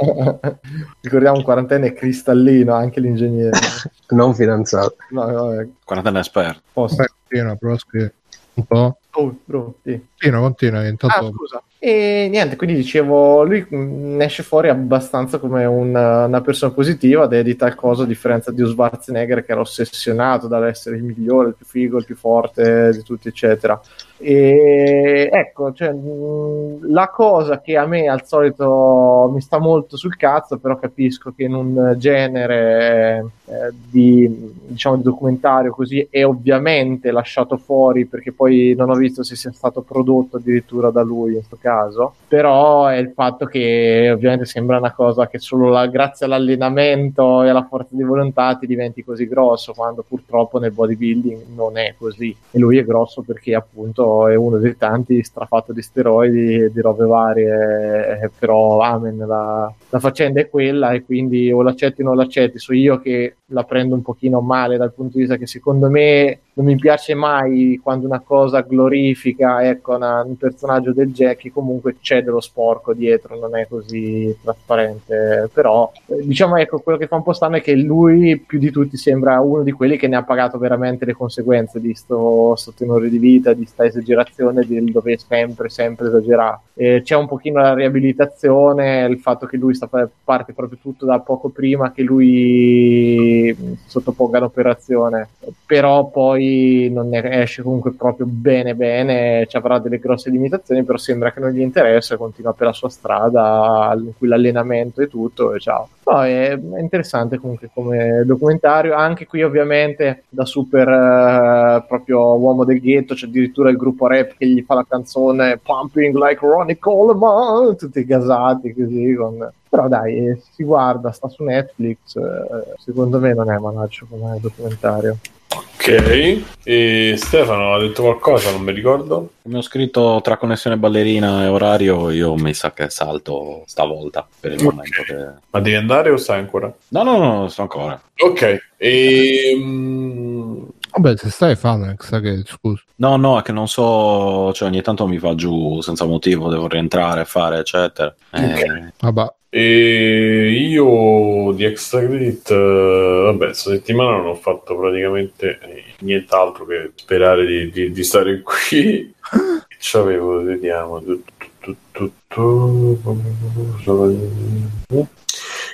Ricordiamo un quarantenne cristallino, anche l'ingegnere. Non fidanzato. No, vabbè, Quarantenne esperto. posto. Vai, continua, prova a scrivere. Un po'. Oh, bro, sì. Continua, continua, Ah, intanto... scusa. E niente, quindi dicevo, lui ne esce fuori abbastanza come un- una persona positiva, dedita al coso, a differenza di Schwarzenegger che era ossessionato dall'essere il migliore, il più figo, il più forte di tutti, eccetera. E ecco, cioè, mh, la cosa che a me al solito mi sta molto sul cazzo, però capisco che in un genere eh, di, diciamo, di documentario così è ovviamente lasciato fuori perché poi non ho visto se sia stato prodotto addirittura da lui in questo caso, però è il fatto che ovviamente sembra una cosa che solo la- grazie all'allenamento e alla forza di volontà ti diventi così grosso, quando purtroppo nel bodybuilding non è così. E lui è grosso perché appunto è uno dei tanti strafatto di steroidi e di robe varie, eh, però amen, la, la faccenda è quella e quindi o l'accetti o non l'accetti, so io che la prendo un pochino male dal punto di vista che secondo me non mi piace mai quando una cosa glorifica ecco, una, un personaggio del Jackie, comunque c'è dello sporco dietro, non è così trasparente. Però eh, diciamo ecco, quello che fa un po' strano è che lui più di tutti sembra uno di quelli che ne ha pagato veramente le conseguenze di sto, sto tenore di vita, di sta esagerazione del dover sempre, sempre esagerare. Eh, c'è un pochino la riabilitazione, il fatto che lui sta parte proprio tutto da poco prima che lui sottoponga l'operazione, però poi non ne esce comunque proprio bene bene, ci avrà delle grosse limitazioni, però sembra che non gli interessa, continua per la sua strada, in cui l'allenamento e tutto, e ciao. No, è, interessante comunque come documentario, anche qui ovviamente da super uh, proprio uomo del ghetto, c'è addirittura il gruppo rap che gli fa la canzone Pumping Like Ronnie Coleman, tutti gasati così con però dai, si guarda, sta su Netflix, eh, secondo me non è malaccio come documentario. Ok, e Stefano ha detto qualcosa, non mi ricordo. Mi ho scritto tra connessione ballerina e orario, io mi sa che salto stavolta per il okay. momento. Che... Ma devi andare o stai ancora? No, no, no, sto ancora. Ok, e... Um... Vabbè, se stai Fanex, che scusa. No, no, è che non so, cioè ogni tanto mi fa giù senza motivo, devo rientrare, fare, eccetera. Okay. Eh... Vabbè. E io di Extra Credit, uh, vabbè, questa settimana non ho fatto praticamente nient'altro che sperare di, di, di stare qui. Ci avevo, vediamo.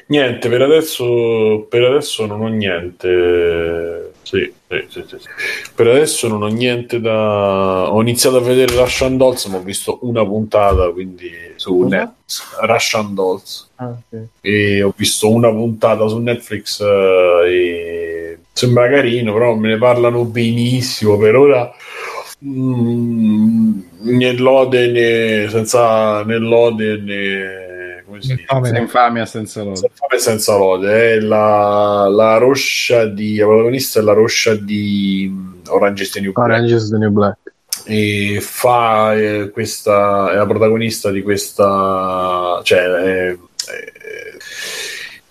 Niente, per adesso, per adesso non ho niente. Sì, sì, sì, sì, Per adesso non ho niente da. Ho iniziato a vedere Russian Dolls, ma ho visto una puntata, quindi su uh Netflix. Russian Dolls. Ah, okay. E ho visto una puntata su Netflix uh, e sembra carino, però me ne parlano benissimo. Per ora mm, né lode né senza né lode né come si infamia, infamia senza lode. Infamia senza lode. È la, la roscia di. La protagonista è la roscia di Orange is the New Black. Orange is the New Black. E fa eh, questa. È la protagonista di questa. Cioè. È,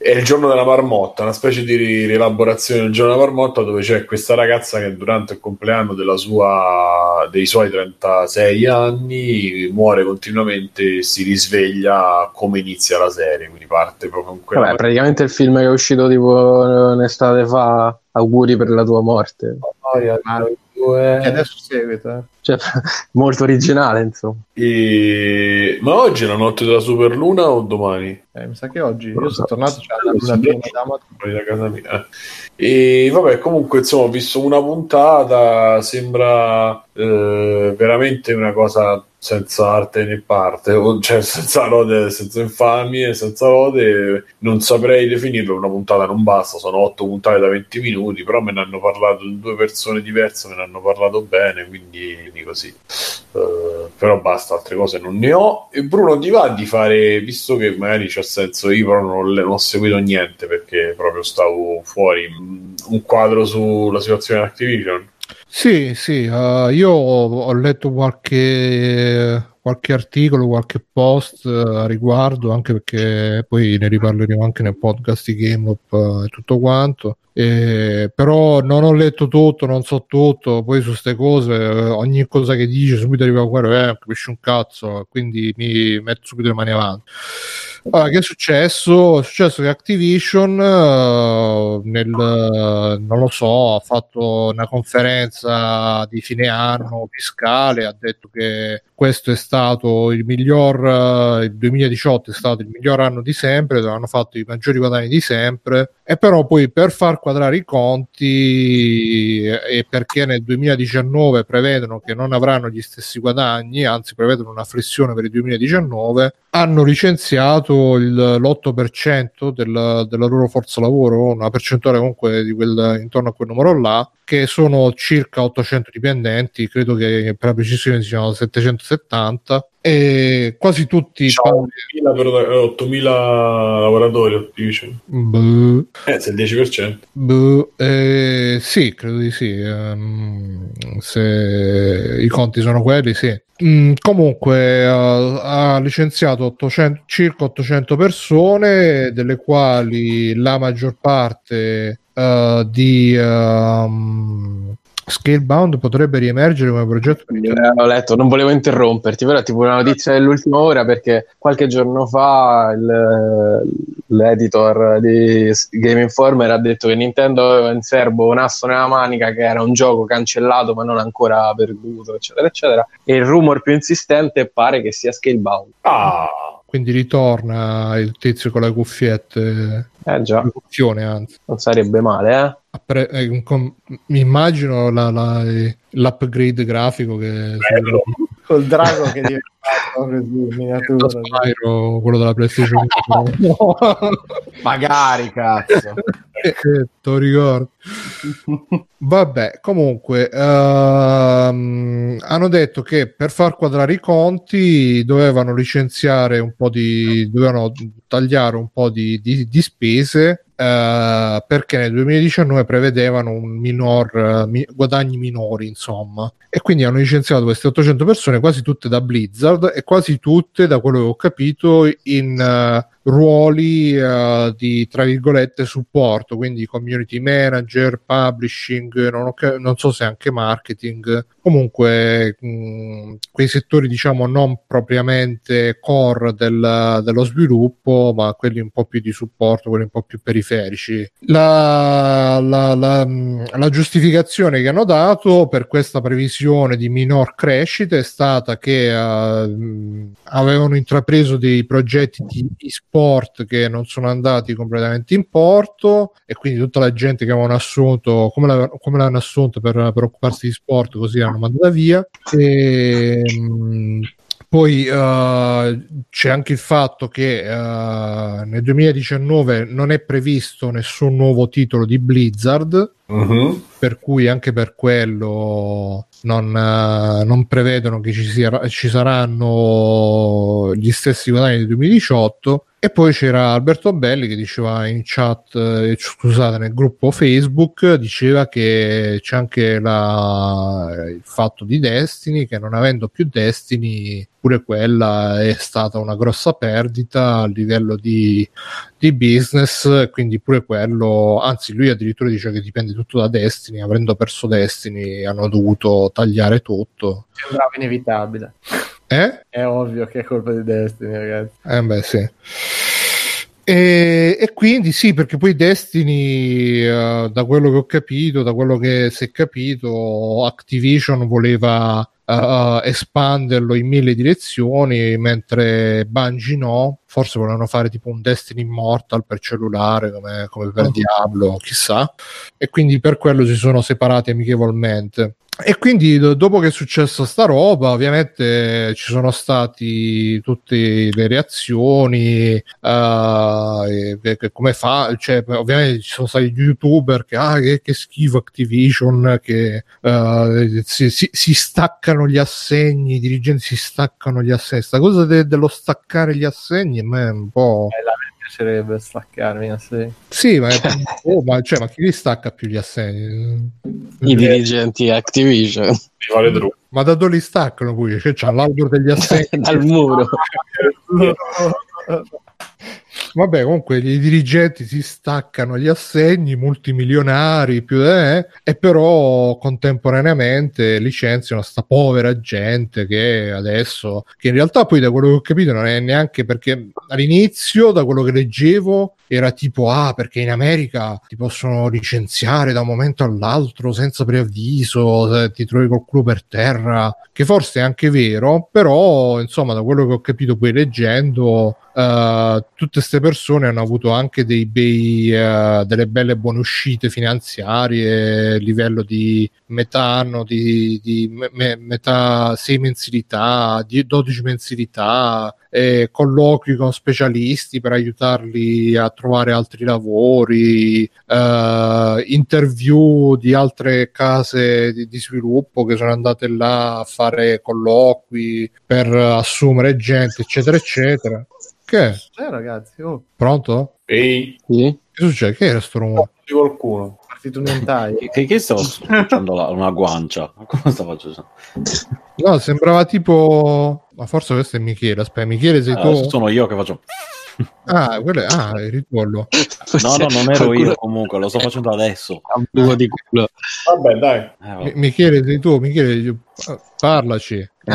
è, il giorno della marmotta, una specie di rielaborazione del giorno della marmotta dove c'è questa ragazza che durante il compleanno sua, dei suoi 36 anni muore continuamente si risveglia come inizia la serie, quindi parte proprio con quella... Vabbè, praticamente il film che è uscito tipo un'estate fa, auguri per la tua morte. Oh, yeah, due... Che adesso seguita. Eh. Cioè, molto originale, insomma. E... Ma oggi è la notte della superluna o domani? Eh, mi sa che oggi. Io sono tornato cioè, la luna piena da casa mia. E vabbè, comunque, insomma, ho visto una puntata, sembra eh, veramente una cosa senza arte né parte, cioè senza lode, senza infamie, senza lode, non saprei definirlo, una puntata non basta, sono otto puntate da 20 minuti, però me ne hanno parlato due persone diverse, me ne hanno parlato bene, quindi, quindi così. Uh, però basta, altre cose non ne ho. E Bruno ti va di fare, visto che magari c'ha senso, io però non, non ho seguito niente perché proprio stavo fuori, un quadro sulla situazione Activision sì, sì, uh, io ho, letto qualche, qualche, articolo, qualche post uh, a riguardo, anche perché poi ne riparleremo anche nel podcast di Game Up uh, e tutto quanto. Eh, però non ho letto tutto, non so tutto, poi su queste cose, ogni cosa che dice subito arriva quello, eh, capisci un cazzo, quindi mi metto subito le mani avanti. Allora, che è successo? È successo che Activision uh, nel, non lo so, ha fatto una conferenza di fine anno fiscale, ha detto che questo è stato il miglior, uh, il 2018 è stato il miglior anno di sempre, dove hanno fatto i maggiori guadagni di sempre, e però poi per far quadrare i conti e perché nel 2019 prevedono che non avranno gli stessi guadagni, anzi prevedono una flessione per il 2019, hanno licenziato il, l'8% del, della loro forza lavoro, una percentuale comunque di quel, intorno a quel numero là, che sono circa 800 dipendenti, credo che per la precisione siano 770 e quasi tutti diciamo, 8.000, lavoratori dice. Buh. Eh, se il 10% Buh. Eh, sì, credo di sì um, se i conti sono quelli sì mm, comunque uh, ha licenziato 800, circa 800 persone delle quali la maggior parte uh, di um, Scalebound potrebbe riemergere come progetto per Eh, ho letto, non volevo interromperti, però tipo una notizia dell'ultima ora perché qualche giorno fa il- l'editor di Game Informer ha detto che Nintendo aveva in serbo un asso nella manica che era un gioco cancellato ma non ancora perduto, eccetera, eccetera. E il rumor più insistente pare che sia Scalebound. Ah, Quindi ritorna il tizio con le cuffiette, Eh già, anzi. non sarebbe male, eh? Appre- eh, com- mi immagino la- la- l'upgrade grafico che Col drago che diventa così in miniatura. Spyro, quello della PlayStation 4. Magari, cazzo. Eh, te lo ricordo. Vabbè, comunque ehm, hanno detto che per far quadrare i conti dovevano licenziare un po' di dovevano tagliare un po' di, di- di spese eh, perché nel 2019 prevedevano un minor eh, mi- guadagni minori, insomma. E quindi hanno licenziato queste 800 persone, quasi tutte da Blizzard e quasi tutte, da quello che ho capito, in eh, ruoli eh, di tra virgolette supporto, quindi community manager, publishing, non, ho non so se anche marketing, comunque mh, quei settori diciamo non propriamente core del- dello sviluppo, ma quelli un po' più di supporto, quelli un po' più periferici. La, la- la- mh, la giustificazione che hanno dato per questa previsione di minor crescita è stata che mh, avevano intrapreso dei progetti di sport che non sono andati completamente in porto e quindi tutta la gente che avevano assunto come, l'ave- come l'hanno assunto per, per occuparsi di sport così l'hanno mandata via. E, mh, poi eh, c'è anche il fatto che eh, nel 2019 non è previsto nessun nuovo titolo di Blizzard mhm. per cui anche per quello non, eh, non prevedono che ci, sia- ci saranno gli stessi guadagni del 2018 e poi c'era Alberto Belli che diceva in chat, eh, scusate, nel gruppo Facebook, diceva che c'è anche la- il fatto di Destiny, che non avendo più Destiny, pure quella è stata una grossa perdita a livello di, di business, quindi pure quello, anzi lui addirittura dice che dipende tutto da Destiny, avendo perso Destiny hanno dovuto tagliare tutto. Sembrava inevitabile. Eh? È ovvio che è colpa di Destiny, ragazzi. Eh beh sì. E, e quindi sì, perché poi Destiny, eh, da quello che ho capito, da quello che si è capito, Activision voleva eh, espanderlo in mille direzioni, mentre Bungie no. Forse volevano fare tipo un Destiny Immortal per cellulare come, come per Diablo, chissà. E quindi per quello si sono separati amichevolmente. E quindi do- dopo che è successa sta roba, ovviamente ci sono stati tutte le reazioni, che come fa, cioè, ovviamente ci sono stati gli youtuber che, ah, che, che schifo Activision, che eh, si, si- si staccano gli assegni, i dirigenti si staccano gli assegni. Sta cosa de- dello staccare gli assegni a me è un po'... Eh, la- piacerebbe staccarmi, eh, sì. Sì, ma, oh, ma, cioè, ma chi li stacca più gli assegni? I dirigenti Activision Mi vale Drew. Ma da dove li staccano poi? Cioè, c'ha l'albero degli assegni. dal muro. Vabbè, comunque i dirigenti si staccano gli assegni multimilionari più eh, e però contemporaneamente licenziano sta povera gente che adesso, che in realtà poi da quello che ho capito non è neanche perché all'inizio, da quello che leggevo, era tipo ah perché in America ti possono licenziare da un momento all'altro senza preavviso, se ti trovi col culo per terra, che forse è anche vero, però insomma da quello che ho capito poi leggendo eh, tutte queste persone hanno avuto anche dei bei, eh, delle belle buone uscite finanziarie a livello di metà anno, di, di me- me- metà 6 mensilità, di 12 mensilità, eh, colloqui con specialisti per aiutarli a trovare altri lavori, eh, interview di altre case di, di sviluppo che sono andate là a fare colloqui per assumere gente, eccetera, eccetera. Che? è? Eh, ragazzi, oh, Pronto? Ehi, Sì. Che succede? Che era sto rumore? di qualcuno. partito un hentai. Che, che stavo spucciando la- una guancia? Come stavo facendo? No, sembrava tipo. Ma forse questo è Michele. Aspetta, Michele sei Adesso tu? sono io che faccio. Ah, quello è, ah, il ritorno. No, no, non ero io comunque, lo sto facendo adesso. Vabbè, dai. Eh, vabbè. Mi- Michele, sei tu, Michele, parlaci. È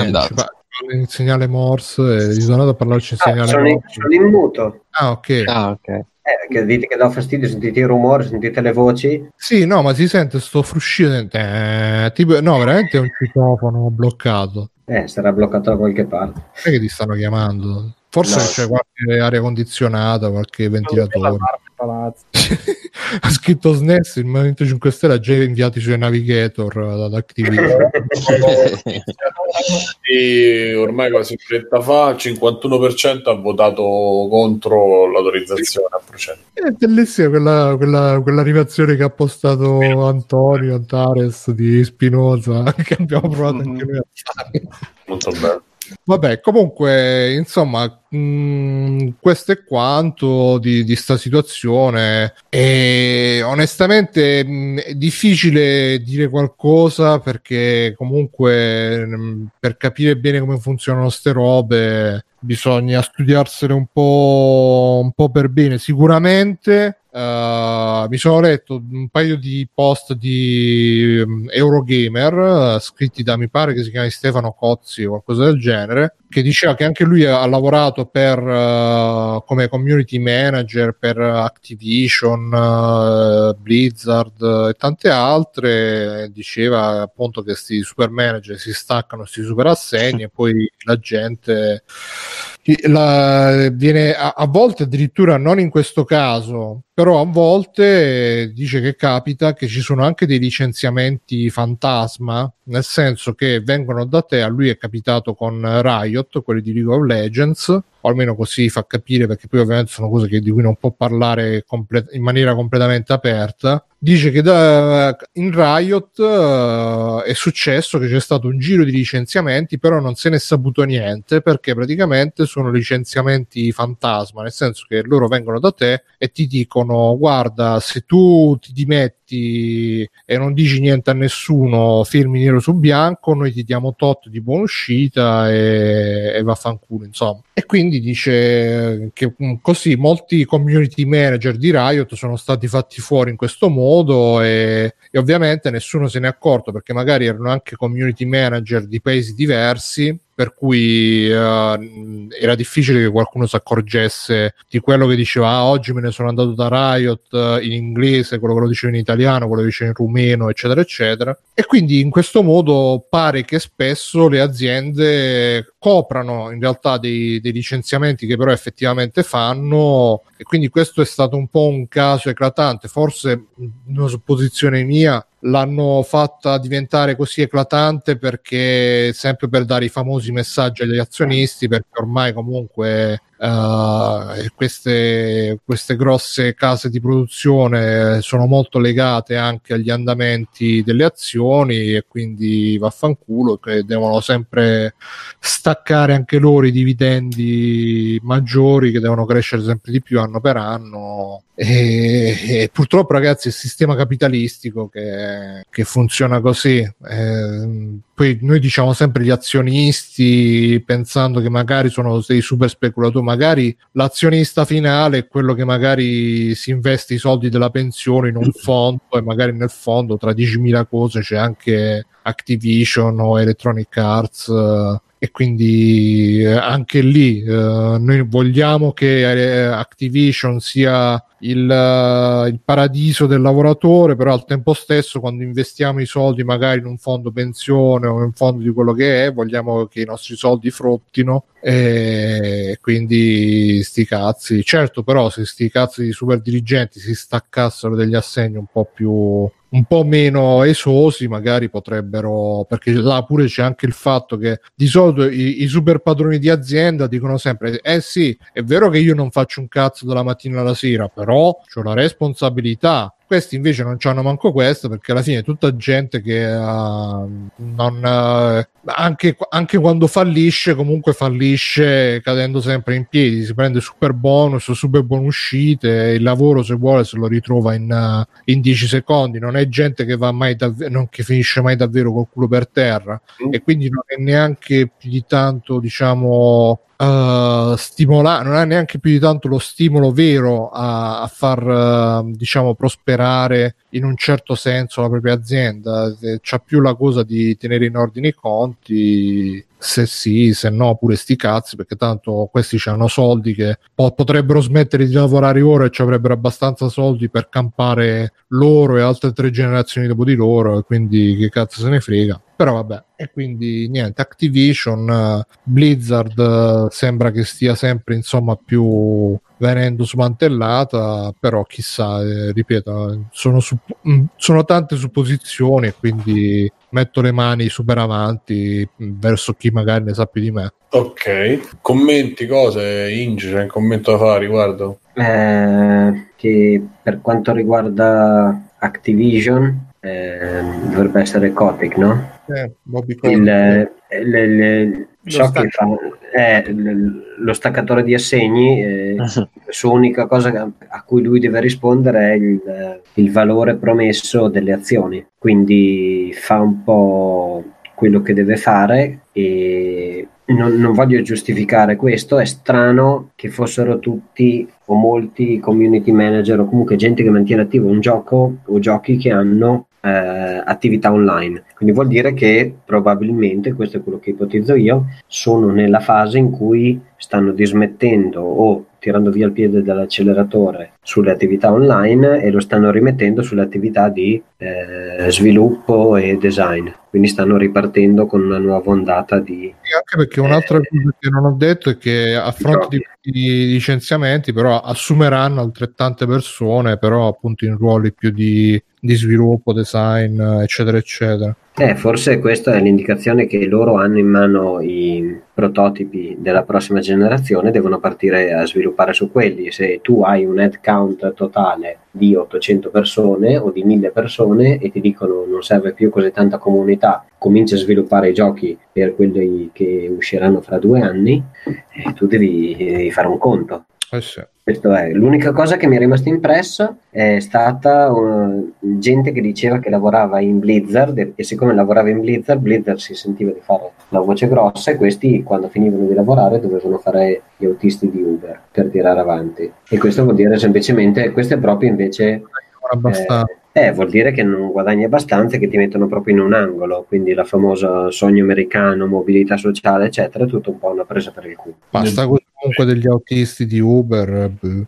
in segnale Morse, e gli sono andato a parlarci in Ah, segnale sono, in, Morse. sono in muto. Ah, ok. Ah, ok. Eh, che dite che dà fastidio, sentite il rumore, sentite le voci. Sì, no, ma si sente sto fruscio. eh, tipo, no, veramente è un citofono bloccato. Eh, sarà bloccato da qualche parte. Non è che ti stanno chiamando. Forse No. c'è qualche aria condizionata, qualche ventilatore. Ha scritto SNES, il Movimento 5 Stelle ha già inviato i suoi navigator ad Activision. E ormai quasi un'oretta fa il 51% ha votato contro l'autorizzazione a procedere. È bellissima quella, quella, quell'animazione che ha postato Antonio Antares di Spinoza, che abbiamo provato anche noi a fare. Molto bello. Vabbè, comunque, insomma, mh, questo è quanto di, di sta situazione. E onestamente mh, è difficile dire qualcosa perché comunque mh, per capire bene come funzionano ste robe bisogna studiarsene un po', un po' per bene. Sicuramente eh, mi sono letto un paio di post di um, Eurogamer eh, scritti da mi pare che si chiami Stefano Cozzi o qualcosa del genere che diceva che anche lui ha lavorato per eh, come community manager per Activision, eh, Blizzard e tante altre diceva appunto che questi super manager si staccano questi super assegni e poi la gente la- viene a, a volte addirittura non in questo caso però a volte eh, dice che capita che ci sono anche dei licenziamenti fantasma nel senso che vengono da te a lui è capitato con Riot quelli di League of Legends o almeno così fa capire perché poi ovviamente sono cose che- di cui non può parlare comple- in maniera completamente aperta. Dice che da, in Riot eh, è successo che c'è stato un giro di licenziamenti però non se ne è saputo niente perché praticamente sono licenziamenti fantasma nel senso che loro vengono da te e ti dicono guarda se tu ti dimetti e non dici niente a nessuno firmi nero su bianco noi ti diamo tot di buona uscita e, e vaffanculo insomma. E quindi dice che mm, così molti community manager di Riot sono stati fatti fuori in questo modo e, e ovviamente nessuno se ne è accorto perché magari erano anche community manager di paesi diversi per cui eh, era difficile che qualcuno si accorgesse di quello che diceva ah, oggi me ne sono andato da Riot eh, in inglese, quello che lo diceva in italiano, quello che diceva in rumeno, eccetera, eccetera. E quindi in questo modo pare che spesso le aziende coprano in realtà dei, dei licenziamenti che però effettivamente fanno e quindi questo è stato un po' un caso eclatante, forse una supposizione mia l'hanno fatta diventare così eclatante perché sempre per dare i famosi messaggi agli azionisti perché ormai comunque eh, queste, queste grosse case di produzione sono molto legate anche agli andamenti delle azioni e quindi vaffanculo che devono sempre staccare anche loro i dividendi maggiori che devono crescere sempre di più anno per anno. E, e purtroppo ragazzi è il sistema capitalistico che, che funziona così. Eh, poi noi diciamo sempre gli azionisti pensando che magari sono dei super speculatori magari l'azionista finale è quello che magari si investe i soldi della pensione in un fondo e magari nel fondo tra 10.000 cose c'è anche Activision o Electronic Arts eh, e quindi eh, anche lì eh, noi vogliamo che eh, Activision sia il, eh, il paradiso del lavoratore, però al tempo stesso quando investiamo i soldi magari in un fondo pensione o in un fondo di quello che è, vogliamo che i nostri soldi fruttino e quindi sti cazzi. Certo, però se sti cazzi di super dirigenti si staccassero degli assegni un po' più un po' meno esosi magari potrebbero perché là pure c'è anche il fatto che di solito i, i super padroni di azienda dicono sempre eh sì è vero che io non faccio un cazzo dalla mattina alla sera però ho la responsabilità Questi invece non hanno manco questo perché alla fine è tutta gente che uh, non, uh, anche, anche, quando fallisce, comunque fallisce cadendo sempre in piedi. Si prende super bonus, super buone uscite. Il lavoro, se vuole, se lo ritrova in, uh, in 10 secondi. Non è gente che va mai davvero, non che finisce mai davvero col culo per terra, mm. e quindi non è neanche più di tanto, diciamo uh, stimolare, non ha neanche più di tanto lo stimolo vero a, a far uh, diciamo prosperare in un certo senso la propria azienda, c'ha più la cosa di tenere in ordine i conti, se sì, se no, pure sti cazzi, perché tanto questi hanno soldi che po- potrebbero smettere di lavorare ora e ci avrebbero abbastanza soldi per campare loro e altre tre generazioni dopo di loro, quindi che cazzo se ne frega. Però vabbè, e quindi niente, Activision, Blizzard uh, sembra che stia sempre insomma più venendo smantellata, però chissà, eh, ripeto, sono, supp- mm, sono tante supposizioni e quindi metto le mani super avanti verso chi magari ne sa più di me. Ok, commenti cose, Inge, c'è un commento da fare riguardo? Eh, che per quanto riguarda Activision eh, dovrebbe essere Kotick, no? Eh, il, le, le, so che fa, è lo staccatore di assegni, eh, uh-huh. l'unica cosa a cui lui deve rispondere è il, il valore promesso delle azioni, quindi fa un po' quello che deve fare e non, non, voglio giustificare questo, è strano che fossero tutti o molti community manager o comunque gente che mantiene attivo un gioco o giochi che hanno eh, attività online. Quindi vuol dire che probabilmente, questo è quello che ipotizzo io, sono nella fase in cui stanno dismettendo o tirando via il piede dall'acceleratore sulle attività online e lo stanno rimettendo sulle attività di eh, sviluppo e design. Quindi stanno ripartendo con una nuova ondata di... Anche perché un'altra eh, cosa che non ho detto è che a fronte di, di licenziamenti però assumeranno altrettante persone, però appunto in ruoli più di, di sviluppo, design, eccetera, eccetera. Eh, forse questa è l'indicazione che loro hanno in mano i prototipi della prossima generazione, devono partire a sviluppare su quelli. Se tu hai un head count totale di 800 persone o di 1000 persone e ti dicono non serve più così tanta comunità, comincia a sviluppare i giochi per quelli che usciranno fra due anni, tu devi, devi fare un conto. Eh sì. Questo è. L'unica cosa che mi è rimasta impressa è stata uh, gente che diceva che lavorava in Blizzard e siccome lavorava in Blizzard, Blizzard si sentiva di fare la voce grossa e questi quando finivano di lavorare dovevano fare gli autisti di Uber per tirare avanti. E questo vuol dire semplicemente, questo è proprio invece... Abbastanza. Eh, eh, vuol dire che non guadagni abbastanza e che ti mettono proprio in un angolo, quindi la famosa sogno americano, mobilità sociale, eccetera, è tutto un po' una presa per il culo. Basta comunque degli autisti di Uber. Eh,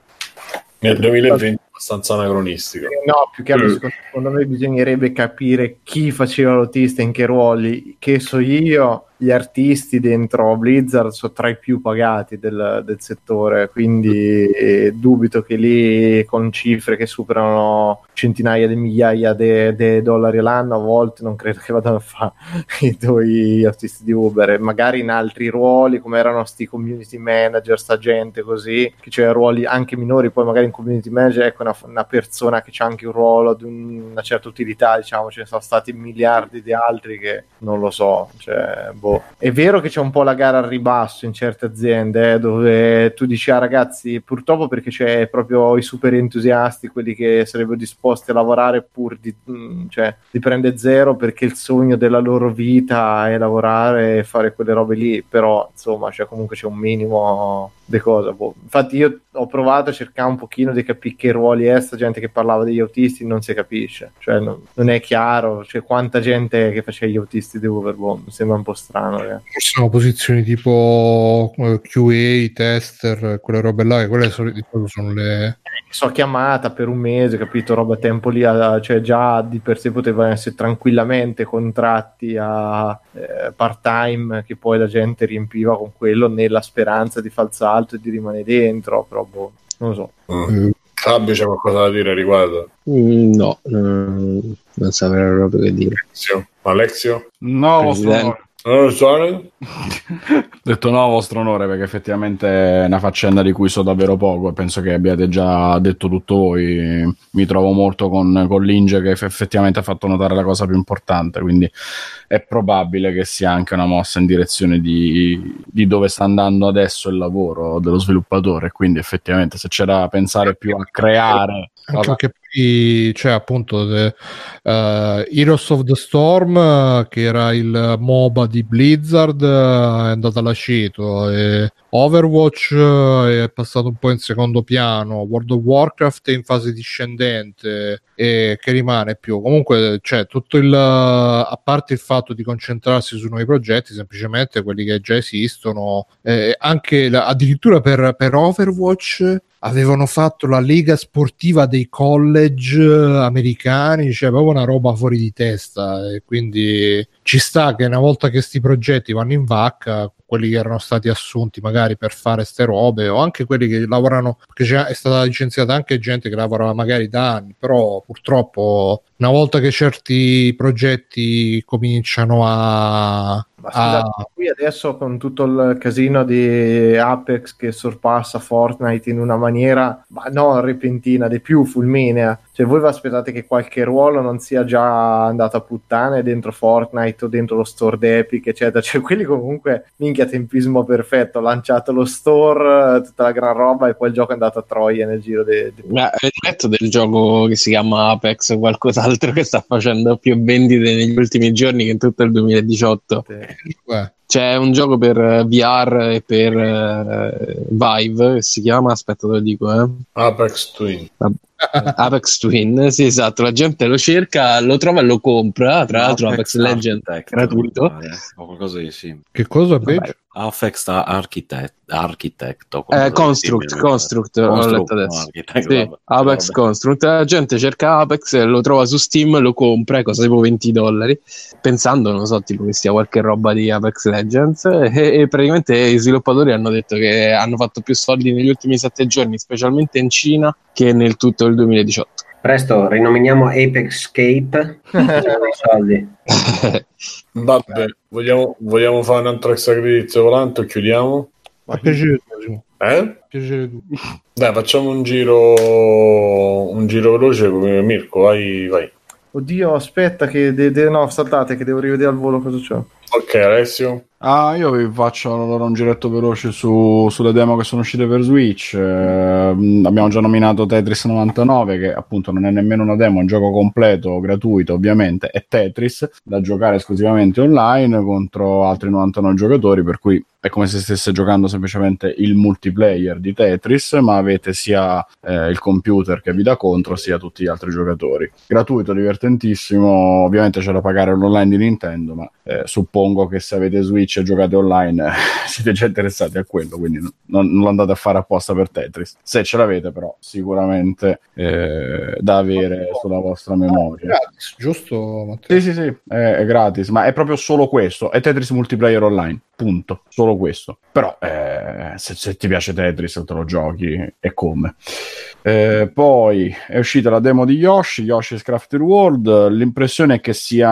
Nel 2020 abbastanza anacronistico. No, più che altro, secondo, secondo me bisognerebbe capire chi faceva l'autista in che ruoli. Che so io, gli artisti dentro Blizzard sono tra i più pagati del, del settore, quindi dubito che lì con cifre che superano centinaia di migliaia di dollari all'anno, a volte non credo che vadano a fare i tuoi artisti di Uber, magari in altri ruoli come erano sti community manager, sta gente così, che c'è ruoli anche minori, poi magari in community manager ecco una, una persona che ha anche un ruolo di un, una certa utilità, diciamo, ce ne sono stati miliardi di altri che non lo so, cioè, boh boh. È vero che c'è un po' la gara al ribasso in certe aziende, eh, dove tu dici, ah ragazzi, purtroppo perché c'è proprio i super entusiasti, quelli che sarebbero disposti a lavorare pur di, mm, cioè, di prendere zero perché il sogno della loro vita è lavorare e fare quelle robe lì, però insomma, cioè, comunque c'è un minimo di cosa. Boh. Infatti io ho provato a cercare un pochino di capire che ruoli è sta gente che parlava degli autisti, non si capisce, cioè non, non è chiaro, cioè quanta gente che faceva gli autisti di Uber, mi sembra un po' strano. Eh. Sono posizioni tipo eh, QA, tester, quelle robe là, che quelle sono, sono le... So chiamata per un mese, capito, roba a tempo lì, cioè già di per sé potevano essere tranquillamente contratti a eh, part time che poi la gente riempiva con quello nella speranza di falsare alto e di rimanere dentro, però boh, non lo so. Mm. Fabio c'è qualcosa da dire a riguardo? Mm, no, non, non saprei proprio che dire. Alexio? Alexio? No, lo so. Non lo so. detto no vostro onore perché effettivamente è una faccenda di cui so davvero poco e penso che abbiate già detto tutto voi. Mi trovo molto con, con Linge che effettivamente ha fatto notare la cosa più importante, quindi è probabile che sia anche una mossa in direzione di, di dove sta andando adesso il lavoro dello sviluppatore, quindi effettivamente se c'è da pensare più a creare... Anche perché poi c'è appunto the, uh, Heroes of the Storm, che era il MOBA di Blizzard, uh, è andato all'aceto. E Overwatch è passato un po' in secondo piano. World of Warcraft è in fase discendente e che rimane più. Comunque, c'è tutto il a parte il fatto di concentrarsi su nuovi progetti, semplicemente quelli che già esistono, eh, anche la, addirittura per, per Overwatch avevano fatto la lega sportiva dei college americani, cioè proprio una roba fuori di testa e quindi ci sta che una volta che questi progetti vanno in vacca quelli che erano stati assunti magari per fare ste robe o anche quelli che lavorano perché è stata licenziata anche gente che lavorava magari da anni però purtroppo una volta che certi progetti cominciano a ma scusate, ah. qui adesso con tutto il casino di Apex che sorpassa Fortnite in una maniera, ma non repentina, di più fulminea. Cioè, voi vi aspettate che qualche ruolo non sia già andato a puttane dentro Fortnite o dentro lo store d'Epic, eccetera. Cioè, quelli comunque, minchia, tempismo perfetto. Ho lanciato lo store, tutta la gran roba e poi il gioco è andato a troia nel giro di... De... Ma avete detto del gioco che si chiama Apex o qualcos'altro che sta facendo più vendite negli ultimi giorni che in tutto il 2018? Sì. Yeah. C'è un gioco per eh, VR e per uh, Vive che si chiama, aspetta te lo dico, eh. Apex Twin. Apex Twin, sì esatto, la gente lo cerca, lo trova e lo compra, tra l'altro Apex, Apex Legend è gratuito. O qualcosa di sì. Che cosa Vabbè. Apex Architect, Architect eh, Construct, Construct, ho letto adesso. Sì, vabbè, Apex vabbè. Construct, la gente cerca Apex, lo trova su Steam, lo compra, cosa tipo 20 dollari, pensando, non so, tipo che sia qualche roba di Apex Legends e, e praticamente i sviluppatori hanno detto che hanno fatto più soldi negli ultimi 7 giorni, specialmente in Cina, che nel tutto il 2018. Presto, rinominiamo Apexcape. soldi. Vabbè, vogliamo, vogliamo fare un altro extra volante o chiudiamo? Ma piacere, eh? piacere tu. Dai, facciamo un giro un giro veloce Mirko, vai, vai. Oddio, aspetta che de- de- no, saltate che devo rivedere al volo cosa c'è. Ok, Alessio. Ah, io vi faccio allora un giretto veloce su, sulle demo che sono uscite per Switch. Eh, abbiamo già nominato Tetris 99, che appunto non è nemmeno una demo, è un gioco completo, gratuito ovviamente. È Tetris da giocare esclusivamente online contro altri 99 giocatori, per cui è come se stesse giocando semplicemente il multiplayer di Tetris, ma avete sia eh, il computer che vi dà contro, sia tutti gli altri giocatori. Gratuito, divertentissimo, ovviamente c'è da pagare l'online di Nintendo, ma eh, suppongo che se avete Switch e giocate online eh, siete già interessati a quello, quindi non, non, lo andate a fare apposta per Tetris. Se ce l'avete però, sicuramente eh, da avere sulla vostra memoria. È gratis, giusto Matteo? Sì, sì, sì, è, è gratis, ma è proprio solo questo, è Tetris multiplayer online punto, solo questo. Però eh, se, se, ti piace Tetris te lo giochi e come. Eh, poi è uscita la demo di Yoshi, Yoshi's Crafted World, l'impressione è che sia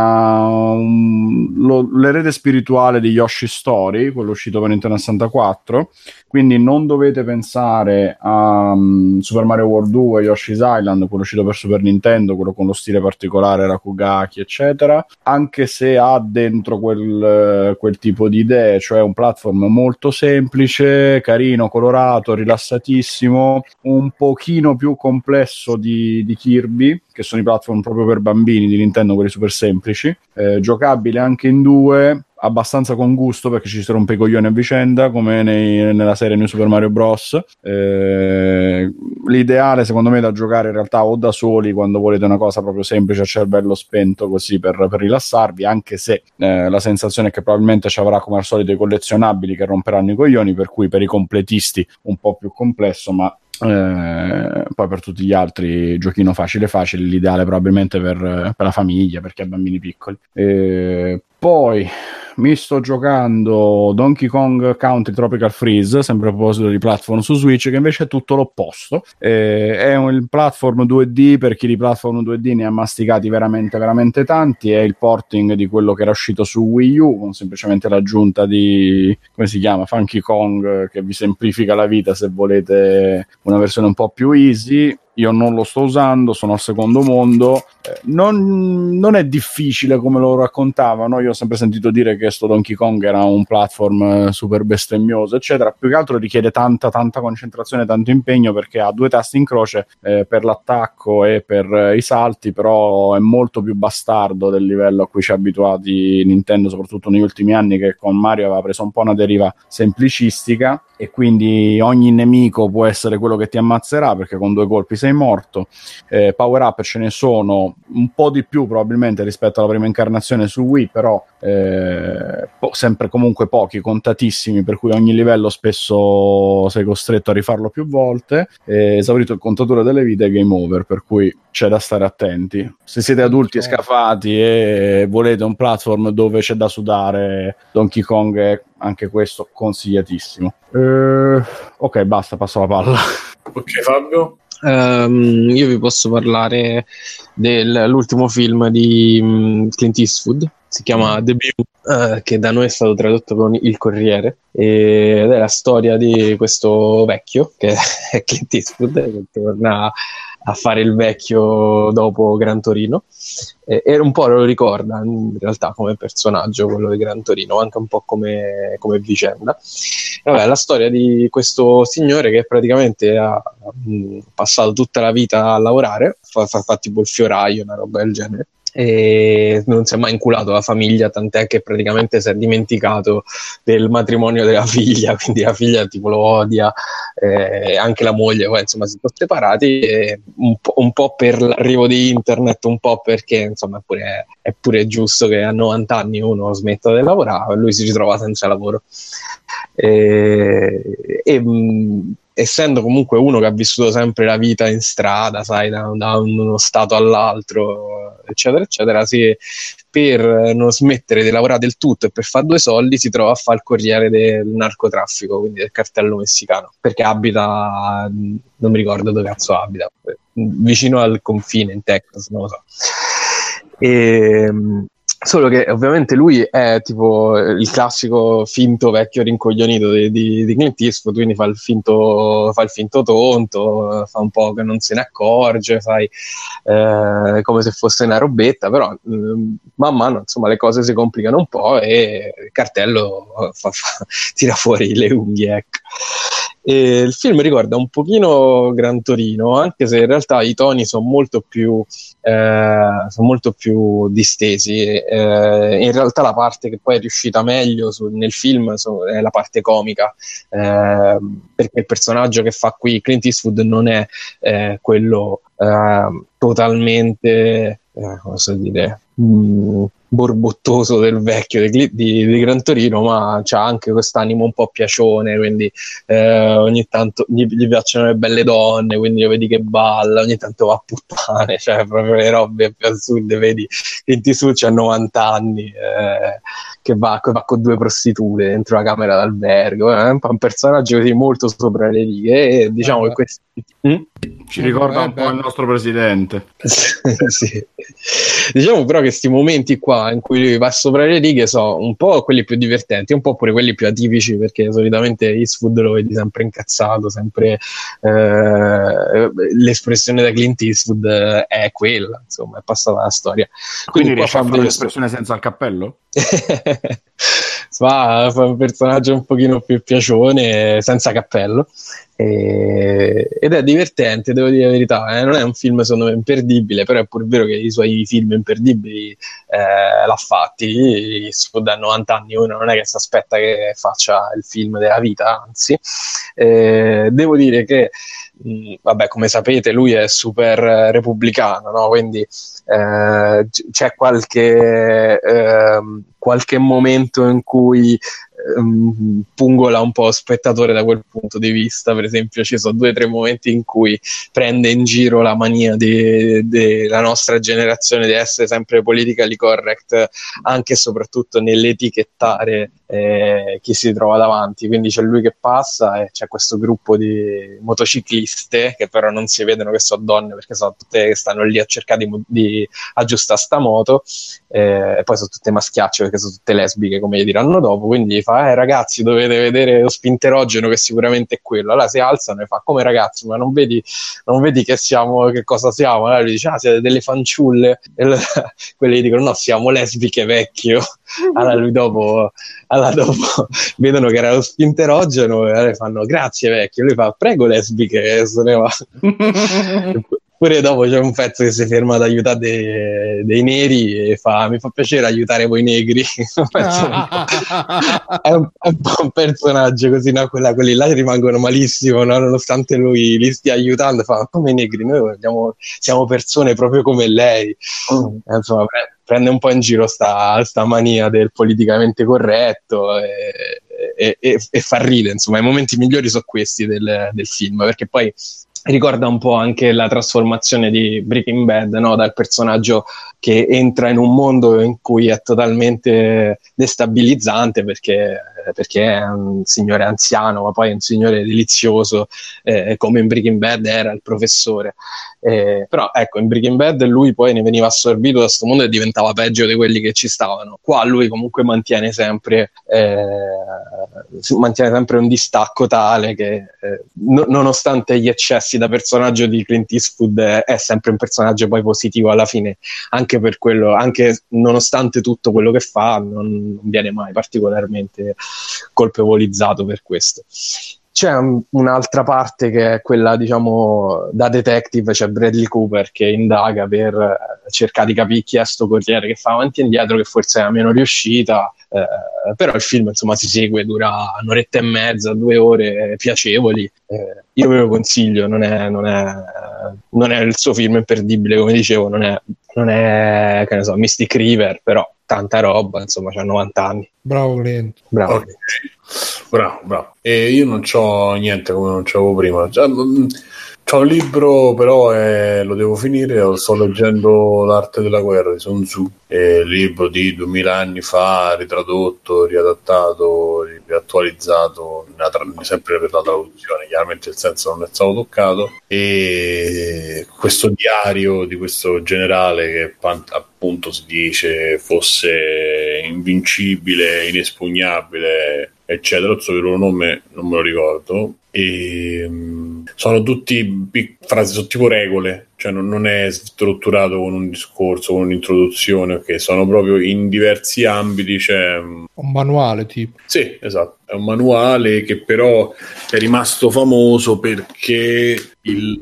um, lo, l'erede spirituale di Yoshi Story, quello uscito per Nintendo 64, quindi non dovete pensare a um, Super Mario World 2, Yoshi's Island, quello uscito per Super Nintendo, quello con lo stile particolare Rakugaki, eccetera, anche se ha dentro quel, quel tipo di idee cioè un platform molto semplice, carino, colorato, rilassatissimo, un pochino più complesso di, di Kirby, che sono i platform proprio per bambini di Nintendo, quelli super semplici, eh, giocabile anche in due, abbastanza con gusto perché ci si rompe i coglioni a vicenda come nei, nella serie New Super Mario Bros. Eh, l'ideale secondo me è da giocare in realtà o da soli quando volete una cosa proprio semplice a cervello spento così per, per rilassarvi anche se eh, la sensazione è che probabilmente ci avrà come al solito i collezionabili che romperanno i coglioni per cui per i completisti un po' più complesso ma eh, poi per tutti gli altri giochino facile facile l'ideale probabilmente per, per la famiglia perché ha bambini piccoli. Eh, poi mi sto giocando Donkey Kong Country Tropical Freeze, sempre a proposito di platform su Switch, che invece è tutto l'opposto. Eh, è un platform 2D, per chi di platform 2D ne ha masticati veramente, veramente tanti. È il porting di quello che era uscito su Wii U, con semplicemente l'aggiunta di, come si chiama, Funky Kong, che vi semplifica la vita se volete una versione un po' più easy io non lo sto usando, sono al secondo mondo. Eh, non, non, è difficile come lo raccontavano. Io ho sempre sentito dire che sto Donkey Kong era un platform eh, super bestemmioso, eccetera. Più che altro richiede tanta, tanta concentrazione, tanto impegno perché ha due tasti in croce eh, per l'attacco e per eh, i salti, però è molto più bastardo del livello a cui ci ha abituati Nintendo, soprattutto negli ultimi anni, che con Mario aveva preso un po' una deriva semplicistica e quindi ogni nemico può essere quello che ti ammazzerà perché con due colpi sei morto. Eh, power up ce ne sono un po' di più probabilmente rispetto alla prima incarnazione su Wii, però eh, po- sempre comunque pochi, contatissimi, per cui ogni livello spesso sei costretto a rifarlo più volte. Eh, esaurito il contatore delle vite, game over, per cui c'è da stare attenti. Se siete adulti e scafati e volete un platform dove c'è da sudare, Donkey Kong è anche questo consigliatissimo. Uh, ok, basta, passo la palla. Ok, Fabio. Um, io vi posso parlare dell'ultimo film di um, Clint Eastwood, si chiama The View, uh, che da noi è stato tradotto con Il Corriere, ed è la storia di questo vecchio, che è Clint Eastwood, che torna a fare il vecchio dopo Gran Torino. E, e, un po' lo ricorda in realtà come personaggio quello di Gran Torino anche un po' come, come vicenda vabbè, la storia di questo signore che praticamente ha mh, passato tutta la vita a lavorare fa, fa, fa tipo il fioraio una roba del genere e non si è mai inculato la famiglia, tant'è che praticamente si è dimenticato del matrimonio della figlia, quindi la figlia tipo lo odia, eh, anche la moglie, poi insomma si sono separati, un po', un, po', per l'arrivo di internet, un po' perché insomma è pure, è pure giusto che a 90 anni uno smetta di lavorare, lui si ritrova senza lavoro. E, e mh, essendo comunque uno che ha vissuto sempre la vita in strada, sai, da, da uno stato all'altro, eccetera, eccetera, si, per non smettere di lavorare del tutto e per fare due soldi si trova a fare il corriere del narcotraffico, quindi del cartello messicano, perché abita, non mi ricordo dove cazzo abita, vicino al confine in Texas, non lo so. E, Solo che ovviamente lui è tipo il classico finto vecchio rincoglionito di, di, di Clint Eastwood, quindi fa il, finto, fa il finto tonto, fa un po' che non se ne accorge, fai eh, come se fosse una robetta, però eh, man mano insomma le cose si complicano un po' e il cartello fa, fa, tira fuori le unghie. Ecco. E il film ricorda un pochino Gran Torino, anche se in realtà i toni sono molto più, eh, sono molto più distesi. Eh, in realtà la parte che poi è riuscita meglio su, nel film so, è la parte comica, eh, perché il personaggio che fa qui Clint Eastwood non è eh, quello eh, totalmente, eh, come so dire, mm, borbottoso del vecchio di, di, di Gran Torino, ma c'ha anche quest'animo un po' piacione, quindi eh, ogni tanto gli, gli, piacciono le belle donne, quindi lo vedi che balla, ogni tanto va a puttane, cioè proprio le robe più assurde, vedi Clint Eastwood c'ha 90 anni, eh, che va, va, con due prostitute dentro la camera d'albergo, è eh, un personaggio così molto sopra le righe e diciamo eh, che questo... Mm? Ci ricorda un po' il nostro presidente. sì. Diciamo però che questi momenti qua in cui va sopra le righe sono un po' quelli più divertenti, un po' pure quelli più atipici perché solitamente Eastwood lo vedi sempre incazzato, sempre eh, l'espressione da Clint Eastwood è quella, insomma, è passata la storia. Quindi, Quindi riesce a fare l'espressione senza il cappello? fa, fa un personaggio un pochino più piacione, senza cappello. E, ed è divertente, devo dire la verità. Eh? Non è un film secondo me imperdibile, però è pur vero che i suoi film imperdibili eh, l'ha fatti. Da 90 anni uno non è che si aspetta che faccia il film della vita, anzi, eh, devo dire che vabbè, come sapete, lui è super repubblicano, no? quindi eh, c'è qualche, eh, qualche momento in cui ehm, pungola un po' spettatore da quel punto di vista. Per esempio, ci sono due o tre momenti in cui prende in giro la mania della nostra generazione di essere sempre politically correct, anche e soprattutto nell'etichettare eh, chi si trova davanti. Quindi c'è lui che passa e c'è questo gruppo di motocicliste che però non si vedono che sono donne perché sono tutte che stanno lì a cercare di, di aggiustare sta moto eh, e poi sono tutte maschiacce perché sono tutte lesbiche come gli diranno dopo. Quindi fa, eh ragazzi, dovete vedere lo spinterogeno che sicuramente è quello. Allora si alzano e fa come ragazzi, ma non vedi, non vedi che siamo, che cosa siamo? Allora lui dice, ah, siete delle fanciulle. E allora, quelli dicono, no, siamo lesbiche vecchio. Allora lui dopo, allora dopo vedono che era lo spinterogeno e allora fanno, grazie vecchio. Lui fa, prego lesbiche, e se ne va. Pure dopo c'è un pezzo che si ferma ad aiutare dei, dei neri e fa: Mi fa piacere aiutare voi negri. è, un, è, un, po' un personaggio così, no? Quella, quelli là rimangono malissimo, no? nonostante lui li stia aiutando. Fa: Come i negri, noi vogliamo, siamo persone proprio come lei. Mm. Insomma, prende un po' in giro sta, sta mania del politicamente corretto. E, e, e, e, fa ridere, insomma, i momenti migliori sono questi del, del film, perché poi ricorda un po' anche la trasformazione di Breaking Bad, no? dal personaggio che entra in un mondo in cui è totalmente destabilizzante perché, perché è un signore anziano, ma poi è un signore delizioso, eh, come in Breaking Bad era il professore. Eh, però ecco, in Breaking Bad lui poi ne veniva assorbito da questo mondo e diventava peggio di quelli che ci stavano. Qua lui comunque mantiene sempre, eh, mantiene sempre un distacco tale che, eh, no, nonostante gli eccessi da personaggio di Clint Eastwood, è sempre un personaggio poi positivo alla fine, anche per quello, anche nonostante tutto quello che fa, non, non viene mai particolarmente colpevolizzato per questo. C'è un, un'altra parte che è quella, diciamo, da detective, c'è Bradley Cooper che indaga per eh, cercare di capire chi è sto corriere che fa avanti e indietro, che forse è la meno riuscita, eh, però il film insomma si segue, dura un'oretta e mezza, due ore piacevoli. Eh, io ve lo consiglio, non è, non, è, non è, il suo film imperdibile, come dicevo, non è, non è che ne so, Mystic River, però tanta roba, insomma, c'ha 90 anni. Bravo Clint. Bravo. Okay. Bravo, bravo. E io non c'ho niente come non c'avevo prima. Cioè, C'ho un libro, però eh, lo devo finire. Sto leggendo L'arte della guerra di Sun Tzu, un libro di 2000 anni fa, ritradotto, riadattato, riattualizzato, sempre per la traduzione. Chiaramente il senso non è stato toccato. E questo diario di questo generale che appunto si dice fosse invincibile, inespugnabile, eccetera. Il suo vero nome non me lo ricordo e um, sono tutti pic- frasi, sono tipo regole, cioè non, non, è strutturato con un discorso, con un'introduzione, che sono proprio in diversi ambiti. C'è un manuale tipo. Sì, esatto, è un manuale che però è rimasto famoso perché il,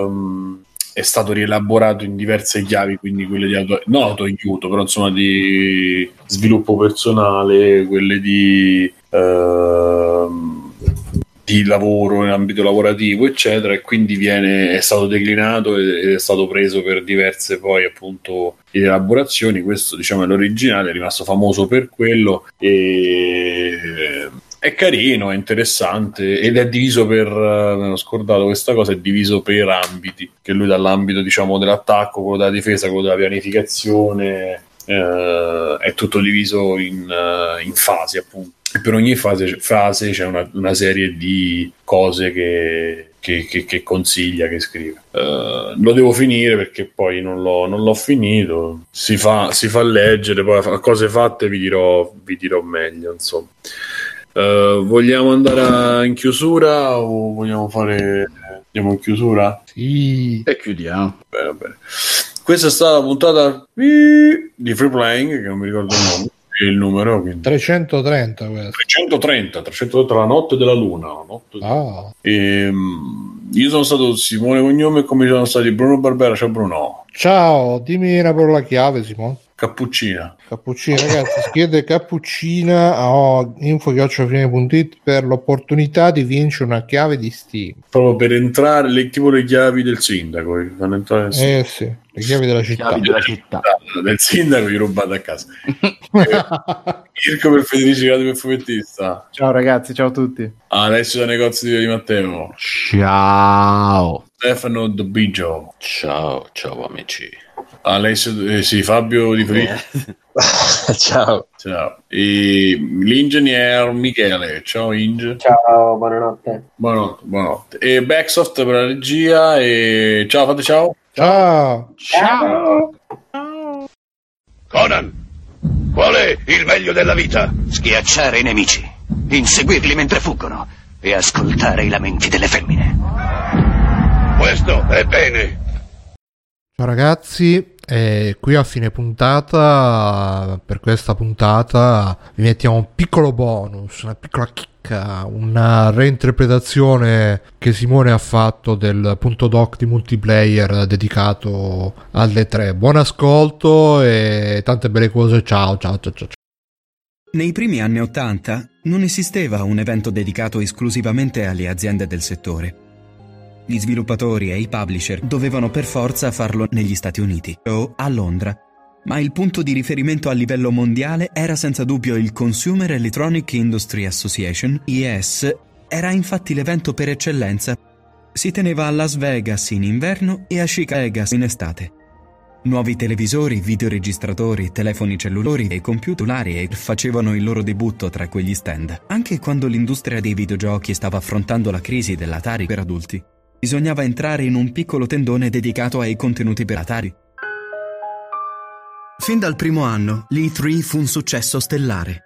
um, è stato rielaborato in diverse chiavi, quindi quelle di auto, no, autoaiuto, però insomma di sviluppo personale, quelle di... Uh, di lavoro in ambito lavorativo, eccetera, e quindi viene, è stato declinato ed è stato preso per diverse poi appunto elaborazioni. Questo diciamo è l'originale, è rimasto famoso per quello e è carino, è interessante ed è diviso per, me ho scordato questa cosa, è diviso per ambiti, che lui dall'ambito diciamo dell'attacco, quello della difesa, quello della pianificazione, eh, è tutto diviso in, in fasi appunto per ogni fase, fase c'è una, una, serie di cose che, che, che, che consiglia, che scrive. Uh, lo devo finire perché poi non l'ho, non l'ho finito. Si fa, si fa, leggere, poi a cose fatte vi dirò, vi dirò meglio. Insomma. Uh, vogliamo andare in chiusura o vogliamo fare. Andiamo in chiusura? Sì. E chiudiamo. Bene, bene. Questa è stata la puntata di Free Playing, che non mi ricordo il nome il numero. Quindi. 330 questo. 330, 330 la notte della luna. Notte ah. e, um, io sono stato Simone Cognome come sono stati Bruno Barbera. Ciao Bruno. Ciao, dimmi una parola chiave Simone. Cappuccina. Cappuccina, ragazzi, si chiede cappuccina a info.it per l'opportunità di vincere una chiave di Steam. Proprio per entrare, le, tipo le chiavi del sindaco. fanno entrare Eh sì, le chiavi della città. Chiavi della città. del sindaco gli rubate a casa. Eh, Mirko per Federici Grado per fumettista. Ciao ragazzi, ciao a tutti. Alessio da negozio di Matteo. Ciao. Stefano Dobigio. Ciao, ciao amici. Alessio, eh, sì, Fabio di Free. Ciao. Ciao. E l'ingegner Michele. Ciao Inge. Ciao, buonanotte. Buonanotte, buonanotte. E Backsoft per la regia. E ciao, fate ciao. Ciao! Ciao. Conan, qual è il meglio della vita? Schiacciare i nemici, inseguirli mentre fuggono e ascoltare i lamenti delle femmine. Questo è bene. Ciao ragazzi, e qui a fine puntata, per questa puntata, vi mettiamo un piccolo bonus, una piccola chicca, una reinterpretazione che Simone ha fatto del punto doc di multiplayer dedicato alle tre. Buon ascolto e tante belle cose, ciao ciao ciao ciao. Nei primi anni Ottanta non esisteva un evento dedicato esclusivamente alle aziende del settore. Gli sviluppatori e i publisher dovevano per forza farlo negli Stati Uniti o a Londra, ma il punto di riferimento a livello mondiale era senza dubbio il Consumer Electronic Industry Association, IES, era infatti l'evento per eccellenza. Si teneva a Las Vegas in inverno e a Chicago in estate. Nuovi televisori, videoregistratori, telefoni cellulari e computer facevano il loro debutto tra quegli stand, anche quando l'industria dei videogiochi stava affrontando la crisi dell'Atari per adulti. Bisognava entrare in un piccolo tendone dedicato ai contenuti per Atari. Fin dal primo anno, l'E3 fu un successo stellare.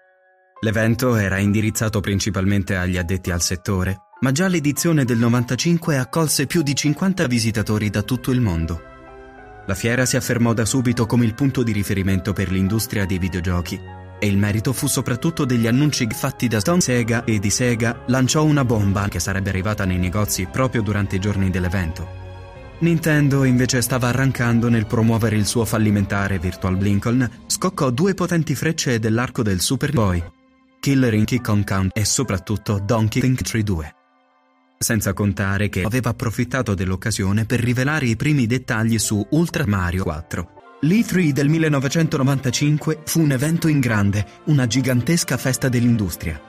L'evento era indirizzato principalmente agli addetti al settore, ma già l'edizione del 95 accolse più di 50 visitatori da tutto il mondo. La fiera si affermò da subito come il punto di riferimento per l'industria dei videogiochi e il merito fu soprattutto degli annunci fatti da Stone Sega e di Sega lanciò una bomba che sarebbe arrivata nei negozi proprio durante i giorni dell'evento. Nintendo invece stava arrancando nel promuovere il suo fallimentare Virtual Lincoln, scoccò due potenti frecce dell'arco del Super Boy, Killer in Kick on Count e soprattutto Donkey Kong 3 2. Senza contare che aveva approfittato dell'occasione per rivelare i primi dettagli su Ultra Mario 4. L'E3 del 1995 fu un evento in grande, una gigantesca festa dell'industria.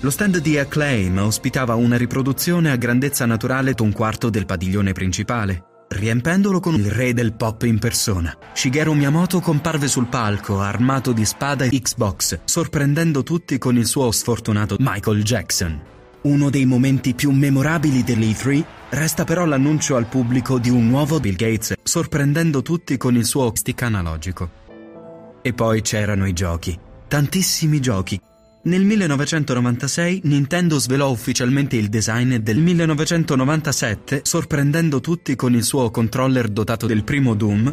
Lo stand di Acclaim ospitava una riproduzione a grandezza naturale d'un quarto del padiglione principale, riempendolo con il re del pop in persona. Shigeru Miyamoto comparve sul palco armato di spada e Xbox, sorprendendo tutti con il suo sfortunato Michael Jackson. Uno dei momenti più memorabili dell'E3 resta però l'annuncio al pubblico di un nuovo Bill Gates, sorprendendo tutti con il suo stick analogico. E poi c'erano i giochi, tantissimi giochi. Nel 1996 Nintendo svelò ufficialmente il design del 1997, sorprendendo tutti con il suo controller dotato del primo Doom,